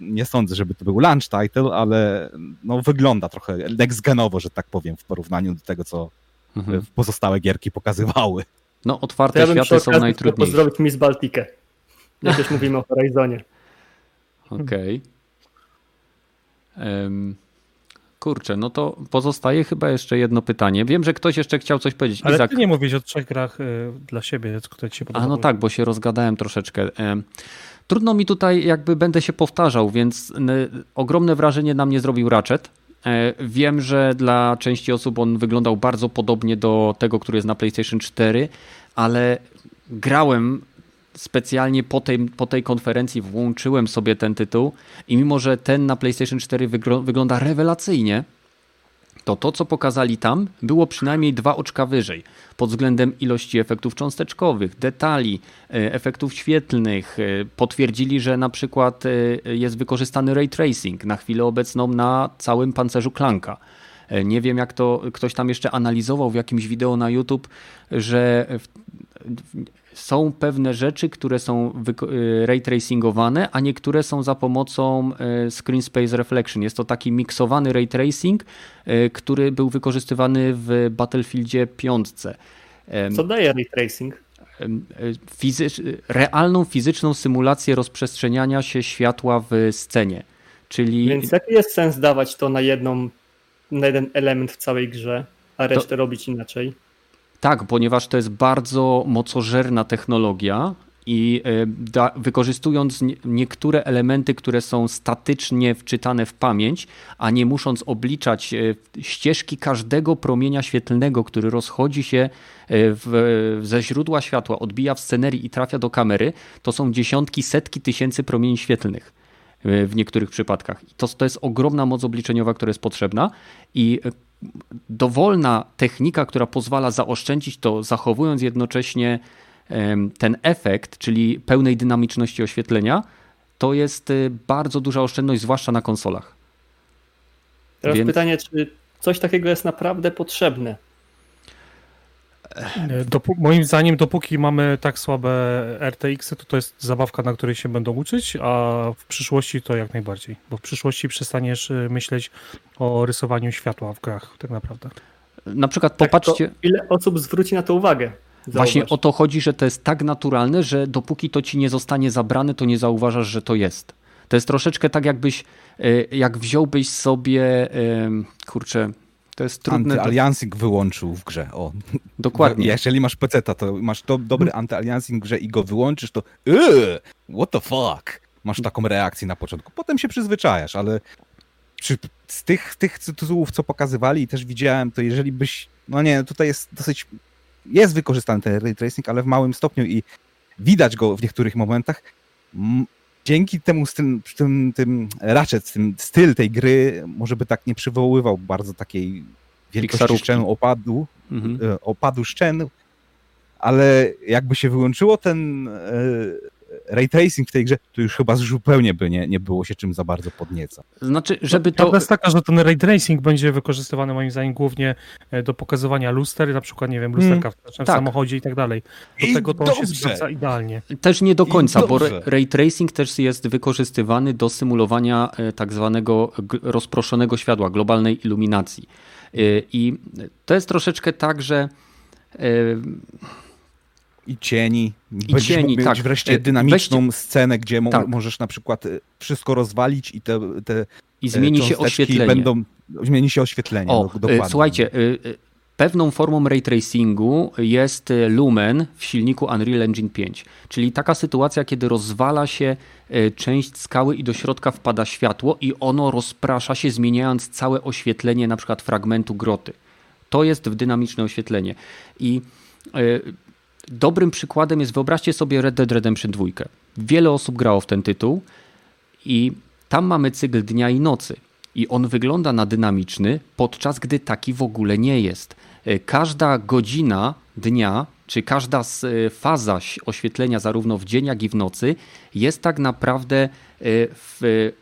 Nie sądzę, żeby to był launch title, ale no, wygląda trochę next-genowo, że tak powiem, w porównaniu do tego, co mhm. pozostałe gierki pokazywały. No, otwarte ja światy są najtrudniejsze. pozdrowić Miss Baltikę. Jak już mówimy o Horizonie. Okej. Okay. Um, Kurczę, no to pozostaje chyba jeszcze jedno pytanie. Wiem, że ktoś jeszcze chciał coś powiedzieć. Ale Izak... ty nie mówisz o trzech grach y, dla siebie, które ci się podobały. A no tak, bo się rozgadałem troszeczkę. Trudno mi tutaj jakby będę się powtarzał, więc ogromne wrażenie na mnie zrobił Ratchet. E, wiem, że dla części osób on wyglądał bardzo podobnie do tego, który jest na PlayStation 4, ale grałem specjalnie po tej, po tej konferencji włączyłem sobie ten tytuł i mimo, że ten na PlayStation 4 wygląda rewelacyjnie, to to, co pokazali tam, było przynajmniej dwa oczka wyżej pod względem ilości efektów cząsteczkowych, detali, e, efektów świetlnych. E, potwierdzili, że na przykład e, jest wykorzystany ray tracing na chwilę obecną na całym pancerzu Klanka. Nie wiem, jak to ktoś tam jeszcze analizował w jakimś wideo na YouTube, że są pewne rzeczy, które są y, ray tracingowane, a niektóre są za pomocą y, screen space reflection. Jest to taki miksowany ray tracing, y, który był wykorzystywany w Battlefieldzie 5. Co daje ray tracing? Fizycz, realną fizyczną symulację rozprzestrzeniania się światła w scenie. Czyli... Więc jaki jest sens dawać to na, jedną, na jeden element w całej grze, a resztę to... robić inaczej? Tak, ponieważ to jest bardzo mocożerna technologia i e, da, wykorzystując niektóre elementy, które są statycznie wczytane w pamięć, a nie musząc obliczać e, ścieżki każdego promienia świetlnego, który rozchodzi się e, w, ze źródła światła, odbija w scenerii i trafia do kamery, to są dziesiątki, setki tysięcy promieni świetlnych w niektórych przypadkach. To, to jest ogromna moc obliczeniowa, która jest potrzebna i dowolna technika, która pozwala zaoszczędzić to, zachowując jednocześnie ten efekt, czyli pełnej dynamiczności oświetlenia, to jest y, bardzo duża oszczędność, zwłaszcza na konsolach. Teraz Więc... pytanie, czy coś takiego jest naprawdę potrzebne? Dopó moim zdaniem, dopóki mamy tak słabe RTX-y, to to jest zabawka, na której się będą uczyć, a w przyszłości to jak najbardziej. Bo w przyszłości przestaniesz y, myśleć o rysowaniu światła w grach, tak naprawdę. Na przykład tak, popatrzcie. ile osób zwróci na to uwagę? Zauważ. Właśnie o to chodzi, że to jest tak naturalne, że dopóki to ci nie zostanie zabrane, to nie zauważasz, że to jest. To jest troszeczkę tak, jakbyś, y, jak wziąłbyś sobie, kurczę, to jest trudne. Anty-aliancing wyłączył w grze. O. Dokładnie. Jeżeli masz PC, to masz to dobry anty-aliancing w grze i go wyłączysz, to yy, what the fuck? Masz taką reakcję na początku. Potem się przyzwyczajasz, ale przy, z tych, tych tytułów, co pokazywali i też widziałem, to jeżeli byś, no nie, tutaj jest dosyć, jest wykorzystany ten ray tracing, ale w małym stopniu i widać go w niektórych momentach dzięki temu tym, tym, tym Ratchet, tym styl tej gry może by tak nie przywoływał bardzo takiej wielkości szczenu opadu, mhm. E, opadu szczen, ale jakby się wyłączyło ten e, ray tracing w tej grze, to już chyba zupełnie by nie, nie było się czym za bardzo podniecać. Znaczy, żeby to... Prawda jest taka, że ten ray tracing będzie wykorzystywany moim zdaniem głównie e, do pokazywania luster, na przykład, nie wiem, lusterka mm, w, tak. samochodzie i tak dalej. Do I tego to dobrze. się sprawdza idealnie. Też nie do końca, bo ray tracing też jest wykorzystywany do symulowania e, tak zwanego rozproszonego światła, globalnej iluminacji. E, I to jest troszeczkę tak, że i cieni. I Będziesz cieni, tak. wreszcie e, dynamiczną Weźcie... scenę, gdzie tak. możesz na przykład e, wszystko rozwalić i te, te I zmieni się oświetlenie. Będą, zmieni się oświetlenie. O, dokładnie. Słuchajcie, Pewną formą ray tracingu jest lumen w silniku Unreal Engine 5, czyli taka sytuacja, kiedy rozwala się e, część skały i do środka wpada światło i ono rozprasza się, zmieniając całe oświetlenie na przykład fragmentu groty. To jest dynamiczne oświetlenie. I e, dobrym przykładem jest, wyobraźcie sobie Red Dead Redemption 2. Wiele osób grało w ten tytuł i tam mamy cykl dnia i nocy i on wygląda na dynamiczny, podczas gdy taki w ogóle nie jest. E, każda godzina dnia, czy każda e, faza oświetlenia, zarówno w dzień, jak i w nocy, jest tak naprawdę e, w,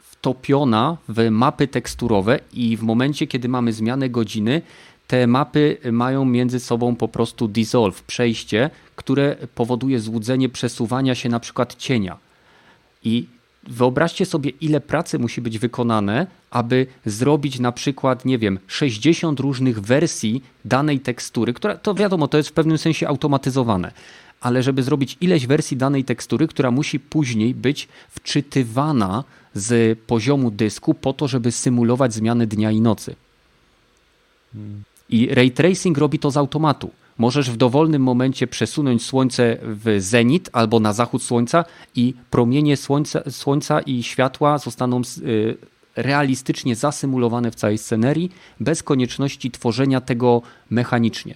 wtopiona w mapy teksturowe, i w momencie, kiedy mamy zmianę godziny, te mapy mają między sobą po prostu dissolve, przejście, które powoduje złudzenie przesuwania się na przykład cienia. I wyobraźcie sobie, ile pracy musi być wykonane, aby zrobić na przykład, nie wiem, 60 różnych wersji danej tekstury, która to wiadomo, to jest w pewnym sensie automatyzowane, ale żeby zrobić ileś wersji danej tekstury, która musi później być wczytywana z poziomu dysku po to, żeby symulować zmiany dnia i nocy. I ray tracing robi to z automatu możesz w dowolnym momencie przesunąć słońce w zenit albo na zachód słońca i promienie słońca, słońca i światła zostaną y, realistycznie zasymulowane w całej scenerii, bez konieczności tworzenia tego mechanicznie.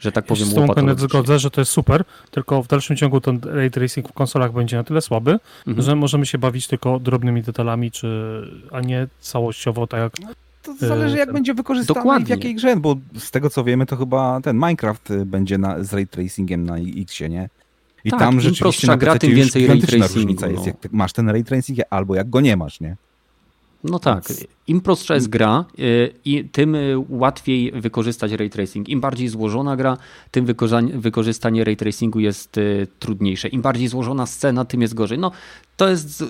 Że tak powiem, ja się z zgodzę, że to jest super, tylko w dalszym ciągu ten ray tracing w konsolach będzie na tyle słaby, mhm. że możemy się bawić tylko drobnymi detalami, czy, a nie całościowo tak jak to zależy jak będzie wykorzystany Dokładnie. w jakiej grze, bo z tego co wiemy to chyba ten Minecraft będzie na, z ray tracingiem na X, nie? I tak, tam rzeczywiście na gra, tym więcej ray tracingu. różnica no. jest, jak masz ten ray tracing albo jak go nie masz, nie? No tak, im prostsza jest gra, y, i tym y, łatwiej wykorzystać ray tracing. Im bardziej złożona gra, tym wykorzystanie ray tracingu jest y, trudniejsze. Im bardziej złożona scena, tym jest gorzej. No to jest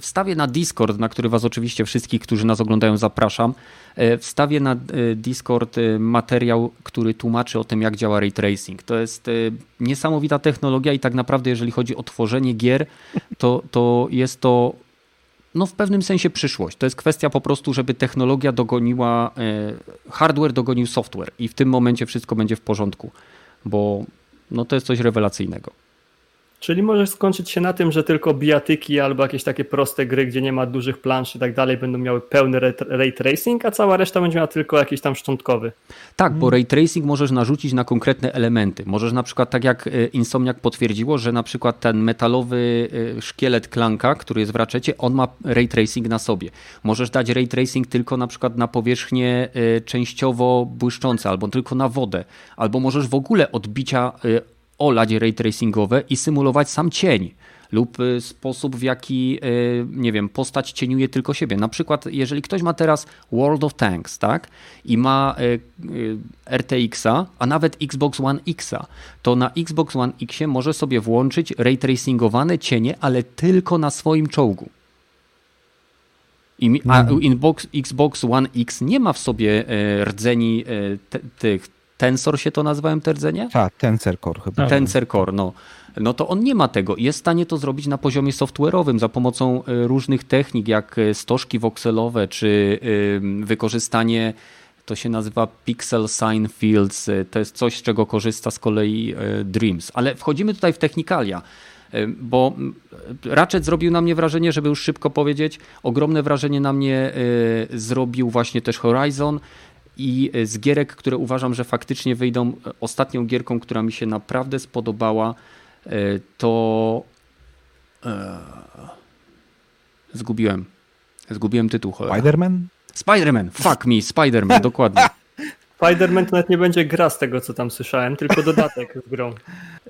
Wstawię na Discord, na który Was oczywiście wszystkich, którzy nas oglądają, zapraszam. E, wstawię na e, Discord e, materiał, który tłumaczy o tym, jak działa ray tracing. To jest niesamowita technologia i tak naprawdę, jeżeli chodzi o tworzenie gier, to, to jest to no w pewnym sensie przyszłość. To jest kwestia po prostu, żeby technologia dogoniła, hardware dogonił software i w tym momencie wszystko będzie w porządku, bo no to jest coś rewelacyjnego. Czyli może skończyć się na tym, że tylko bijatyki albo jakieś takie proste gry, gdzie nie ma dużych plansz i tak dalej, będą miały pełny ray tracing, a cała reszta będzie miała tylko jakiś tam szczątkowy. Tak, bo ray tracing możesz narzucić na konkretne elementy. Możesz na przykład, tak jak e, Insomniac potwierdziło, że na przykład ten metalowy e, szkielet klanka, który jest w raczecie, on ma ray tracing na sobie. Możesz dać ray tracing tylko na przykład na powierzchnie e, częściowo błyszczące, albo tylko na wodę, albo możesz w ogóle odbicia olać ray tracingowe i symulować sam cień lub y, sposób, w jaki, y, nie wiem, postać cieniuje tylko siebie. Na przykład, jeżeli ktoś ma teraz World of Tanks, tak, i ma y, RTX-a, a nawet Xbox One X-a, to na Xbox One X może sobie włączyć ray tracingowane cienie, ale tylko na swoim czołgu. I, a mhm. Xbox One X nie ma w sobie rdzeni tych Tensor się to nazywałem te rdzenie? Tak, Tensor Core chyba. Tensor Core, no. No to on nie ma tego. Jest w stanie to zrobić na poziomie software'owym za pomocą e, różnych technik, jak e, stożki wokselowe, czy wykorzystanie to się nazywa Pixel Sign Fields. E, to jest coś, z czego korzysta z kolei Dreams. Ale wchodzimy tutaj w technikalia, bo Ratchet zrobił na mnie wrażenie, żeby już szybko powiedzieć, ogromne wrażenie na mnie zrobił właśnie też Horizon i e, z gierek, które uważam, że faktycznie wyjdą, e, ostatnią gierką, która mi się naprawdę spodobała, e, to zgubiłem. Zgubiłem tytuł. Spider-Man? Spider-Man, fuck me, Spider-Man, dokładnie. Spider-Man to nawet nie będzie gra z tego, co tam słyszałem, tylko dodatek z grą.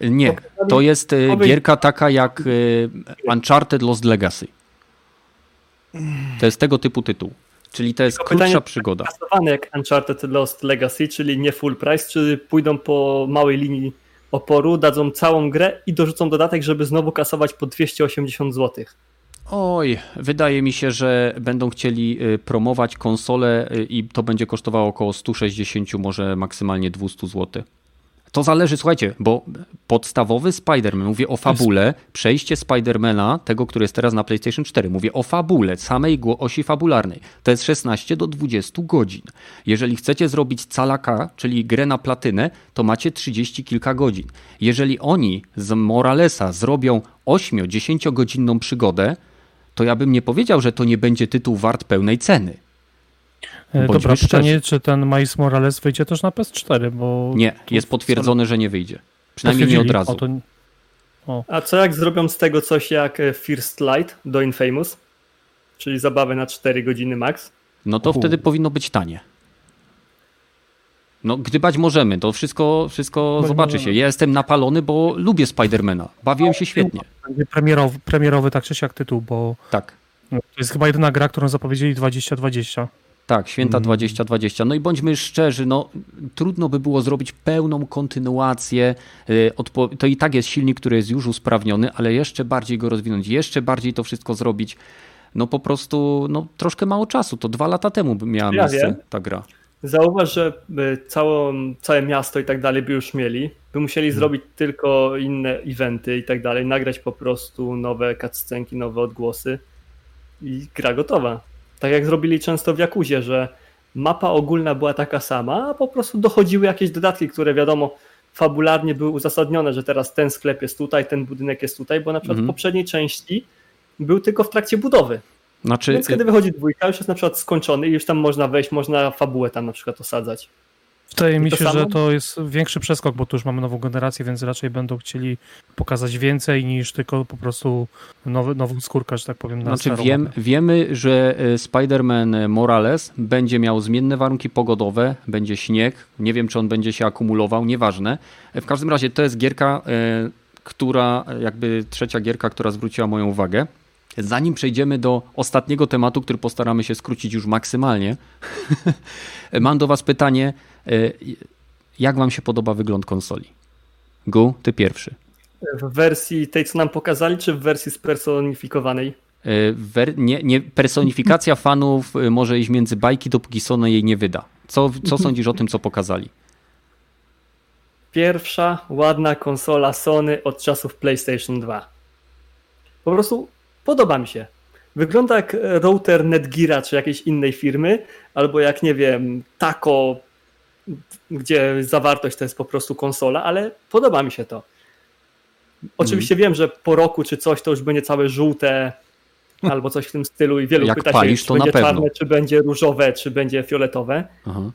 Nie, to jest gierka taka jak Uncharted Lost Legacy. To jest tego typu tytuł. Czyli to jest Tylko krótsza pytanie, przygoda. Kasowane jak Uncharted Lost Legacy, czyli nie full price, czy pójdą po małej linii oporu, dadzą całą grę i dorzucą dodatek, żeby znowu kasować po 280 zł. Oj, wydaje mi się, że będą chcieli y, promować konsolę y, i to będzie kosztowało około 160, może maksymalnie 200 zł. To zależy, słuchajcie, bo podstawowy Spider-Man, mówię o fabule, przejście Spidermana, tego, który jest teraz na PlayStation 4, mówię o fabule, samej osi fabularnej, to jest 16 do 20 godzin. Jeżeli chcecie zrobić calaka, czyli grę na platynę, to macie 30 kilka godzin. Jeżeli oni z Moralesa zrobią 8-10 godzinną przygodę, to ja bym nie powiedział, że to nie będzie tytuł wart pełnej ceny. E, Bądźmy Dobra, pytanie, czy ten Miles Morales wyjdzie też na PS4, bo... Nie, jest potwierdzone, że nie wyjdzie. Przynajmniej nie od razu. O, to... o. A co jak zrobią z tego coś jak e, First Light do Infamous? Czyli zabawę na 4 godziny max? No to U. wtedy powinno być tanie. No, gdybać możemy, to wszystko, wszystko zobaczy się. Ja jestem napalony, bo lubię Spidermana. Bawiłem się świetnie. Będzie premierowy, premierowy tak czy siak tytuł, bo tak. to jest chyba jedyna gra, którą zapowiedzieli 2020. Tak, święta 2020. No i bądźmy szczerzy, no trudno by było zrobić pełną kontynuację. Y, to i tak jest silnik, który jest już usprawniony, ale jeszcze bardziej go rozwinąć, jeszcze bardziej to wszystko zrobić. No po prostu, no troszkę mało czasu. To dwa lata temu miała ja miejsce wiem. ta gra. Zauważ, że całą, całe miasto i tak dalej by już mieli. By musieli hmm. zrobić tylko inne eventy i tak dalej, nagrać po prostu nowe cutscenki, nowe odgłosy i gra gotowa. Tak jak zrobili często w Jakuzie, że mapa ogólna była taka sama, a po prostu dochodziły jakieś dodatki, które wiadomo, fabularnie były uzasadnione, że teraz ten sklep jest tutaj, ten budynek jest tutaj, bo na przykład mhm. w poprzedniej części był tylko w trakcie budowy. Znaczy... Więc kiedy wychodzi dwójka, już jest na przykład skończony i już tam można wejść, można fabułę tam na przykład osadzać. Wydaje mi się, samo? że to jest większy przeskok, bo tu już mamy nową generację, więc raczej będą chcieli pokazać więcej niż tylko po prostu nowy, nową skórkę, że tak powiem. Na znaczy wiem, wiemy, że e, Spider-Man Morales będzie miał zmienne warunki pogodowe, będzie śnieg, nie wiem czy on będzie się akumulował, nieważne. E, w każdym razie to jest gierka, e, która jakby trzecia gierka, która zwróciła moją uwagę. Zanim przejdziemy do ostatniego tematu, który postaramy się skrócić już maksymalnie, mam do Was pytanie, E, jak wam się podoba wygląd konsoli? Gu, ty pierwszy. W wersji tej, co nam pokazali, czy w wersji spersonifikowanej? E, nie, nie, personifikacja fanów e, może iść między bajki, dopóki Sony jej nie wyda. Co, co sądzisz o tym, co pokazali? Pierwsza ładna konsola Sony od czasów PlayStation 2. Po prostu podoba mi się. Wygląda jak router Netgeara czy jakiejś innej firmy, albo jak, nie wiem, Taco gdzie zawartość to jest po prostu konsola, ale podoba mi się to. Oczywiście mm. wiem, że po roku czy coś to już będzie całe żółte albo coś w tym stylu i wielu Jak pyta palisz, się, czy będzie czarne, czy będzie różowe, czy będzie fioletowe. Aha.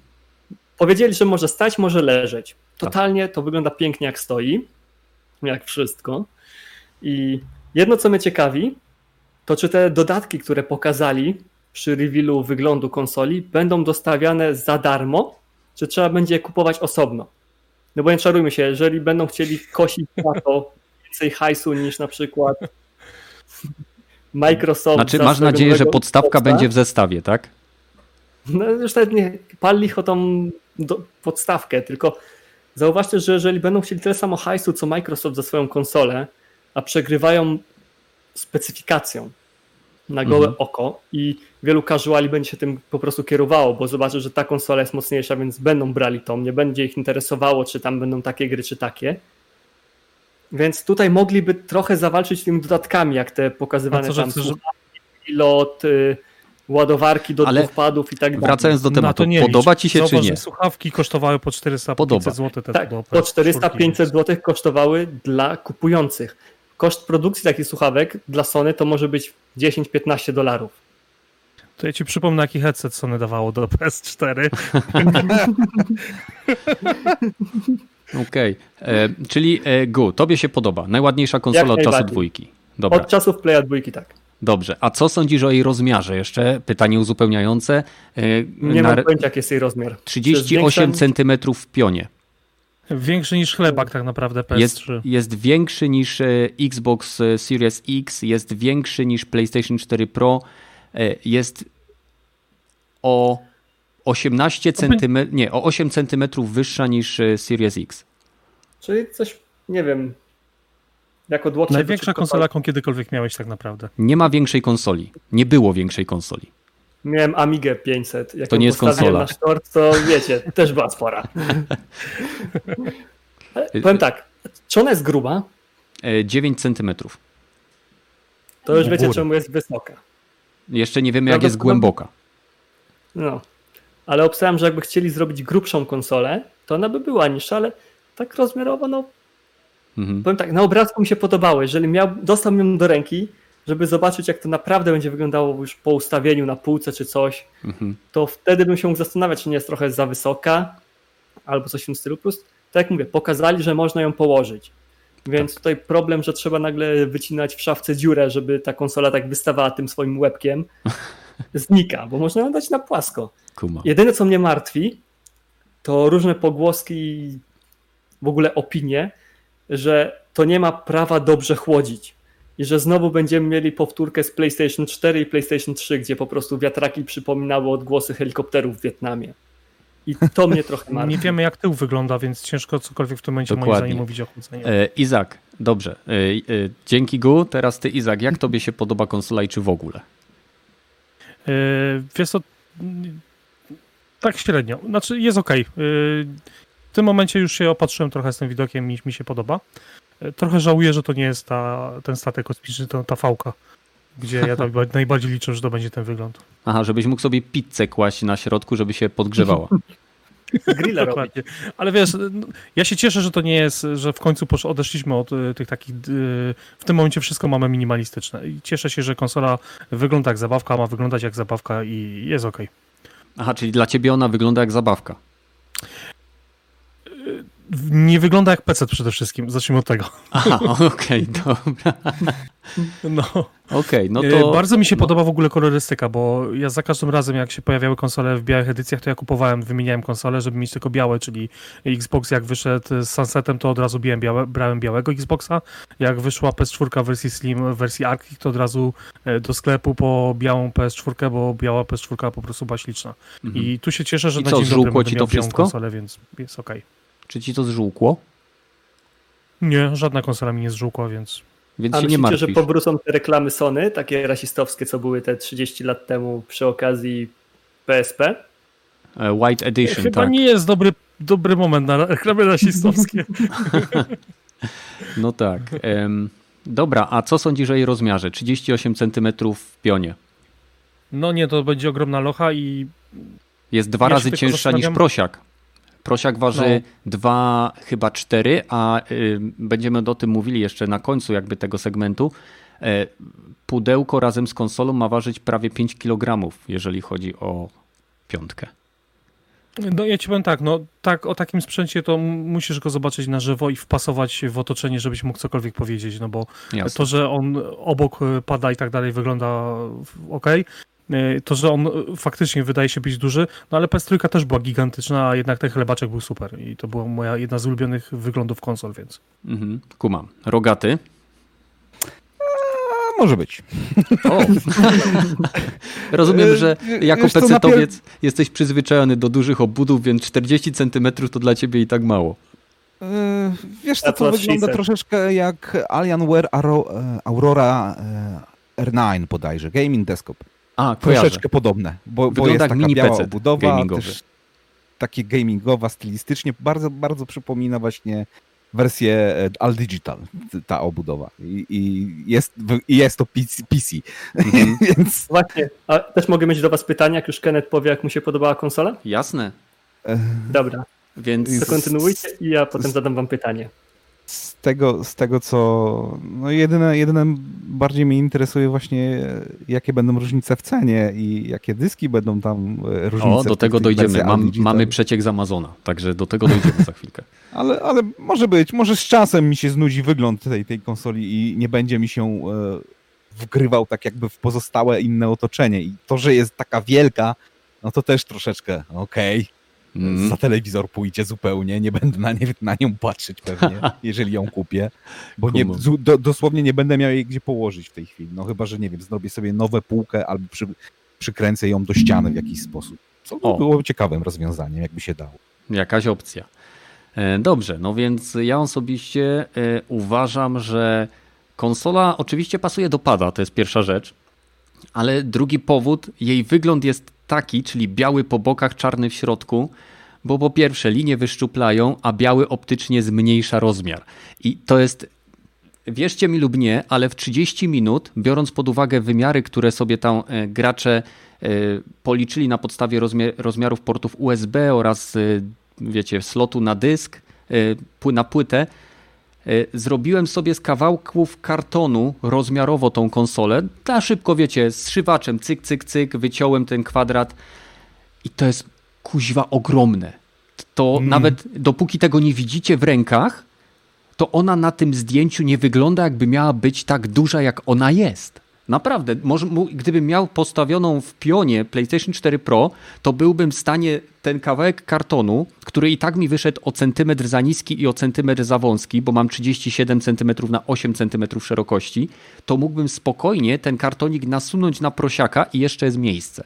Powiedzieli, że może stać, może leżeć. Totalnie to wygląda pięknie jak stoi, jak wszystko. I jedno, co mnie ciekawi, to czy te dodatki, które pokazali przy revealu wyglądu konsoli, będą dostawiane za darmo, że trzeba będzie je kupować osobno. No bo nie czarujmy się, jeżeli będą chcieli kosić na to więcej hajsu niż na przykład Microsoft. Znaczy masz nadzieję, że podstawka będzie w zestawie, tak? No już nawet nie pali o tą podstawkę, tylko zauważcie, że jeżeli będą chcieli tyle samo hajsu co Microsoft za swoją konsolę, a przegrywają specyfikacją, na gołe mhm. oko i wielu casuali będzie się tym po prostu kierowało, bo zobaczy, że ta konsola jest mocniejsza, więc będą brali tą, nie będzie ich interesowało, czy tam będą takie gry, czy takie. Więc tutaj mogliby trochę zawalczyć tymi dodatkami, jak te pokazywane co, tam że... pilot, y, ładowarki do Ale dwóch padów i tak dalej. Wracając do tematu, podoba ci się Zauważ, czy nie? słuchawki kosztowały po 400-500 zł. tak, po 400-500 zł kosztowały dla kupujących koszt produkcji takich słuchawek dla Sony to może być 10-15 dolarów. To ja ci przypomnę, jaki headset Sony dawało do PS4. Okej, okay. E, czyli e, Gu, tobie się podoba. Najładniejsza konsola od czasu dwójki. Dobra. Od czasów Playa dwójki, tak. Dobrze, a co sądzisz o jej rozmiarze? Jeszcze pytanie uzupełniające. E, Nie na... mam pojęcia, jaki jest jej rozmiar. 38 cm w pionie. Większy niż chlebak tak naprawdę PS3. Jest, jest większy niż e, Xbox e, Series X, jest większy niż PlayStation 4 Pro, e, jest o 18 cm, nie, o 8 cm wyższa niż Series X. Czyli coś, nie wiem, jako dłocie. Największa konsola, jaką kiedykolwiek miałeś tak naprawdę. Nie ma większej konsoli. Nie było większej konsoli. Miałem Amigę 500. Jak to nie jest konsola. na short, to wiecie, też była spora. Powiem tak, czy ona jest gruba? 9 e, centymetrów. To już wiecie, czemu jest wysoka. Jeszcze nie wiemy, jak jest głęboka. No, ale obstawiam, że jakby chcieli zrobić grubszą konsolę, to ona by była niższa, ale tak rozmiarowo, no. Mhm. Powiem tak, na obrazku mi się podobało. Jeżeli miał, dostał ją do ręki, żeby zobaczyć, jak to naprawdę będzie wyglądało już po ustawieniu na półce czy coś, mhm. to wtedy bym się mógł zastanawiać, czy nie jest trochę za wysoka albo coś w tym stylu. Plus, tak jak mówię, pokazali, że można ją położyć. Więc tak. tutaj problem, że trzeba nagle wycinać w szafce dziurę, żeby ta konsola tak wystawała tym swoim łebkiem, znika, bo można ją dać na płasko. Kuma. Jedyne, co mnie martwi, to różne pogłoski i w ogóle opinie, że to nie ma prawa dobrze chłodzić. I że znowu będziemy mieli powtórkę z PlayStation 4 i PlayStation 3, gdzie po prostu wiatraki przypominały odgłosy helikopterów w Wietnamie. I to mnie trochę martwi. Nie wiemy, jak tył wygląda, więc ciężko cokolwiek w tym momencie Dokładnie. moim zdaniem mówić o chłodzeniu. E, Izak, dobrze. E, e, dzięki Gu. Teraz ty, Izak, jak tobie się podoba konsola i czy w ogóle? E, wiesz co, tak średnio. Znaczy jest ok. E, w tym momencie już się opatrzyłem trochę z tym widokiem i mi się podoba. Trochę żałuję, że to nie jest ta, ten statek kosmiczny, to ta fałka, gdzie ja najbardziej liczę, że to będzie ten wygląd. Aha, żebyś mógł sobie pizzę kłaść na środku, żeby się podgrzewała. Grilla Dokładnie. Ale wiesz, ja się cieszę, że to nie jest, że w końcu odeszliśmy od e, tych takich. E, w tym momencie wszystko mamy minimalistyczne. I cieszę się, że konsola wygląda jak zabawka, ma wyglądać jak zabawka i jest ok. Aha, czyli dla ciebie ona wygląda jak zabawka nie wygląda jak PC przede wszystkim. Zacznijmy od tego. Aha, okej, okay, dobra. No. Okej, okay, no to... E, bardzo mi się no. podoba w ogóle kolorystyka, bo ja za każdym razem, jak się pojawiały konsole w białych edycjach, to ja kupowałem, wymieniałem konsole, żeby mieć tylko białe, czyli Xbox jak wyszedł z Sunsetem, to od razu biłem białe, brałem białego Xboxa. Jak wyszła PS4 w wersji Slim, wersji Arctic, to od razu e, do sklepu po białą PS4, bo biała PS4 po prostu była śliczna. Mhm. I tu się cieszę, że I na co, dzień dobry ci to wszystko? konsolę, więc jest okej. Okay. Czy ci to zżółkło? Nie, żadna konsola mi nie zżółkła, więc... Więc A się myślicie, nie że powrócą te reklamy Sony, takie rasistowskie, co były te 30 lat temu przy okazji PSP? E, White Edition, Chyba tak. nie jest dobry, dobry moment na reklamy rasistowskie. no tak. Dobra, a co sądzisz o jej rozmiarze? 38 cm w pionie. No nie, to będzie ogromna locha i... Jest dwa ja razy cięższa niż prosiak. Prosiak waży no. 2, chyba 4, a y, będziemy o tym mówili jeszcze na końcu jakby tego segmentu. E, pudełko razem z konsolą ma ważyć prawie 5 kg, jeżeli chodzi o piątkę. No ja ci powiem tak, no tak o takim sprzęcie to musisz go zobaczyć na żywo i wpasować w otoczenie, żebyś mógł cokolwiek powiedzieć, no bo Jasne. to, że on obok pada i tak dalej wygląda ok, to, że on e, faktycznie wydaje się być duży, no ale PS3 też była gigantyczna, a jednak ten chlebaczek był super i to była moja jedna z ulubionych wyglądów konsol, więc. Mhm, kumam. Rogaty? może być. O. Rozumiem, że e, jako pecetowiec jesteś przyzwyczajony do dużych obudów, więc 40 cm to dla ciebie i tak mało. Wiesz co, to wygląda troszeczkę jak Alienware Aurora R9 bodajże, gaming desktop. A, Troszeczkę podobne, bo, bo jest taka mini biała PC obudowa, gamingowy. też takie gamingowa stylistycznie, bardzo, bardzo przypomina właśnie wersję e, All Digital, ta obudowa. I, i jest, i jest to PC. PC. Mhm. Więc... Właśnie, a też mogę mieć do was pytanie, jak już Kenneth powie, jak mu się podobała konsola? Jasne. Dobra. Więc... To kontynuujcie i ja potem zadam wam pytanie z tego, z tego co. No jedyne, jedyne bardziej mnie interesuje właśnie, jakie będą różnice w cenie i jakie dyski będą tam e, różnice. O, do tego dojdziemy. Mam, mamy przeciek z Amazona, także do tego dojdziemy za chwilkę. Ale, ale może być, może z czasem mi się znudzi wygląd tej, tej konsoli i nie będzie mi się e, wgrywał tak jakby w pozostałe inne otoczenie. I to, że jest taka wielka, no to też troszeczkę okej. Okay Mm. Za telewizor pójdzie zupełnie, nie będę na, nie, na nią patrzeć pewnie, jeżeli ją kupię, bo nie, do, dosłownie nie będę miał jej gdzie położyć w tej chwili. No chyba, że nie wiem, zrobię sobie nowe półkę albo przy, przykręcę ją do ściany w jakiś sposób. Co by było ciekawym rozwiązaniem, jakby się dało. Jakaś opcja. E, dobrze, no więc ja osobiście e, uważam, że konsola oczywiście pasuje do pada, to jest pierwsza rzecz, ale drugi powód, jej wygląd jest taki, czyli biały po bokach, czarny w środku, bo po pierwsze linie wyszczuplają, a biały optycznie zmniejsza rozmiar. I to jest wierzcie mi lub nie, ale w 30 minut, biorąc pod uwagę wymiary, które sobie tam e, gracze e, policzyli na podstawie rozmiarów portów USB oraz, e, wiecie, slotu na dysk, na płytę, zrobiłem sobie z kawałków kartonu rozmiarowo tą konsolę. Na szybko, wiecie, z szywaczem, cyk, cyk, cyk, wyciąłem ten kwadrat i to jest kuźwa ogromne. To mm. nawet dopóki tego nie widzicie w rękach, to ona na tym zdjęciu nie wygląda, jakby miała być tak duża, jak ona jest. Naprawdę, może, gdybym miał postawioną w pionie PlayStation 4 Pro, to byłbym w stanie ten kawałek kartonu, który i tak mi wyszedł o centymetr za niski i o centymetr za wąski, bo mam 37 cm na 8 cm szerokości, to mógłbym spokojnie ten kartonik nasunąć na prosiaka i jeszcze jest miejsce.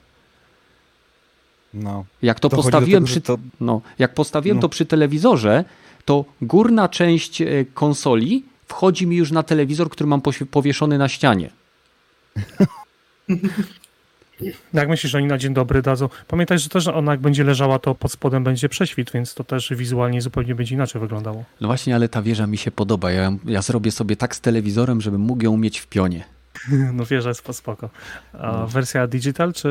No. Jak to, to postawiłem tego, przy, to... No, jak postawiłem no. to przy telewizorze, to górna część e, konsoli wchodzi mi już na telewizor, który mam powieszony na ścianie. Jak myślisz, że oni na dzień dobry dadzą? Pamiętaj, że też ona jak będzie leżała, to pod spodem będzie prześwit, więc to też wizualnie zupełnie będzie inaczej wyglądało. No właśnie, ale ta wieża mi się podoba. Ja, ja zrobię sobie tak z telewizorem, żebym mógł ją mieć w pionie. No wieża jest spoko. A no. wersja digital, czy...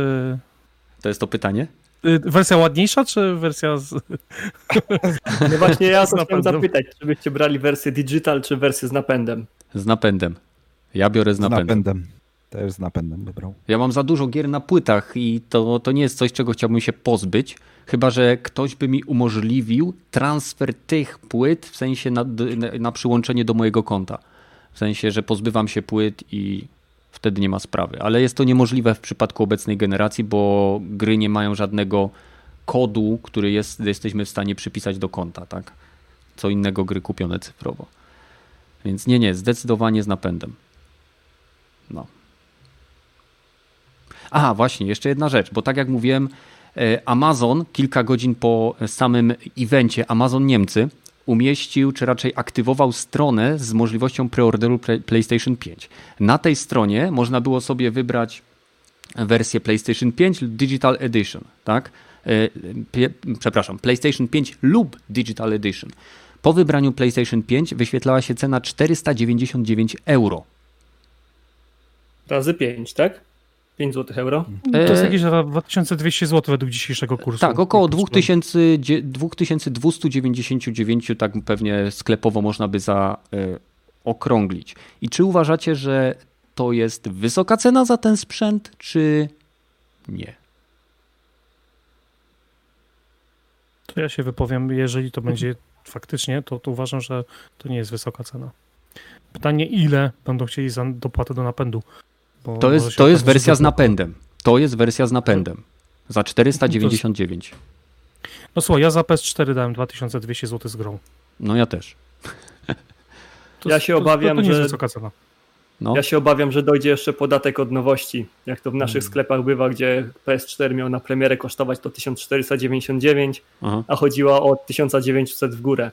To jest to pytanie? Y, wersja ładniejsza, czy wersja z... No właśnie ja chciałem zapytać, czy byście brali wersję digital, czy wersję z napędem? Z napędem. Ja biorę z napędem. Z napędem. Też z napędem wybrał. Ja mam za dużo gier na płytach i to, to nie jest coś, czego chciałbym się pozbyć, chyba że ktoś by mi umożliwił transfer tych płyt w sensie na, na przyłączenie do mojego konta. W sensie, że pozbywam się płyt i wtedy nie ma sprawy. Ale jest to niemożliwe w przypadku obecnej generacji, bo gry nie mają żadnego kodu, który jest, jesteśmy w stanie przypisać do konta, tak? Co innego gry kupione cyfrowo. Więc nie, nie, zdecydowanie z napędem. No. Aha, właśnie, jeszcze jedna rzecz, bo tak jak mówiłem, e, Amazon kilka godzin po samym evencie, Amazon Niemcy, umieścił, czy raczej aktywował stronę z możliwością preorderu PlayStation 5. Na tej stronie można było sobie wybrać wersję PlayStation 5 Digital Edition, tak? E, przepraszam, PlayStation 5 lub Digital Edition. Po wybraniu PlayStation 5 wyświetlała się cena 499 euro. Razy 5, tak? 5 zł euro? To jest jakieś 2200 zł według dzisiejszego kursu. Tak, około 2000, 2299, tak pewnie sklepowo można by za y, okrąglić. I czy uważacie, że to jest wysoka cena za ten sprzęt, czy nie? To ja się wypowiem, jeżeli to będzie faktycznie, to, to uważam, że to nie jest wysoka cena. Pytanie, ile będą chcieli za dopłatę do napędu? To jest, to jest wersja z napędem. To jest wersja z napędem. Za 499. No słuchaj, ja za PS4 dałem 2200 zł z grą. No ja też. To, ja się obawiam, to, to że... wysoka cena. No. Ja się obawiam, że dojdzie jeszcze podatek od nowości, jak to w naszych hmm. sklepach bywa, gdzie PS4 miał na premierę kosztować to 1499, Aha. a chodziło o 1900 w górę.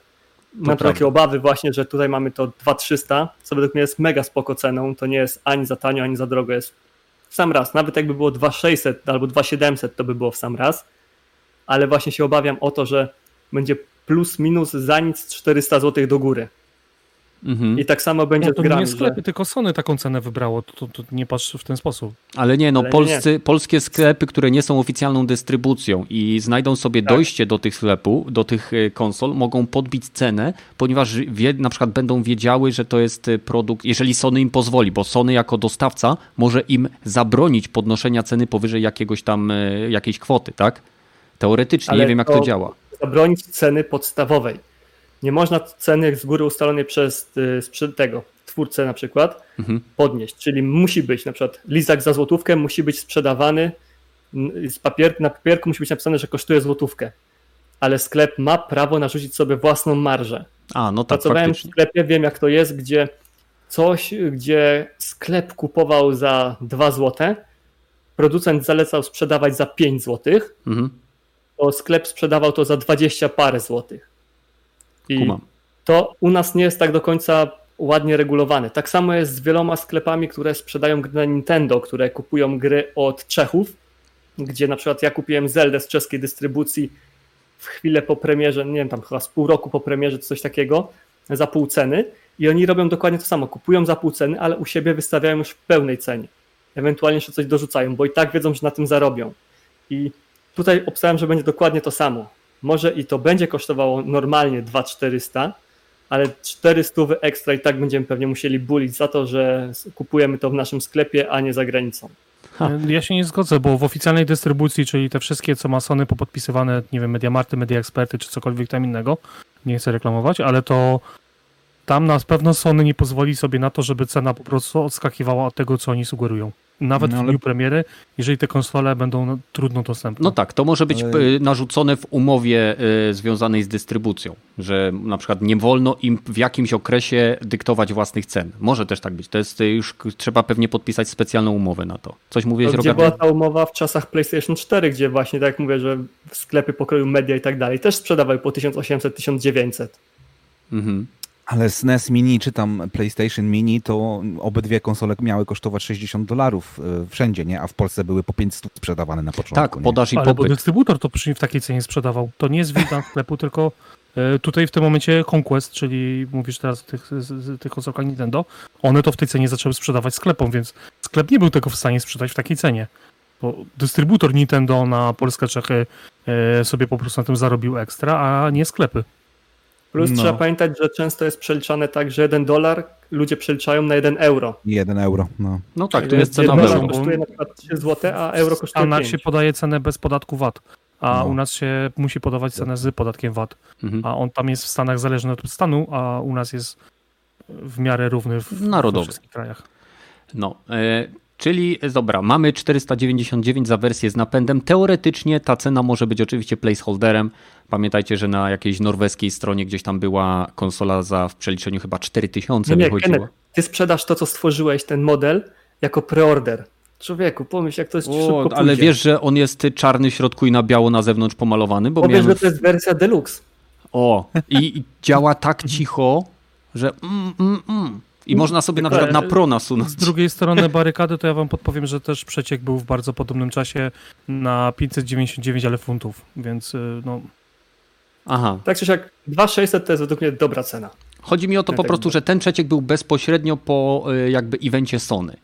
Mam takie obawy właśnie, że tutaj mamy to 2300, co według mnie jest mega spoko ceną, to nie jest ani za tanio, ani za drogo, jest w sam raz. Nawet jakby było 2600 albo 2700, to by było w sam raz, ale właśnie się obawiam o to, że będzie plus minus za nic 400 zł do góry. Mhm. I tak samo będzie no, to grami, nie sklepy, że... tylko Sony taką cenę wybrało, to, to, to, nie patrz w ten sposób. Ale nie, no Ale polscy, nie. polskie sklepy, które nie są oficjalną dystrybucją i znajdą sobie tak. dojście do tych sklepów, do tych e, konsol, mogą podbić cenę, ponieważ wie, na przykład będą wiedziały, że to jest e, produkt, jeżeli Sony im pozwoli, bo Sony jako dostawca może im zabronić podnoszenia ceny powyżej jakiegoś tam, e, jakiejś kwoty, tak? Teoretycznie, Ale nie wiem jak to, to działa. Zabronić ceny podstawowej nie można ceny z góry ustalonej przez y, tego twórcę na przykład mhm. podnieść. Czyli musi być na przykład lizak za złotówkę musi być sprzedawany z papier, na papierku musi być napisane, że kosztuje złotówkę. Ale sklep ma prawo narzucić sobie własną marżę. A, no tak, Pracowałem faktycznie. w sklepie, wiem jak to jest, gdzie coś, gdzie sklep kupował za 2 złote, producent zalecał sprzedawać za 5 złotych, mhm. to sklep sprzedawał to za 20 parę złotych. I Kumam. to u nas nie jest tak do końca ładnie regulowane. Tak samo jest z wieloma sklepami, które sprzedają gry na Nintendo, które kupują gry od Czechów, gdzie na przykład ja kupiłem Zeldę z czeskiej dystrybucji w chwilę po premierze, nie wiem, tam chyba z pół roku po premierze, coś takiego, za pół ceny i oni robią dokładnie to samo. Kupują za pół ceny, ale u siebie wystawiają już w pełnej cenie. Ewentualnie jeszcze coś dorzucają, bo i tak wiedzą, że na tym zarobią. I tutaj obstawiam, że będzie dokładnie to samo. Może i to będzie kosztowało normalnie 2400, ale 400 ekstra i tak będziemy pewnie musieli bulić za to, że kupujemy to w naszym sklepie, a nie za granicą. Ha. Ja się nie zgodzę, bo w oficjalnej dystrybucji, czyli te wszystkie, co ma Sony popodpisywane, nie wiem, Mediamarty, Media Experty czy cokolwiek tam innego, nie chcę reklamować, ale to tam na pewno Sony nie pozwoli sobie na to, żeby cena po prostu odskakiwała od tego, co oni sugerują nawet no, ale... w dniu premiery, jeżeli te konsole będą no, trudno dostępne. No tak, to może być ale... narzucone w umowie y, związanej z dystrybucją, że na przykład nie wolno im w jakimś okresie dyktować własnych cen. Może też tak być. To jest y, już trzeba pewnie podpisać specjalną umowę na to. Coś mówiłeś, Gdzie była ta umowa w czasach PlayStation 4, gdzie właśnie tak jak mówię, że sklepy pokroju media i tak dalej też sprzedawały po 1800-1900. Mhm. Ale SNES Mini czy tam PlayStation Mini to obydwie konsole miały kosztować 60 dolarów e, wszędzie, nie? A w Polsce były po 500 sprzedawane na początku. Tak, podaż nie? i popyt. Ale bo dystrybutor to przynajmniej w takiej cenie sprzedawał. To nie jest wina sklepu, tylko e, tutaj w tym momencie Conquest, czyli mówisz teraz o tych, tych konsolkach Nintendo, one to w tej cenie zaczęły sprzedawać sklepom, więc sklep nie był tego w stanie sprzedać w takiej cenie. Bo dystrybutor Nintendo na Polskę, Czechy e, sobie po prostu na tym zarobił ekstra, a nie sklepy. Plus no. trzeba pamiętać, że często jest przeliczane tak, że jeden dolar ludzie przeliczają na jeden euro. Jeden euro, no. No tak, to jest cena euro. kosztuje na przykład 3 zł, a euro kosztuje A 5. się podaje cenę bez podatku VAT, a no. u nas się musi podawać cenę z podatkiem VAT. Mhm. A on tam jest w Stanach zależny od stanu, a u nas jest w miarę równy w, Narodowy. wszystkich krajach. No, e, Czyli dobra, mamy 499 za wersję z napędem. Teoretycznie ta cena może być oczywiście placeholderem. Pamiętajcie, że na jakiejś norweskiej stronie gdzieś tam była konsola za w przeliczeniu chyba 4000 nie, wychodziło. Kenneth, ty sprzedasz to, co stworzyłeś, ten model, jako preorder. Człowieku, pomyśl, jak to jest o, szybko Ale pójdzie. wiesz, że on jest czarny w środku i na biało na zewnątrz pomalowany? Bo Powiesz, miałem... że to jest wersja deluxe. O, i, i działa tak cicho, że mm, mm, mm. I można sobie na przykład na pro nasunąć. Z drugiej strony barykady, to ja wam podpowiem, że też przeciek był w bardzo podobnym czasie na 599, ale funtów, więc y, no... Aha. Tak czy siak 2600 to jest według mnie dobra cena. Chodzi mi o to po prostu, że ten przeciek był bezpośrednio po y, jakby evencie Sony.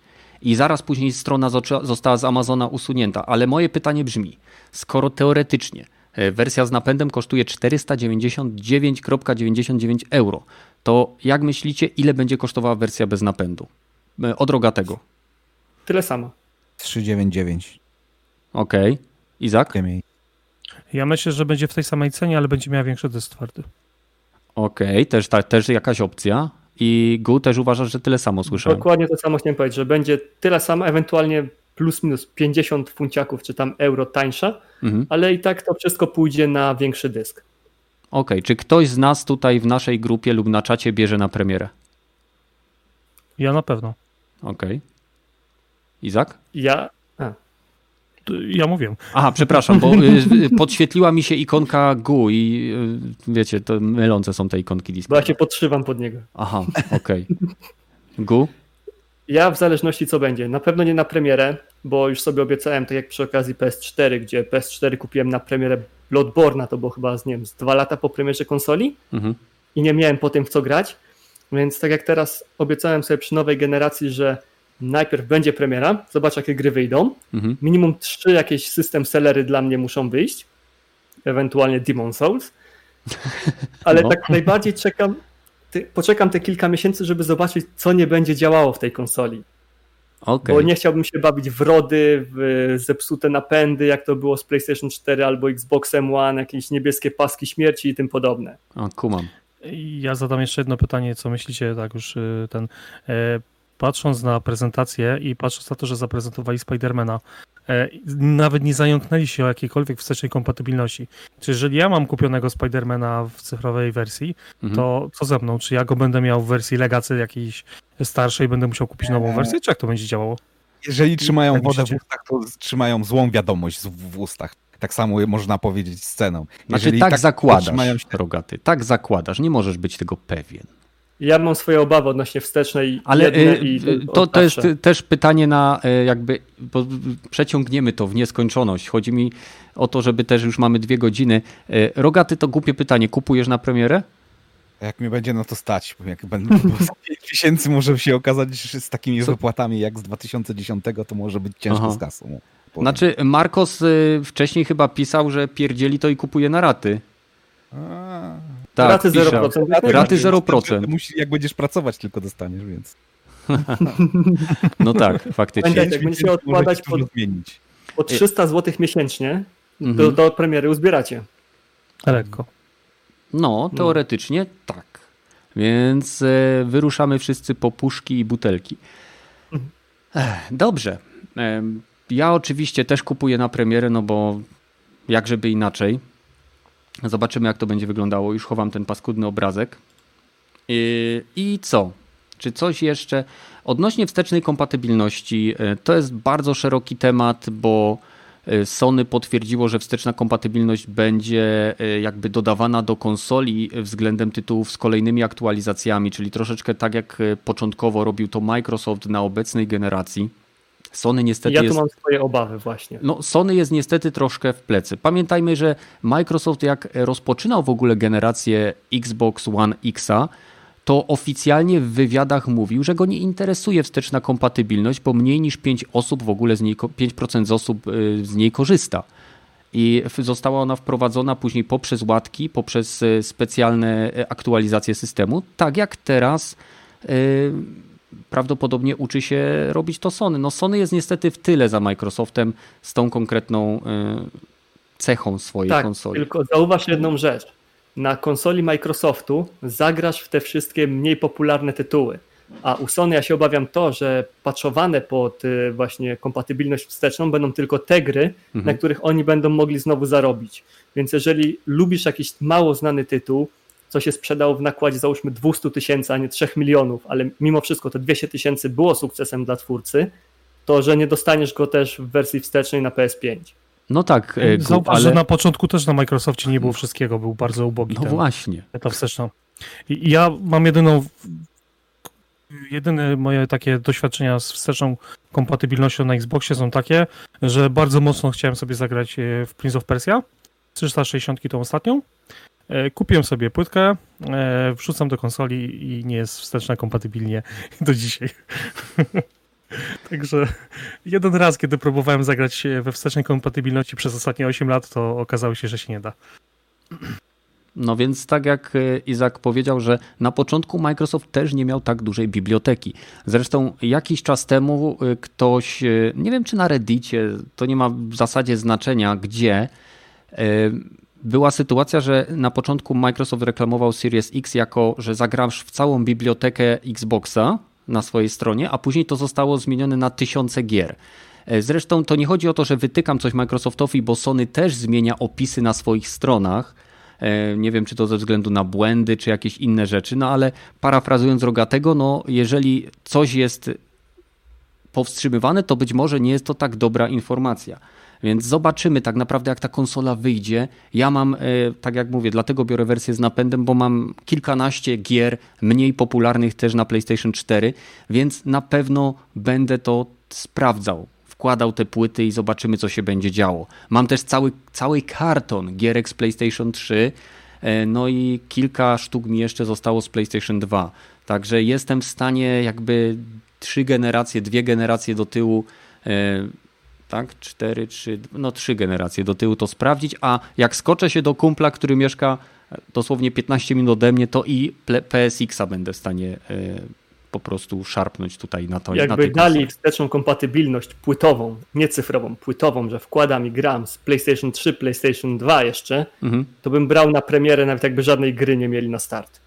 I zaraz później strona została z Amazona usunięta. Ale moje pytanie brzmi, skoro teoretycznie y, wersja z napędem kosztuje 499,99 euro, to jak myślicie, ile będzie kosztowała wersja bez napędu? E, od rogatego. Tyle samo. 399. Okej. Okay. Izak? Ja myślę, że będzie w tej samej cenie, ale będzie miała większy dysk twardy. Okej, okay. też, ta, też jakaś opcja. I Gu też uważasz, że tyle samo słyszałem. Dokładnie to samo chciałem powiedzieć, że będzie tyle samo, ewentualnie plus minus 50 funciaków czy tam euro tańsza, mhm. ale i tak to wszystko pójdzie na większy dysk. OK, czy ktoś z nas tutaj w naszej grupie lub na czacie bierze na premierę? Ja na pewno. OK. Izak? Ja. Ja mówię. Aha, przepraszam, bo y, podświetliła mi się ikonka GU i y, wiecie, to mylące są te ikonki Discord. Bo ja się podszywam pod niego. Aha, okej. Okay. GU? Ja w zależności co będzie. Na pewno nie na premierę, bo już sobie obiecałem, tak jak przy okazji PS4, gdzie PS4 kupiłem na premierę Bloodborne'a, to było chyba, nie wiem, z dwa lata po premierze konsoli mhm. i nie miałem po tym w co grać, więc tak jak teraz obiecałem sobie przy nowej generacji, że najpierw będzie premiera, zobacz jakie gry wyjdą, mhm. minimum trzy jakieś system sellery dla mnie muszą wyjść, ewentualnie Demon Souls, ale no. tak najbardziej czekam, ty, poczekam te kilka miesięcy, żeby zobaczyć, co nie będzie działało w tej konsoli. Okay. Bo nie chciałbym się bawić w rody, w zepsute napędy, jak to było z PlayStation 4 albo Xboxem One, jakieś niebieskie paski śmierci i tym podobne. O, kumam. Ja zadam jeszcze jedno pytanie, co myślicie, tak już y, ten. Patrząc na prezentację i patrząc na to, że zaprezentowali Spidermana, e, nawet nie zająknęli się o jakiejkolwiek wstecznej kompatybilności. Czy jeżeli ja mam kupionego Spidermana w cyfrowej wersji, mhm. to co ze mną? Czy ja go będę miał w wersji Legacy jakiejś starszej, będę musiał kupić nową wersję, czy jak to będzie działało? Jeżeli trzymają tak wodę w ustach, to trzymają złą wiadomość w ustach. Tak samo można powiedzieć z ceną. Jeżeli znaczy tak, tak zakładasz, się... Rogaty, tak zakładasz, nie możesz być tego pewien. Ja mam swoje obawy odnośnie wstecznej. Ale y, i to, to jest też pytanie na y, jakby, bo przeciągniemy to w nieskończoność. Chodzi mi o to, żeby też już mamy dwie godziny. Y, Rogaty to głupie pytanie. Kupujesz na premierę? Jak mnie będzie na to stać, jak będę 5 miesięcy może się okazać że z takimi Co? wypłatami jak z 2010, to może być ciężko Aha. z kasą. Powiem. Znaczy, Marcos wcześniej chyba pisał, że pierdzieli to i kupuje na raty. A. Tak, raty 0%. Raty, raty 0%. Musi, jak będziesz pracować, tylko dostaniesz, więc. no tak, faktycznie. Pamiętajcie, jak będziecie odkładać po, po 300 zł miesięcznie, mhm. do, do premiery uzbieracie. Lekko. No, teoretycznie tak. Więc e, wyruszamy wszyscy po puszki i butelki. Mhm. dobrze. E, ja oczywiście też kupuję na premierę, no bo jak żeby inaczej. Zobaczymy, jak to będzie wyglądało. Już chowam ten paskudny obrazek. I, I co? Czy coś jeszcze? Odnośnie wstecznej kompatybilności, e, to jest bardzo szeroki temat, bo e, Sony potwierdziło, że wsteczna kompatybilność będzie jakby dodawana do konsoli względem tytułów z kolejnymi aktualizacjami, czyli troszeczkę tak jak początkowo robił to Microsoft na obecnej generacji. Sony niestety ja tu jest... mam swoje obawy właśnie. No, Sony jest niestety troszkę w plecy. Pamiętajmy, że Microsoft jak rozpoczynał w ogóle generację Xbox One Xa, to oficjalnie w wywiadach mówił, że go nie interesuje wsteczna kompatybilność, bo mniej niż 5 osób w ogóle z niej, 5% z osób y, z niej korzysta. I została ona wprowadzona później poprzez łatki, poprzez y, specjalne y, aktualizacje systemu, tak jak teraz prawdopodobnie uczy się robić to Sony. No Sony jest niestety w tyle za Microsoftem z tą konkretną y, cechą swojej tak, konsoli. Tylko zauważ jedną rzecz. Na konsoli Microsoftu zagrasz w te wszystkie mniej popularne tytuły. A u Sony ja się obawiam to, że patchowane pod y, właśnie kompatybilność wsteczną będą tylko te gry, mhm. na których oni będą mogli znowu zarobić. Więc jeżeli lubisz jakiś mało znany tytuł, co się sprzedało w nakładzie załóżmy 200 tysięcy, a nie 3 milionów, ale mimo wszystko to 200 tysięcy było sukcesem dla twórcy, to że nie dostaniesz go też w wersji wstecznej na PS5. No tak. E, Zauważ, ale... że na początku też na Microsoftie nie było wszystkiego, był bardzo ubogi. No ten, właśnie. Ta wsteczna. I ja mam jedyną jedyne moje takie doświadczenia z wsteczną kompatybilnością na Xboxie są takie, że bardzo mocno chciałem sobie zagrać e, w Prince of Persia 360 tą ostatnią kupiłem sobie płytkę, e, wrzucam do konsoli i nie jest wsteczna kompatybilnie do dzisiaj. Także jeden raz, kiedy próbowałem zagrać we wstecznej kompatybilności przez ostatnie 8 lat, to okazało się, że się nie da. No więc tak jak e, Izak powiedział, że na początku Microsoft też nie miał tak dużej biblioteki. Zresztą jakiś czas temu ktoś, nie wiem czy na Reddicie, to nie ma w zasadzie znaczenia gdzie, była sytuacja, że na początku Microsoft reklamował Series X jako, że zagrasz w całą bibliotekę Xboxa na swojej stronie, a później to zostało zmienione na tysiące gier. E, zresztą to nie chodzi o to, że wytykam coś Microsoftowi, bo Sony też zmienia opisy na swoich stronach. E, nie wiem, czy to ze względu na błędy, czy jakieś inne rzeczy, no ale parafrazując Rogatego, no jeżeli coś jest powstrzymywane, to być może nie jest to tak dobra informacja. Więc zobaczymy tak naprawdę, jak ta konsola wyjdzie. Ja mam, e, tak jak mówię, dlatego biorę wersję z napędem, bo mam kilkanaście gier mniej popularnych też na PlayStation 4, więc na pewno będę to sprawdzał. Wkładał te płyty i zobaczymy, co się będzie działo. Mam też cały, cały karton gierek z PlayStation 3. E, no i kilka sztuk mi jeszcze zostało z PlayStation 2. Także jestem w stanie jakby trzy generacje, dwie generacje do tyłu e, tak? Cztery, trzy, no trzy generacje do tyłu to sprawdzić, a jak skoczę się do kumpla, który mieszka dosłownie 15 minut ode mnie, to i PSX-a będę w stanie e, po prostu szarpnąć tutaj na to. Jakby na dali wsteczną kompatybilność płytową, nie cyfrową, płytową, że wkładam i gram z PlayStation 3, PlayStation 2 jeszcze, mhm. to bym brał na premierę nawet jakby żadnej gry nie mieli na start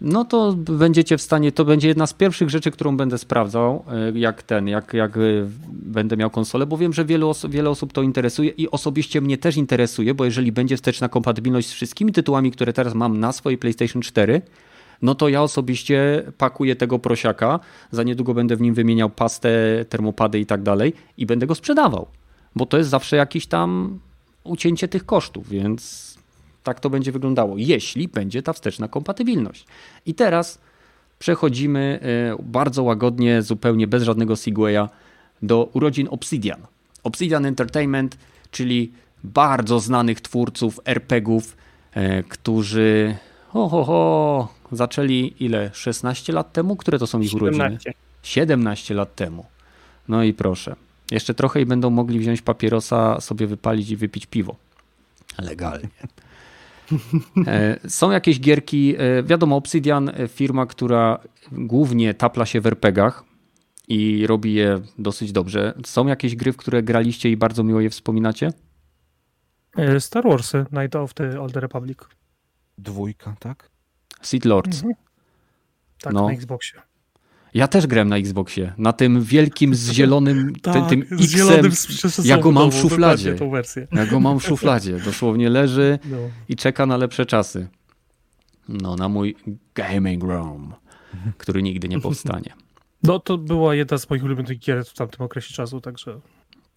no to będziecie w stanie, to będzie jedna z pierwszych rzeczy, którą będę sprawdzał, e, jak ten, jak, jak e, będę miał konsolę, bo wiem, że wielu os wiele osób to interesuje i osobiście mnie też interesuje, bo jeżeli będzie wsteczna kompatybilność z wszystkimi tytułami, które teraz mam na swojej PlayStation 4, no to ja osobiście pakuję tego prosiaka, za niedługo będę w nim wymieniał pastę, termopady i tak dalej i będę go sprzedawał, bo to jest zawsze jakiś tam ucięcie tych kosztów, więc tak to będzie wyglądało, jeśli będzie ta wsteczna kompatybilność. I teraz przechodzimy e, bardzo łagodnie, zupełnie bez żadnego segwaya do urodzin Obsidian. Obsidian Entertainment, czyli bardzo znanych twórców RPGów, e, którzy ho, ho, ho, zaczęli ile? 16 lat temu? Które to są ich 17. urodziny? 17 lat temu. No i proszę. Jeszcze trochę i będą mogli wziąć papierosa, sobie wypalić i wypić piwo. Legalnie. E, są jakieś gierki, e, wiadomo, Obsidian, e, firma, która głównie tapla się w RPGach i robi je dosyć dobrze. Są jakieś gry, w które graliście i bardzo miło je wspominacie? Star Warsy, Night of the Old Republic. Dwójka, tak? Seed Lords. Mhm. Tak, no. na Xboxie. Ja też grałem na Xboxie, na tym wielkim z zielonym, tak, tym X-em, ja go mam w szufladzie. Ja go mam w szufladzie, dosłownie leży no. i czeka na lepsze czasy. No, na mój gaming room, który nigdy nie powstanie. No, to była jedna z moich ulubionych gier w tamtym okresie czasu, także...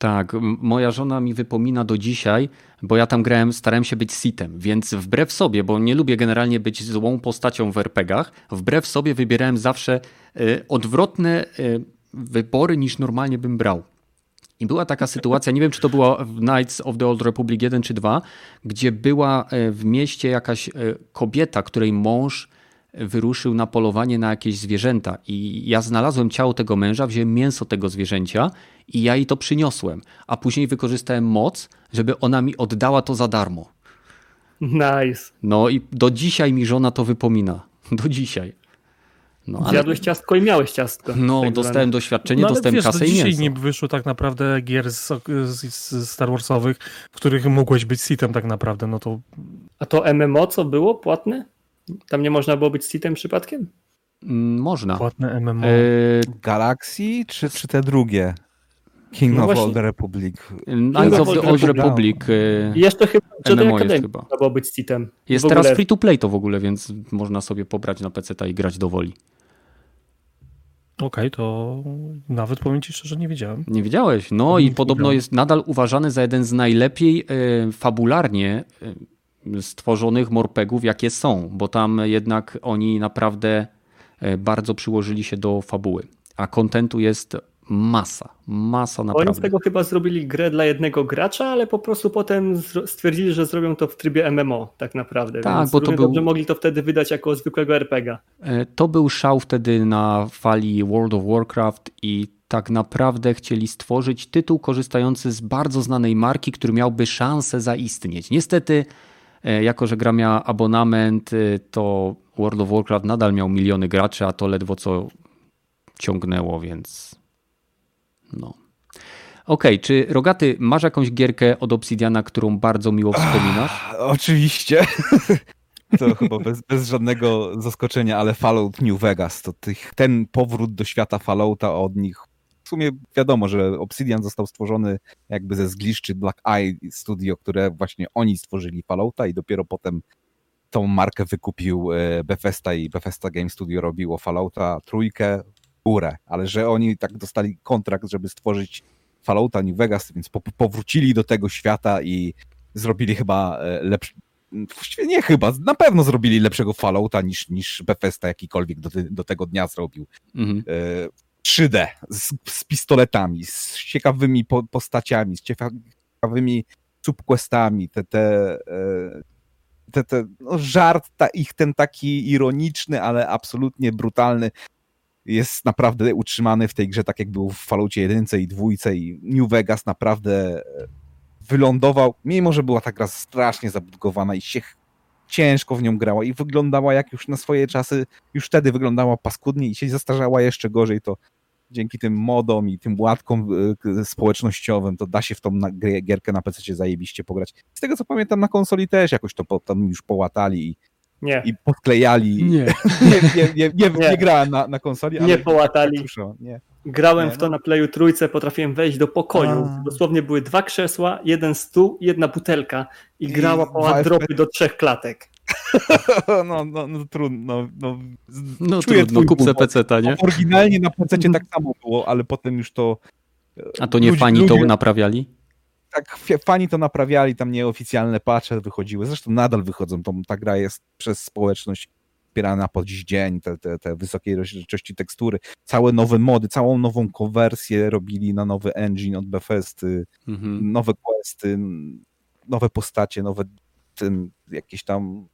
Tak, moja żona mi wypomina do dzisiaj, bo ja tam grałem, starałem się być sitem, więc wbrew sobie, bo nie lubię generalnie być złą postacią w RPGach, wbrew sobie wybierałem zawsze y, odwrotne y, wybory niż normalnie bym brał. I była taka sytuacja, nie wiem czy to było w Knights of the Old Republic 1 czy 2, gdzie była y, w mieście jakaś kobieta, której mąż wyruszył na polowanie na jakieś zwierzęta i ja znalazłem ciało tego męża, wziąłem mięso tego zwierzęcia i ja jej to przyniosłem, a później wykorzystałem moc, żeby ona mi oddała to za darmo. Nice. No i do dzisiaj mi żona to wypomina. Do dzisiaj. No, ale... Zjadłeś ciastko i miałeś ciastko. No, tak dostałem zwane. doświadczenie, no, dostałem wiesz, kasę do i dzisiaj mięso. nie wyszło tak naprawdę gier z, z, z, Star Warsowych, w których mogłeś być sitem tak naprawdę, no to... A to MMO co było płatne? Tam nie można było być sitem przypadkiem? Mm, można. Płatne MMO. E... Galaxy czy, czy te drugie? King no of Old Republic. Knights of the Old Republic. E, jest to chyba Jedi Academy chyba. było być sitem. Jest teraz free to play to w ogóle, więc można sobie pobrać na PC i grać do woli. Okej, okay, to nawet powiem ci szczerze, nie wiedziałem. Nie wiedziałeś? No i podobno jest nadal uważany za jeden z najlepiej e, fabularnie e, stworzonych morpegów, jakie są, bo tam jednak oni naprawdę e, bardzo przyłożyli się do fabuły. A kontentu jest masa, masa naprawdę. Oni z tego chyba zrobili grę dla jednego gracza, ale po prostu potem stwierdzili, że zrobią to w trybie MMO tak naprawdę. Tak, Więc bo to był... dobrze mogli to wtedy wydać jako zwykłego RPGa. E, to był szał wtedy na fali World of Warcraft i tak naprawdę chcieli stworzyć tytuł korzystający z bardzo znanej marki, który miałby szansę zaistnieć. Niestety jako, że gra miała abonament, e, to World of Warcraft nadal miał miliony graczy, a to ledwo co ciągnęło, więc no. Okej, okay, czy Rogaty, masz jakąś gierkę od Obsidiana, którą bardzo miło wspominasz? Ach, oczywiście. To chyba bez, bez, żadnego zaskoczenia, ale Fallout New Vegas, to tych, ten powrót do świata Fallouta od nich sumie wiadomo, że Obsidian został stworzony jakby ze zgliszczy Black Eye Studio, które właśnie oni stworzyli Fallouta i dopiero potem tą markę wykupił e, Bethesda i Bethesda Game Studio robiło Fallouta trójkę górę, ale że oni tak dostali kontrakt, żeby stworzyć Fallouta New Vegas, więc po, powrócili do tego świata i zrobili chyba e, lepszy, właściwie nie chyba, na pewno zrobili lepszego Fallouta niż, niż Bethesda jakikolwiek do, do tego dnia zrobił. Mhm. E, 3D z, z pistoletami, z ciekawymi po, postaciami, z ciekawymi subquestami, te, te, e, te, te no żart ta, ich ten taki ironiczny, ale absolutnie brutalny jest naprawdę utrzymany w tej grze tak jak był w Falloutie 1 i 2 i New Vegas naprawdę e, wylądował, mimo że była ta gra strasznie zabudowana i się ciężko w nią grała i wyglądała jak już na swoje czasy, już wtedy wyglądała paskudnie i się zastarzała jeszcze gorzej, to dzięki tym modom i tym łatkom y, społecznościowym, to da się w tą gierkę na PC zajebiście pograć. Z tego co pamiętam na konsoli też jakoś to tam już połatali i, nie. i podklejali. Nie. nie, nie, nie, nie, nie, grałem na, na konsoli, ale nie połatali. Tak nie. Grałem nie, w to no. na Playu trójce, potrafiłem wejść do pokoju. A. Dosłownie były dwa krzesła, jeden stół i jedna butelka i, I grała po dropy do trzech klatek. No, no, no trudno. No, no trudno, kup se PC, nie? Oryginalnie na PC tak samo było, ale potem już to... A to nie ludzie, fani ludzie, to naprawiali? Tak, fani to naprawiali, tam nieoficjalne patche wychodziły. Zresztą nadal wychodzą, to, ta gra jest przez społeczność wspierana po dziś dzień, te, te, te wysokiej rozdzielczości tekstury, całe nowe mody, całą nową konwersję robili na nowy engine od Bethesdy, mhm. nowe questy, nowe postacie, nowe ten, jakieś tam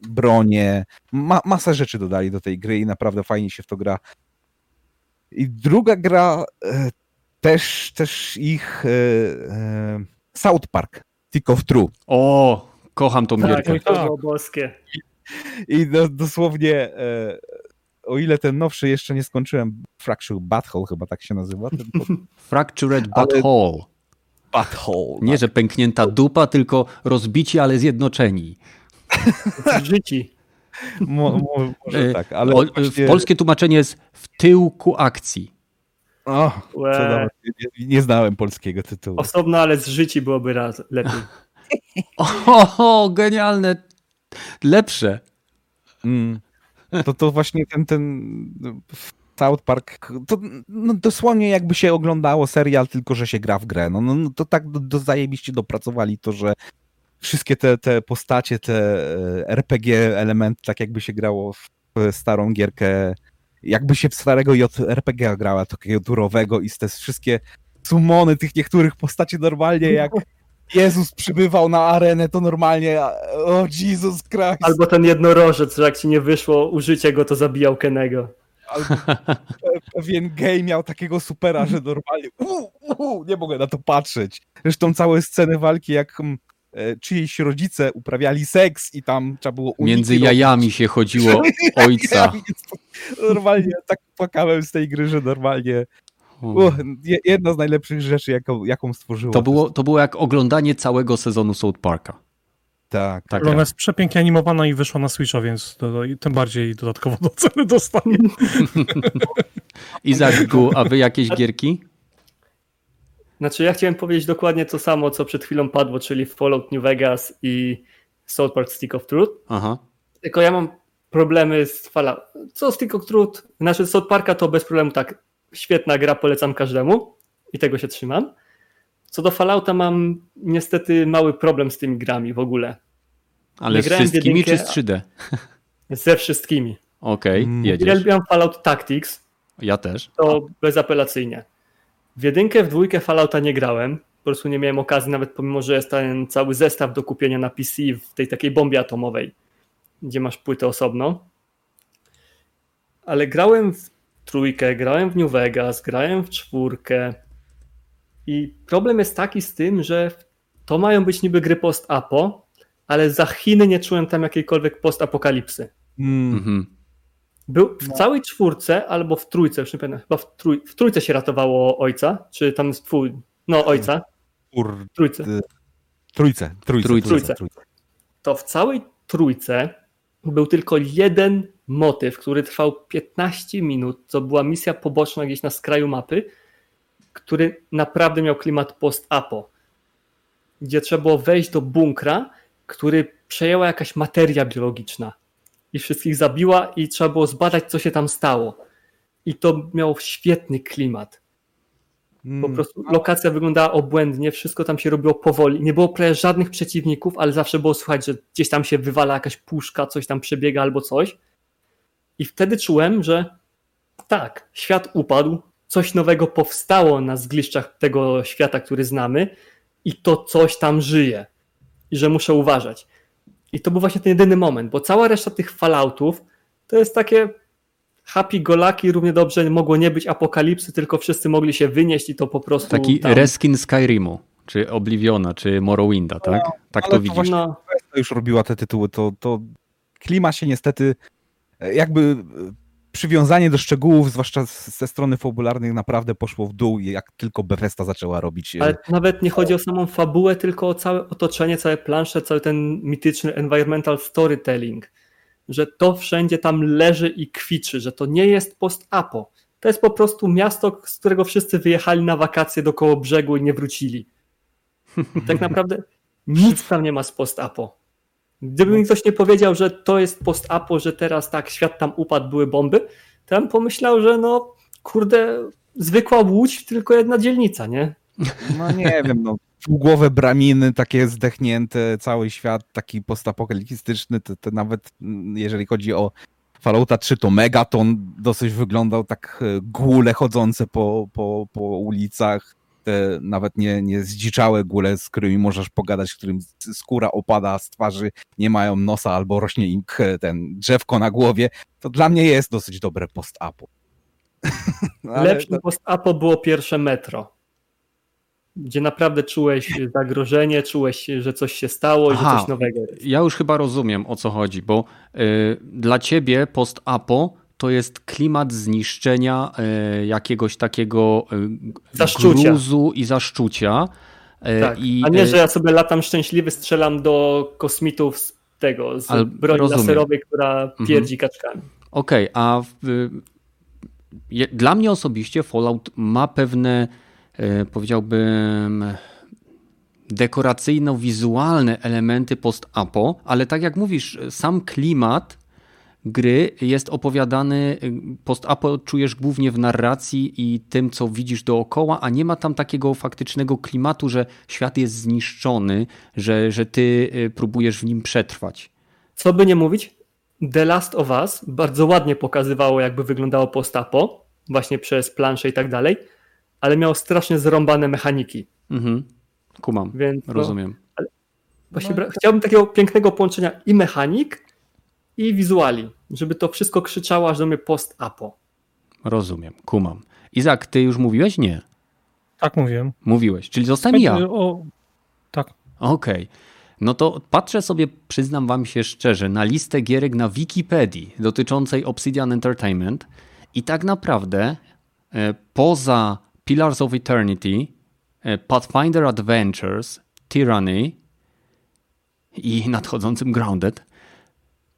bronie, ma, masa rzeczy dodali do tej gry i naprawdę fajnie się w to gra. I druga gra e, też, też ich e, e, South Park, Tick of True. O, kocham tą tak, gierkę. To było boskie. I do, dosłownie e, o ile ten nowszy jeszcze nie skończyłem, Fractured Butthole chyba tak się nazywa. Ten pod... Fractured Butthole. Butthole. Nie, tak. że pęknięta dupa, tylko rozbici, ale zjednoczeni. Życi. Mo, mo, może e, tak, ale o, właśnie... Polskie tłumaczenie jest w tyłku akcji. O, nie, nie, znałem polskiego tytułu. Osobno, ale z życi byłoby raz lepiej. o, o, genialne. Lepsze. Mm. To, to właśnie ten, ten South Park, to no, dosłownie jakby się oglądało serial, tylko że się gra w grę. No, no, no to tak do, do zajebiście dopracowali to, że wszystkie te, te postacie, te e, RPG elementy, tak jakby się grało w starą gierkę, jakby się w starego JRPG grała, takiego turowego i te wszystkie sumony tych niektórych postaci normalnie jak Jezus przybywał na arenę, to normalnie o Jesus Christ. Albo ten jednorożec, że jak ci nie wyszło użycie go, to zabijał Kenego. Albo pewien gej miał takiego supera, że normalnie uu, uu, nie mogę na to patrzeć. Zresztą całe sceny walki, jak mm, E, czyjś rodzice uprawiali seks i tam trzeba było Między jajami robić. się chodziło ojca. normalnie tak płakałem z tej gry, że normalnie uh, jedna z najlepszych rzeczy, jaką, jaką stworzyło. To było, to było jak oglądanie całego sezonu South Parka. Tak. tak Ona jest przepięknie animowana i wyszła na Switcha, więc to, to, tym bardziej dodatkowo do ceny dostanie. Izak Gu, a wy jakieś gierki? Znaczy ja chciałem powiedzieć dokładnie to samo, co przed chwilą padło, czyli Fallout New Vegas i South Park Stick of Truth. Aha. Tylko ja mam problemy z Fallout. Co Stick of Truth? Znaczy South Parka to bez problemu tak, świetna gra, polecam każdemu i tego się trzymam. Co do Fallouta mam niestety mały problem z tymi grami w ogóle. Ale z wszystkimi jedynkę, czy z 3D? Ze wszystkimi. Okej, okay, mm. jedziesz. Uwielbiam Fallout Tactics. Ja też. To bezapelacyjnie. W jedynkę, w dwójkę Fallouta nie grałem. Po prostu nie miałem okazji, nawet pomimo, że jest ten cały zestaw do kupienia na PC w tej takiej bombie atomowej, gdzie masz płytę osobno. Ale grałem w trójkę, grałem w New Vegas, grałem w czwórkę. I problem jest taki z tym, że to mają być niby gry post-apo, ale za Chiny nie czułem tam jakiejkolwiek post-apokalipsy. Mm. Był w no. całej czwórce albo w trójce, już nie pamiętam, chyba w, trój, w trójce się ratowało ojca, czy tam jest twój, no ojca. Ur... Trójce, trójce, trójce. trójce. trójce. To w całej trójce był tylko jeden motyw, który trwał 15 minut, to była misja poboczna gdzieś na skraju mapy, który naprawdę miał klimat post-apo, gdzie trzeba było wejść do bunkra, który przejęła jakaś materia biologiczna i wszystkich zabiła i trzeba było zbadać, co się tam stało. I to miało świetny klimat. Po hmm. prostu lokacja wyglądała obłędnie, wszystko tam się robiło powoli. Nie było prawie żadnych przeciwników, ale zawsze było słychać, że gdzieś tam się wywala jakaś puszka, coś tam przebiega albo coś. I wtedy czułem, że tak, świat upadł, coś nowego powstało na zgliszczach tego świata, który znamy, i to coś tam żyje. I że muszę uważać. I to był właśnie ten jedyny moment, bo cała reszta tych Falloutów to jest takie happy golaki, równie dobrze mogło nie być apokalipsy, tylko wszyscy mogli się wynieść i to po prostu... Taki tam... reskin Skyrimu, czy Obliviona, czy Morrowinda, tak? No, tak to, to widzisz. No. już robiła te tytuły, to, to klima się niestety jakby przywiązanie do szczegółów, zwłaszcza ze strony fabularnych, naprawdę poszło w dół, jak tylko Bethesda zaczęła robić. E, Ale nawet nie chodzi o samą fabułę, tylko o całe otoczenie, całe plansze, cały ten mityczny environmental storytelling, że to wszędzie tam leży i kwiczy, że to nie jest post-apo. To jest po prostu miasto, z którego wszyscy wyjechali na wakacje do koło brzegu i nie wrócili. tak naprawdę nic tam nie ma z post-apo. Gdyby mi ktoś nie powiedział, że to jest post-apo, że teraz tak, świat tam upadł, były bomby, to bym pomyślał, że no kurde, zwykła łódź, tylko jedna dzielnica, nie? No nie wiem, no półgłowe braminy, takie zdechnięte, cały świat taki postapokaliptyczny, to, to nawet mm, jeżeli chodzi o Fallouta 3, to Megaton dosyć wyglądał tak e, gule chodzące po, po, po ulicach, te nawet nie, nie zdziczałe góle, z którymi możesz pogadać, którym skóra opada z twarzy, nie mają nosa albo rośnie im ten drzewko na głowie, to dla mnie jest dosyć dobre post-apo. Lepszym to... post-apo było pierwsze metro gdzie naprawdę czułeś zagrożenie, czułeś, że coś się stało, Aha, że coś nowego jest. Ja już chyba rozumiem o co chodzi, bo y, dla ciebie post-apo to jest klimat zniszczenia y, jakiegoś takiego y, zaszczucia. gruzu i zaszczucia. Tak. I, a nie, że ja sobie latam szczęśliwy, strzelam do kosmitów z tego, z broni rozumiem. laserowej, która mhm. pierdzi mhm. kaczkami. Okej, okay, a w, dla mnie osobiście Fallout ma pewne E, powiedziałbym, dekoracyjno-wizualne elementy post-apo, ale tak jak mówisz, sam klimat gry jest opowiadany, post-apo czujesz głównie w narracji i tym, co widzisz dookoła, a nie ma tam takiego faktycznego klimatu, że świat jest zniszczony, że, że ty e, próbujesz w nim przetrwać. Co by nie mówić, The Last of Us bardzo ładnie pokazywało, jakby wyglądało post-apo, właśnie przez plansze i tak dalej, ale miał strasznie zrąbane mechaniki. Mhm. Kumam, Więc, no, rozumiem. Właśnie no. chciałbym takiego pięknego połączenia i mechanik, i wizuali, żeby to wszystko krzyczało aż do mnie post-apo. Rozumiem, kumam. Izak, ty już mówiłeś? Nie. Tak mówiłem. Mówiłeś, czyli zostałem ja. O, tak. Okej. Okay. No to patrzę sobie, przyznam wam się szczerze, na listę gierek na Wikipedii dotyczącej Obsidian Entertainment i tak naprawdę e, poza Pillars of Eternity, e, Pathfinder Adventures, Tyranny i nadchodzącym Grounded,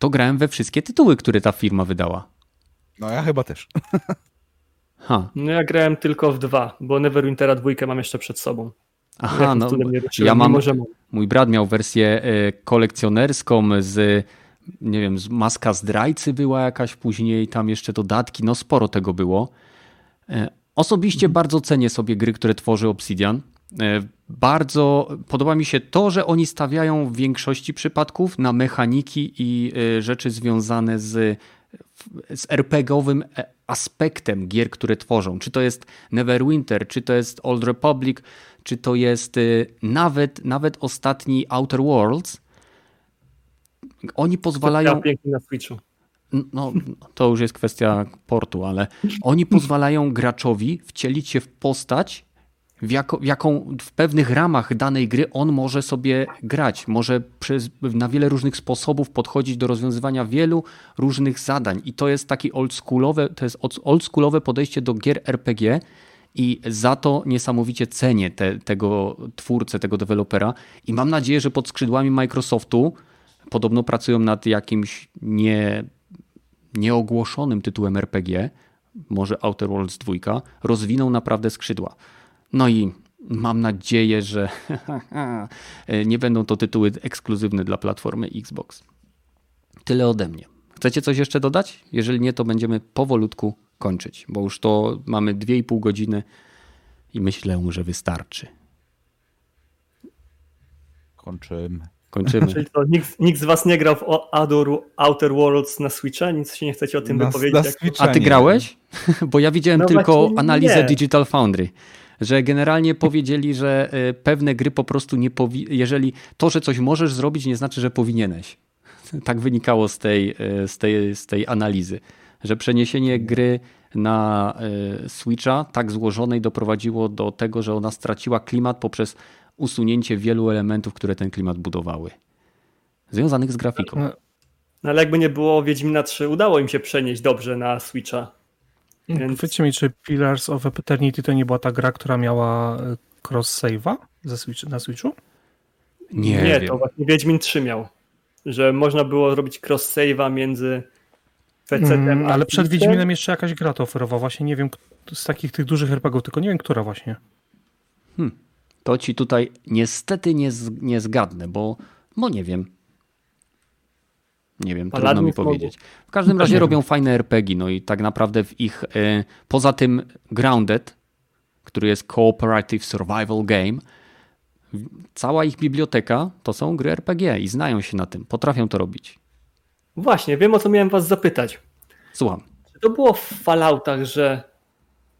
to grałem we wszystkie tytuły, które ta firma wydała. No ja chyba też. Ha. No ja grałem tylko w dwa, bo Neverwintera dwójkę mam jeszcze przed sobą. Aha, no ja mam, mój brat miał wersję e, kolekcjonerską z nie wiem, z maska zdrajcy była jakaś później, tam jeszcze dodatki, no sporo tego było. E, Osobiście mhm. bardzo cenię sobie gry, które tworzy Obsidian. E, bardzo podoba mi się to, że oni stawiają w większości przypadków na mechaniki i e, rzeczy związane z, z RPGowym e, aspektem gier, które tworzą. Czy to jest Neverwinter, czy to jest Old Republic, czy to jest nawet, nawet ostatni Outer Worlds. Oni pozwalają. Pięknie na Switchu no, to już jest kwestia portu, ale oni pozwalają graczowi wcielić się w postać, w, jako, w jaką w pewnych ramach danej gry on może sobie grać. Może przez, na wiele różnych sposobów podchodzić do rozwiązywania wielu różnych zadań. I to jest takie oldschoolowe, to jest oldschoolowe podejście do gier RPG. I za to niesamowicie cenię te, tego twórcę, tego dewelopera. I mam nadzieję, że pod skrzydłami Microsoftu podobno pracują nad jakimś nie nieogłoszonym tytułem RPG, może Outer Worlds 2, rozwinął naprawdę skrzydła. No i mam nadzieję, że nie będą to tytuły ekskluzywne dla platformy Xbox. Tyle ode mnie. Chcecie coś jeszcze dodać? Jeżeli nie, to będziemy powolutku kończyć, bo już to mamy 2,5 godziny i myślę, że wystarczy. Kończymy. Kończymy. Czyli to nikt, nikt, z was nie grał w Ador Outer Worlds na Switcha? Nic się nie chcecie o tym na, wypowiedzieć? Na A ty grałeś? Bo ja widziałem no tylko analizę nie. Digital Foundry że generalnie powiedzieli, że e, pewne gry po prostu nie powi... jeżeli to, że coś możesz zrobić, nie znaczy, że powinieneś. Tak wynikało z tej, e, z tej, z tej analizy, że przeniesienie gry na e, Switcha tak złożonej doprowadziło do tego, że ona straciła klimat poprzez usunięcie wielu elementów, które ten klimat budowały. Związanych z grafiką. No, no ale jakby nie było Wiedźmina 3, udało im się przenieść dobrze na Switcha. Więc... Powiedzcie mi, czy Pillars of Eternity to nie była ta gra, która miała e, cross-save'a Switch, na Switchu? Nie, nie to właśnie Wiedźmin 3 miał. Że można było robić cross-save'a między PC-tem mm, Ale przed Wiedźminem jeszcze jakaś gra to oferowała. Właśnie nie wiem, z takich tych dużych RPGów, tylko nie wiem, która właśnie. Hmm to ci tutaj niestety nie, nie zgadnę, bo, bo nie wiem. Nie wiem, trudno mi powiedzieć. W każdym razie robią fajne RPG, no i tak naprawdę w ich, y, poza tym Grounded, który jest Cooperative Survival Game. Cała ich biblioteka to są gry RPG i znają się na tym, potrafią to robić. Właśnie, wiem o co miałem was zapytać. Słucham. Czy to było w Falloutach, że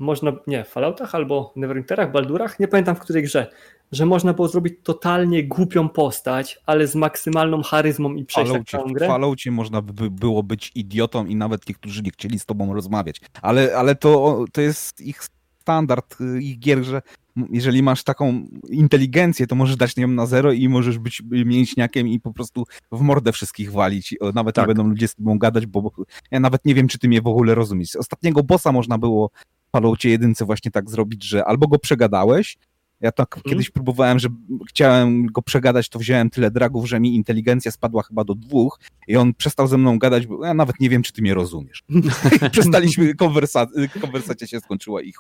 można, nie, w Falloutach albo Neverwinterach, Baldurach, nie pamiętam w której grze, że można było zrobić totalnie głupią postać, ale z maksymalną charyzmą i przejść tak całą grę. W Falloutie można by było być idiotą i nawet ci, którzy nie chcieli z tobą rozmawiać. Ale, ale to, to jest ich standard, y, ich gier, że jeżeli masz taką inteligencję, to możesz dać ją na zero i możesz być mięśniakiem i po prostu w mordę wszystkich walić. Nawet tak. nie będą ludzie z tobą gadać, bo ja nawet nie wiem, czy ty mnie w ogóle rozumiesz. Ostatniego bossa można było Falloutie jedynce właśnie tak zrobić, że albo go przegadałeś, ja tak mm. kiedyś próbowałem, że chciałem go przegadać, to wziąłem tyle dragów, że mi inteligencja spadła chyba do dwóch i on przestał ze mną gadać, bo ja nawet nie wiem, czy ty mnie rozumiesz. Przestaliśmy, konwersa konwersacja się skończyła ich.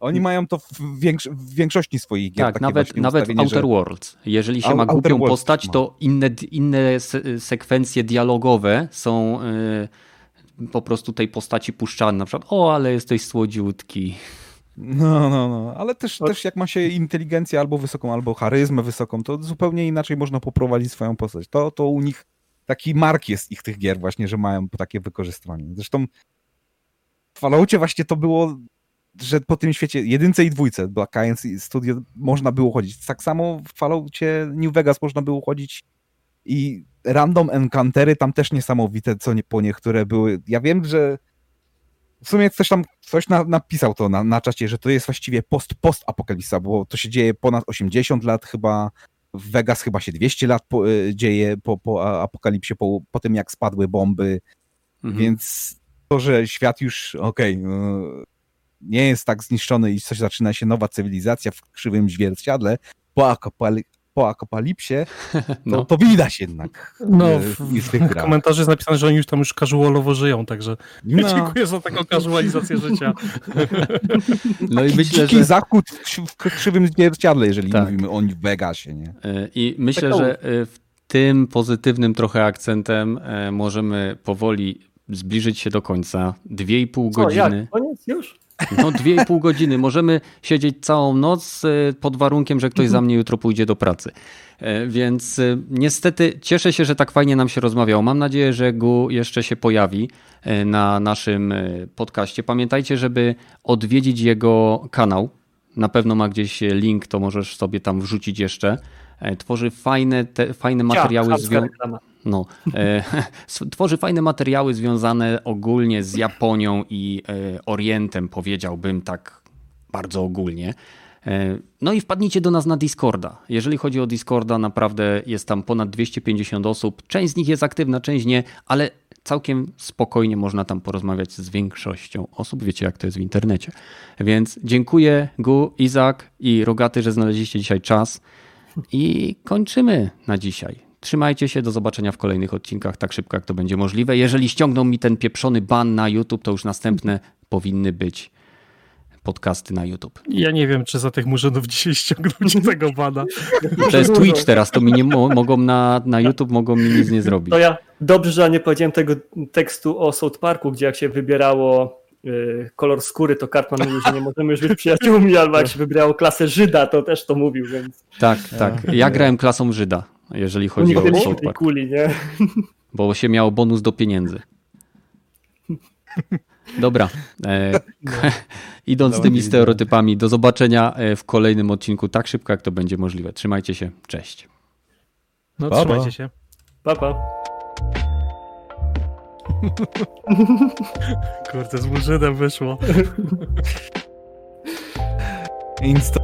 Oni mają to w, większo w większości swoich gier. Tak, nawet, nawet w Outer że... Worlds. Jeżeli się ma głupią postać, to inne, inne sekwencje dialogowe są yy, po prostu tej postaci puszczane. Na przykład, o, ale jesteś słodziutki. No, no, no, ale też, też jak ma się inteligencję albo wysoką, albo charyzmę wysoką, to zupełnie inaczej można poprowadzić swoją postać. To, to u nich taki mark jest ich tych gier właśnie, że mają takie wykorzystywanie. Zresztą w Falloutie właśnie to było, że po tym świecie jedynce i dwójce Black Science Studio można było chodzić. Tak samo w Falloutie New Vegas można było chodzić i random encountery tam też niesamowite, co nie, po niektóre były. Ja wiem, że w sumie ktoś tam coś na, napisał to na, na czacie, że to jest właściwie post-post apokalipsa, bo to się dzieje ponad 80 lat chyba, w Vegas chyba się 200 lat po, y, dzieje po, po apokalipsie, po, po tym jak spadły bomby, mhm. więc to, że świat już, okej, okay, no, nie jest tak zniszczony i coś zaczyna się nowa cywilizacja w krzywym zwierciadle, po, po apokalipsie, to, no. to widać jednak. No, e, w, w komentarzu jest napisane, że oni już tam już casualowo żyją, także no. dziękuję za taką casualizację życia. No i myślę, że... zachód w krzywym zwierciadle, jeżeli tak. mówimy o Vegasie. Nie? E, I myślę, tak że e, w tym pozytywnym trochę akcentem możemy powoli zbliżyć się do końca. Dwie i pół godziny. Jak? Koniec już? No dwie i pół godziny. Możemy siedzieć całą noc e, pod warunkiem, że ktoś za mnie jutro pójdzie do pracy. E, więc e, niestety cieszę się, że tak fajnie nam się rozmawiało. Mam nadzieję, że Gu jeszcze się pojawi na naszym podcaście. Pamiętajcie, żeby odwiedzić jego kanał. Na pewno ma gdzieś link, to możesz sobie tam wrzucić jeszcze. Tworzy fajne, te, fajne materiały związane no, e, tworzy fajne materiały związane ogólnie z Japonią i e, Orientem, powiedziałbym tak bardzo ogólnie. E, no i wpadnijcie do nas na Discorda. Jeżeli chodzi o Discorda, naprawdę jest tam ponad 250 osób. Część z nich jest aktywna, część nie, ale całkiem spokojnie można tam porozmawiać z większością osób. Wiecie, jak to jest w internecie. Więc dziękuję Gu, Izak i Rogaty, że znaleźliście dzisiaj czas. I kończymy na dzisiaj. Trzymajcie się, do zobaczenia w kolejnych odcinkach tak szybko, jak to będzie możliwe. Jeżeli ściągną mi ten pieprzony ban na YouTube, to już następne powinny być podcasty na YouTube. Ja nie wiem, czy za tych murzynów dzisiaj ściągnąć tego bana. To jest Twitch teraz, to mi nie mo mogą na, na YouTube mogą mi nic nie zrobić. To ja dobrze, że nie powiedziałem tego tekstu o South Parku, gdzie jak się wybierało y, kolor skóry, to Cartman mówił, że nie możemy już być przyjaciółmi, albo jak się wybierało klasę Żyda, to też to mówił, więc... Tak, tak. Ja grałem klasą Żyda jeżeli chodzi o South Park. Kuli, nie? Bo się miało bonus do pieniędzy. Dobra. E, idąc z tymi stereotypami, do zobaczenia e, w kolejnym odcinku tak szybko, jak to będzie możliwe. Trzymajcie się. Cześć. No, pa, trzymajcie się. Pa, pa. Kurde, z Murzydem wyszło. Insta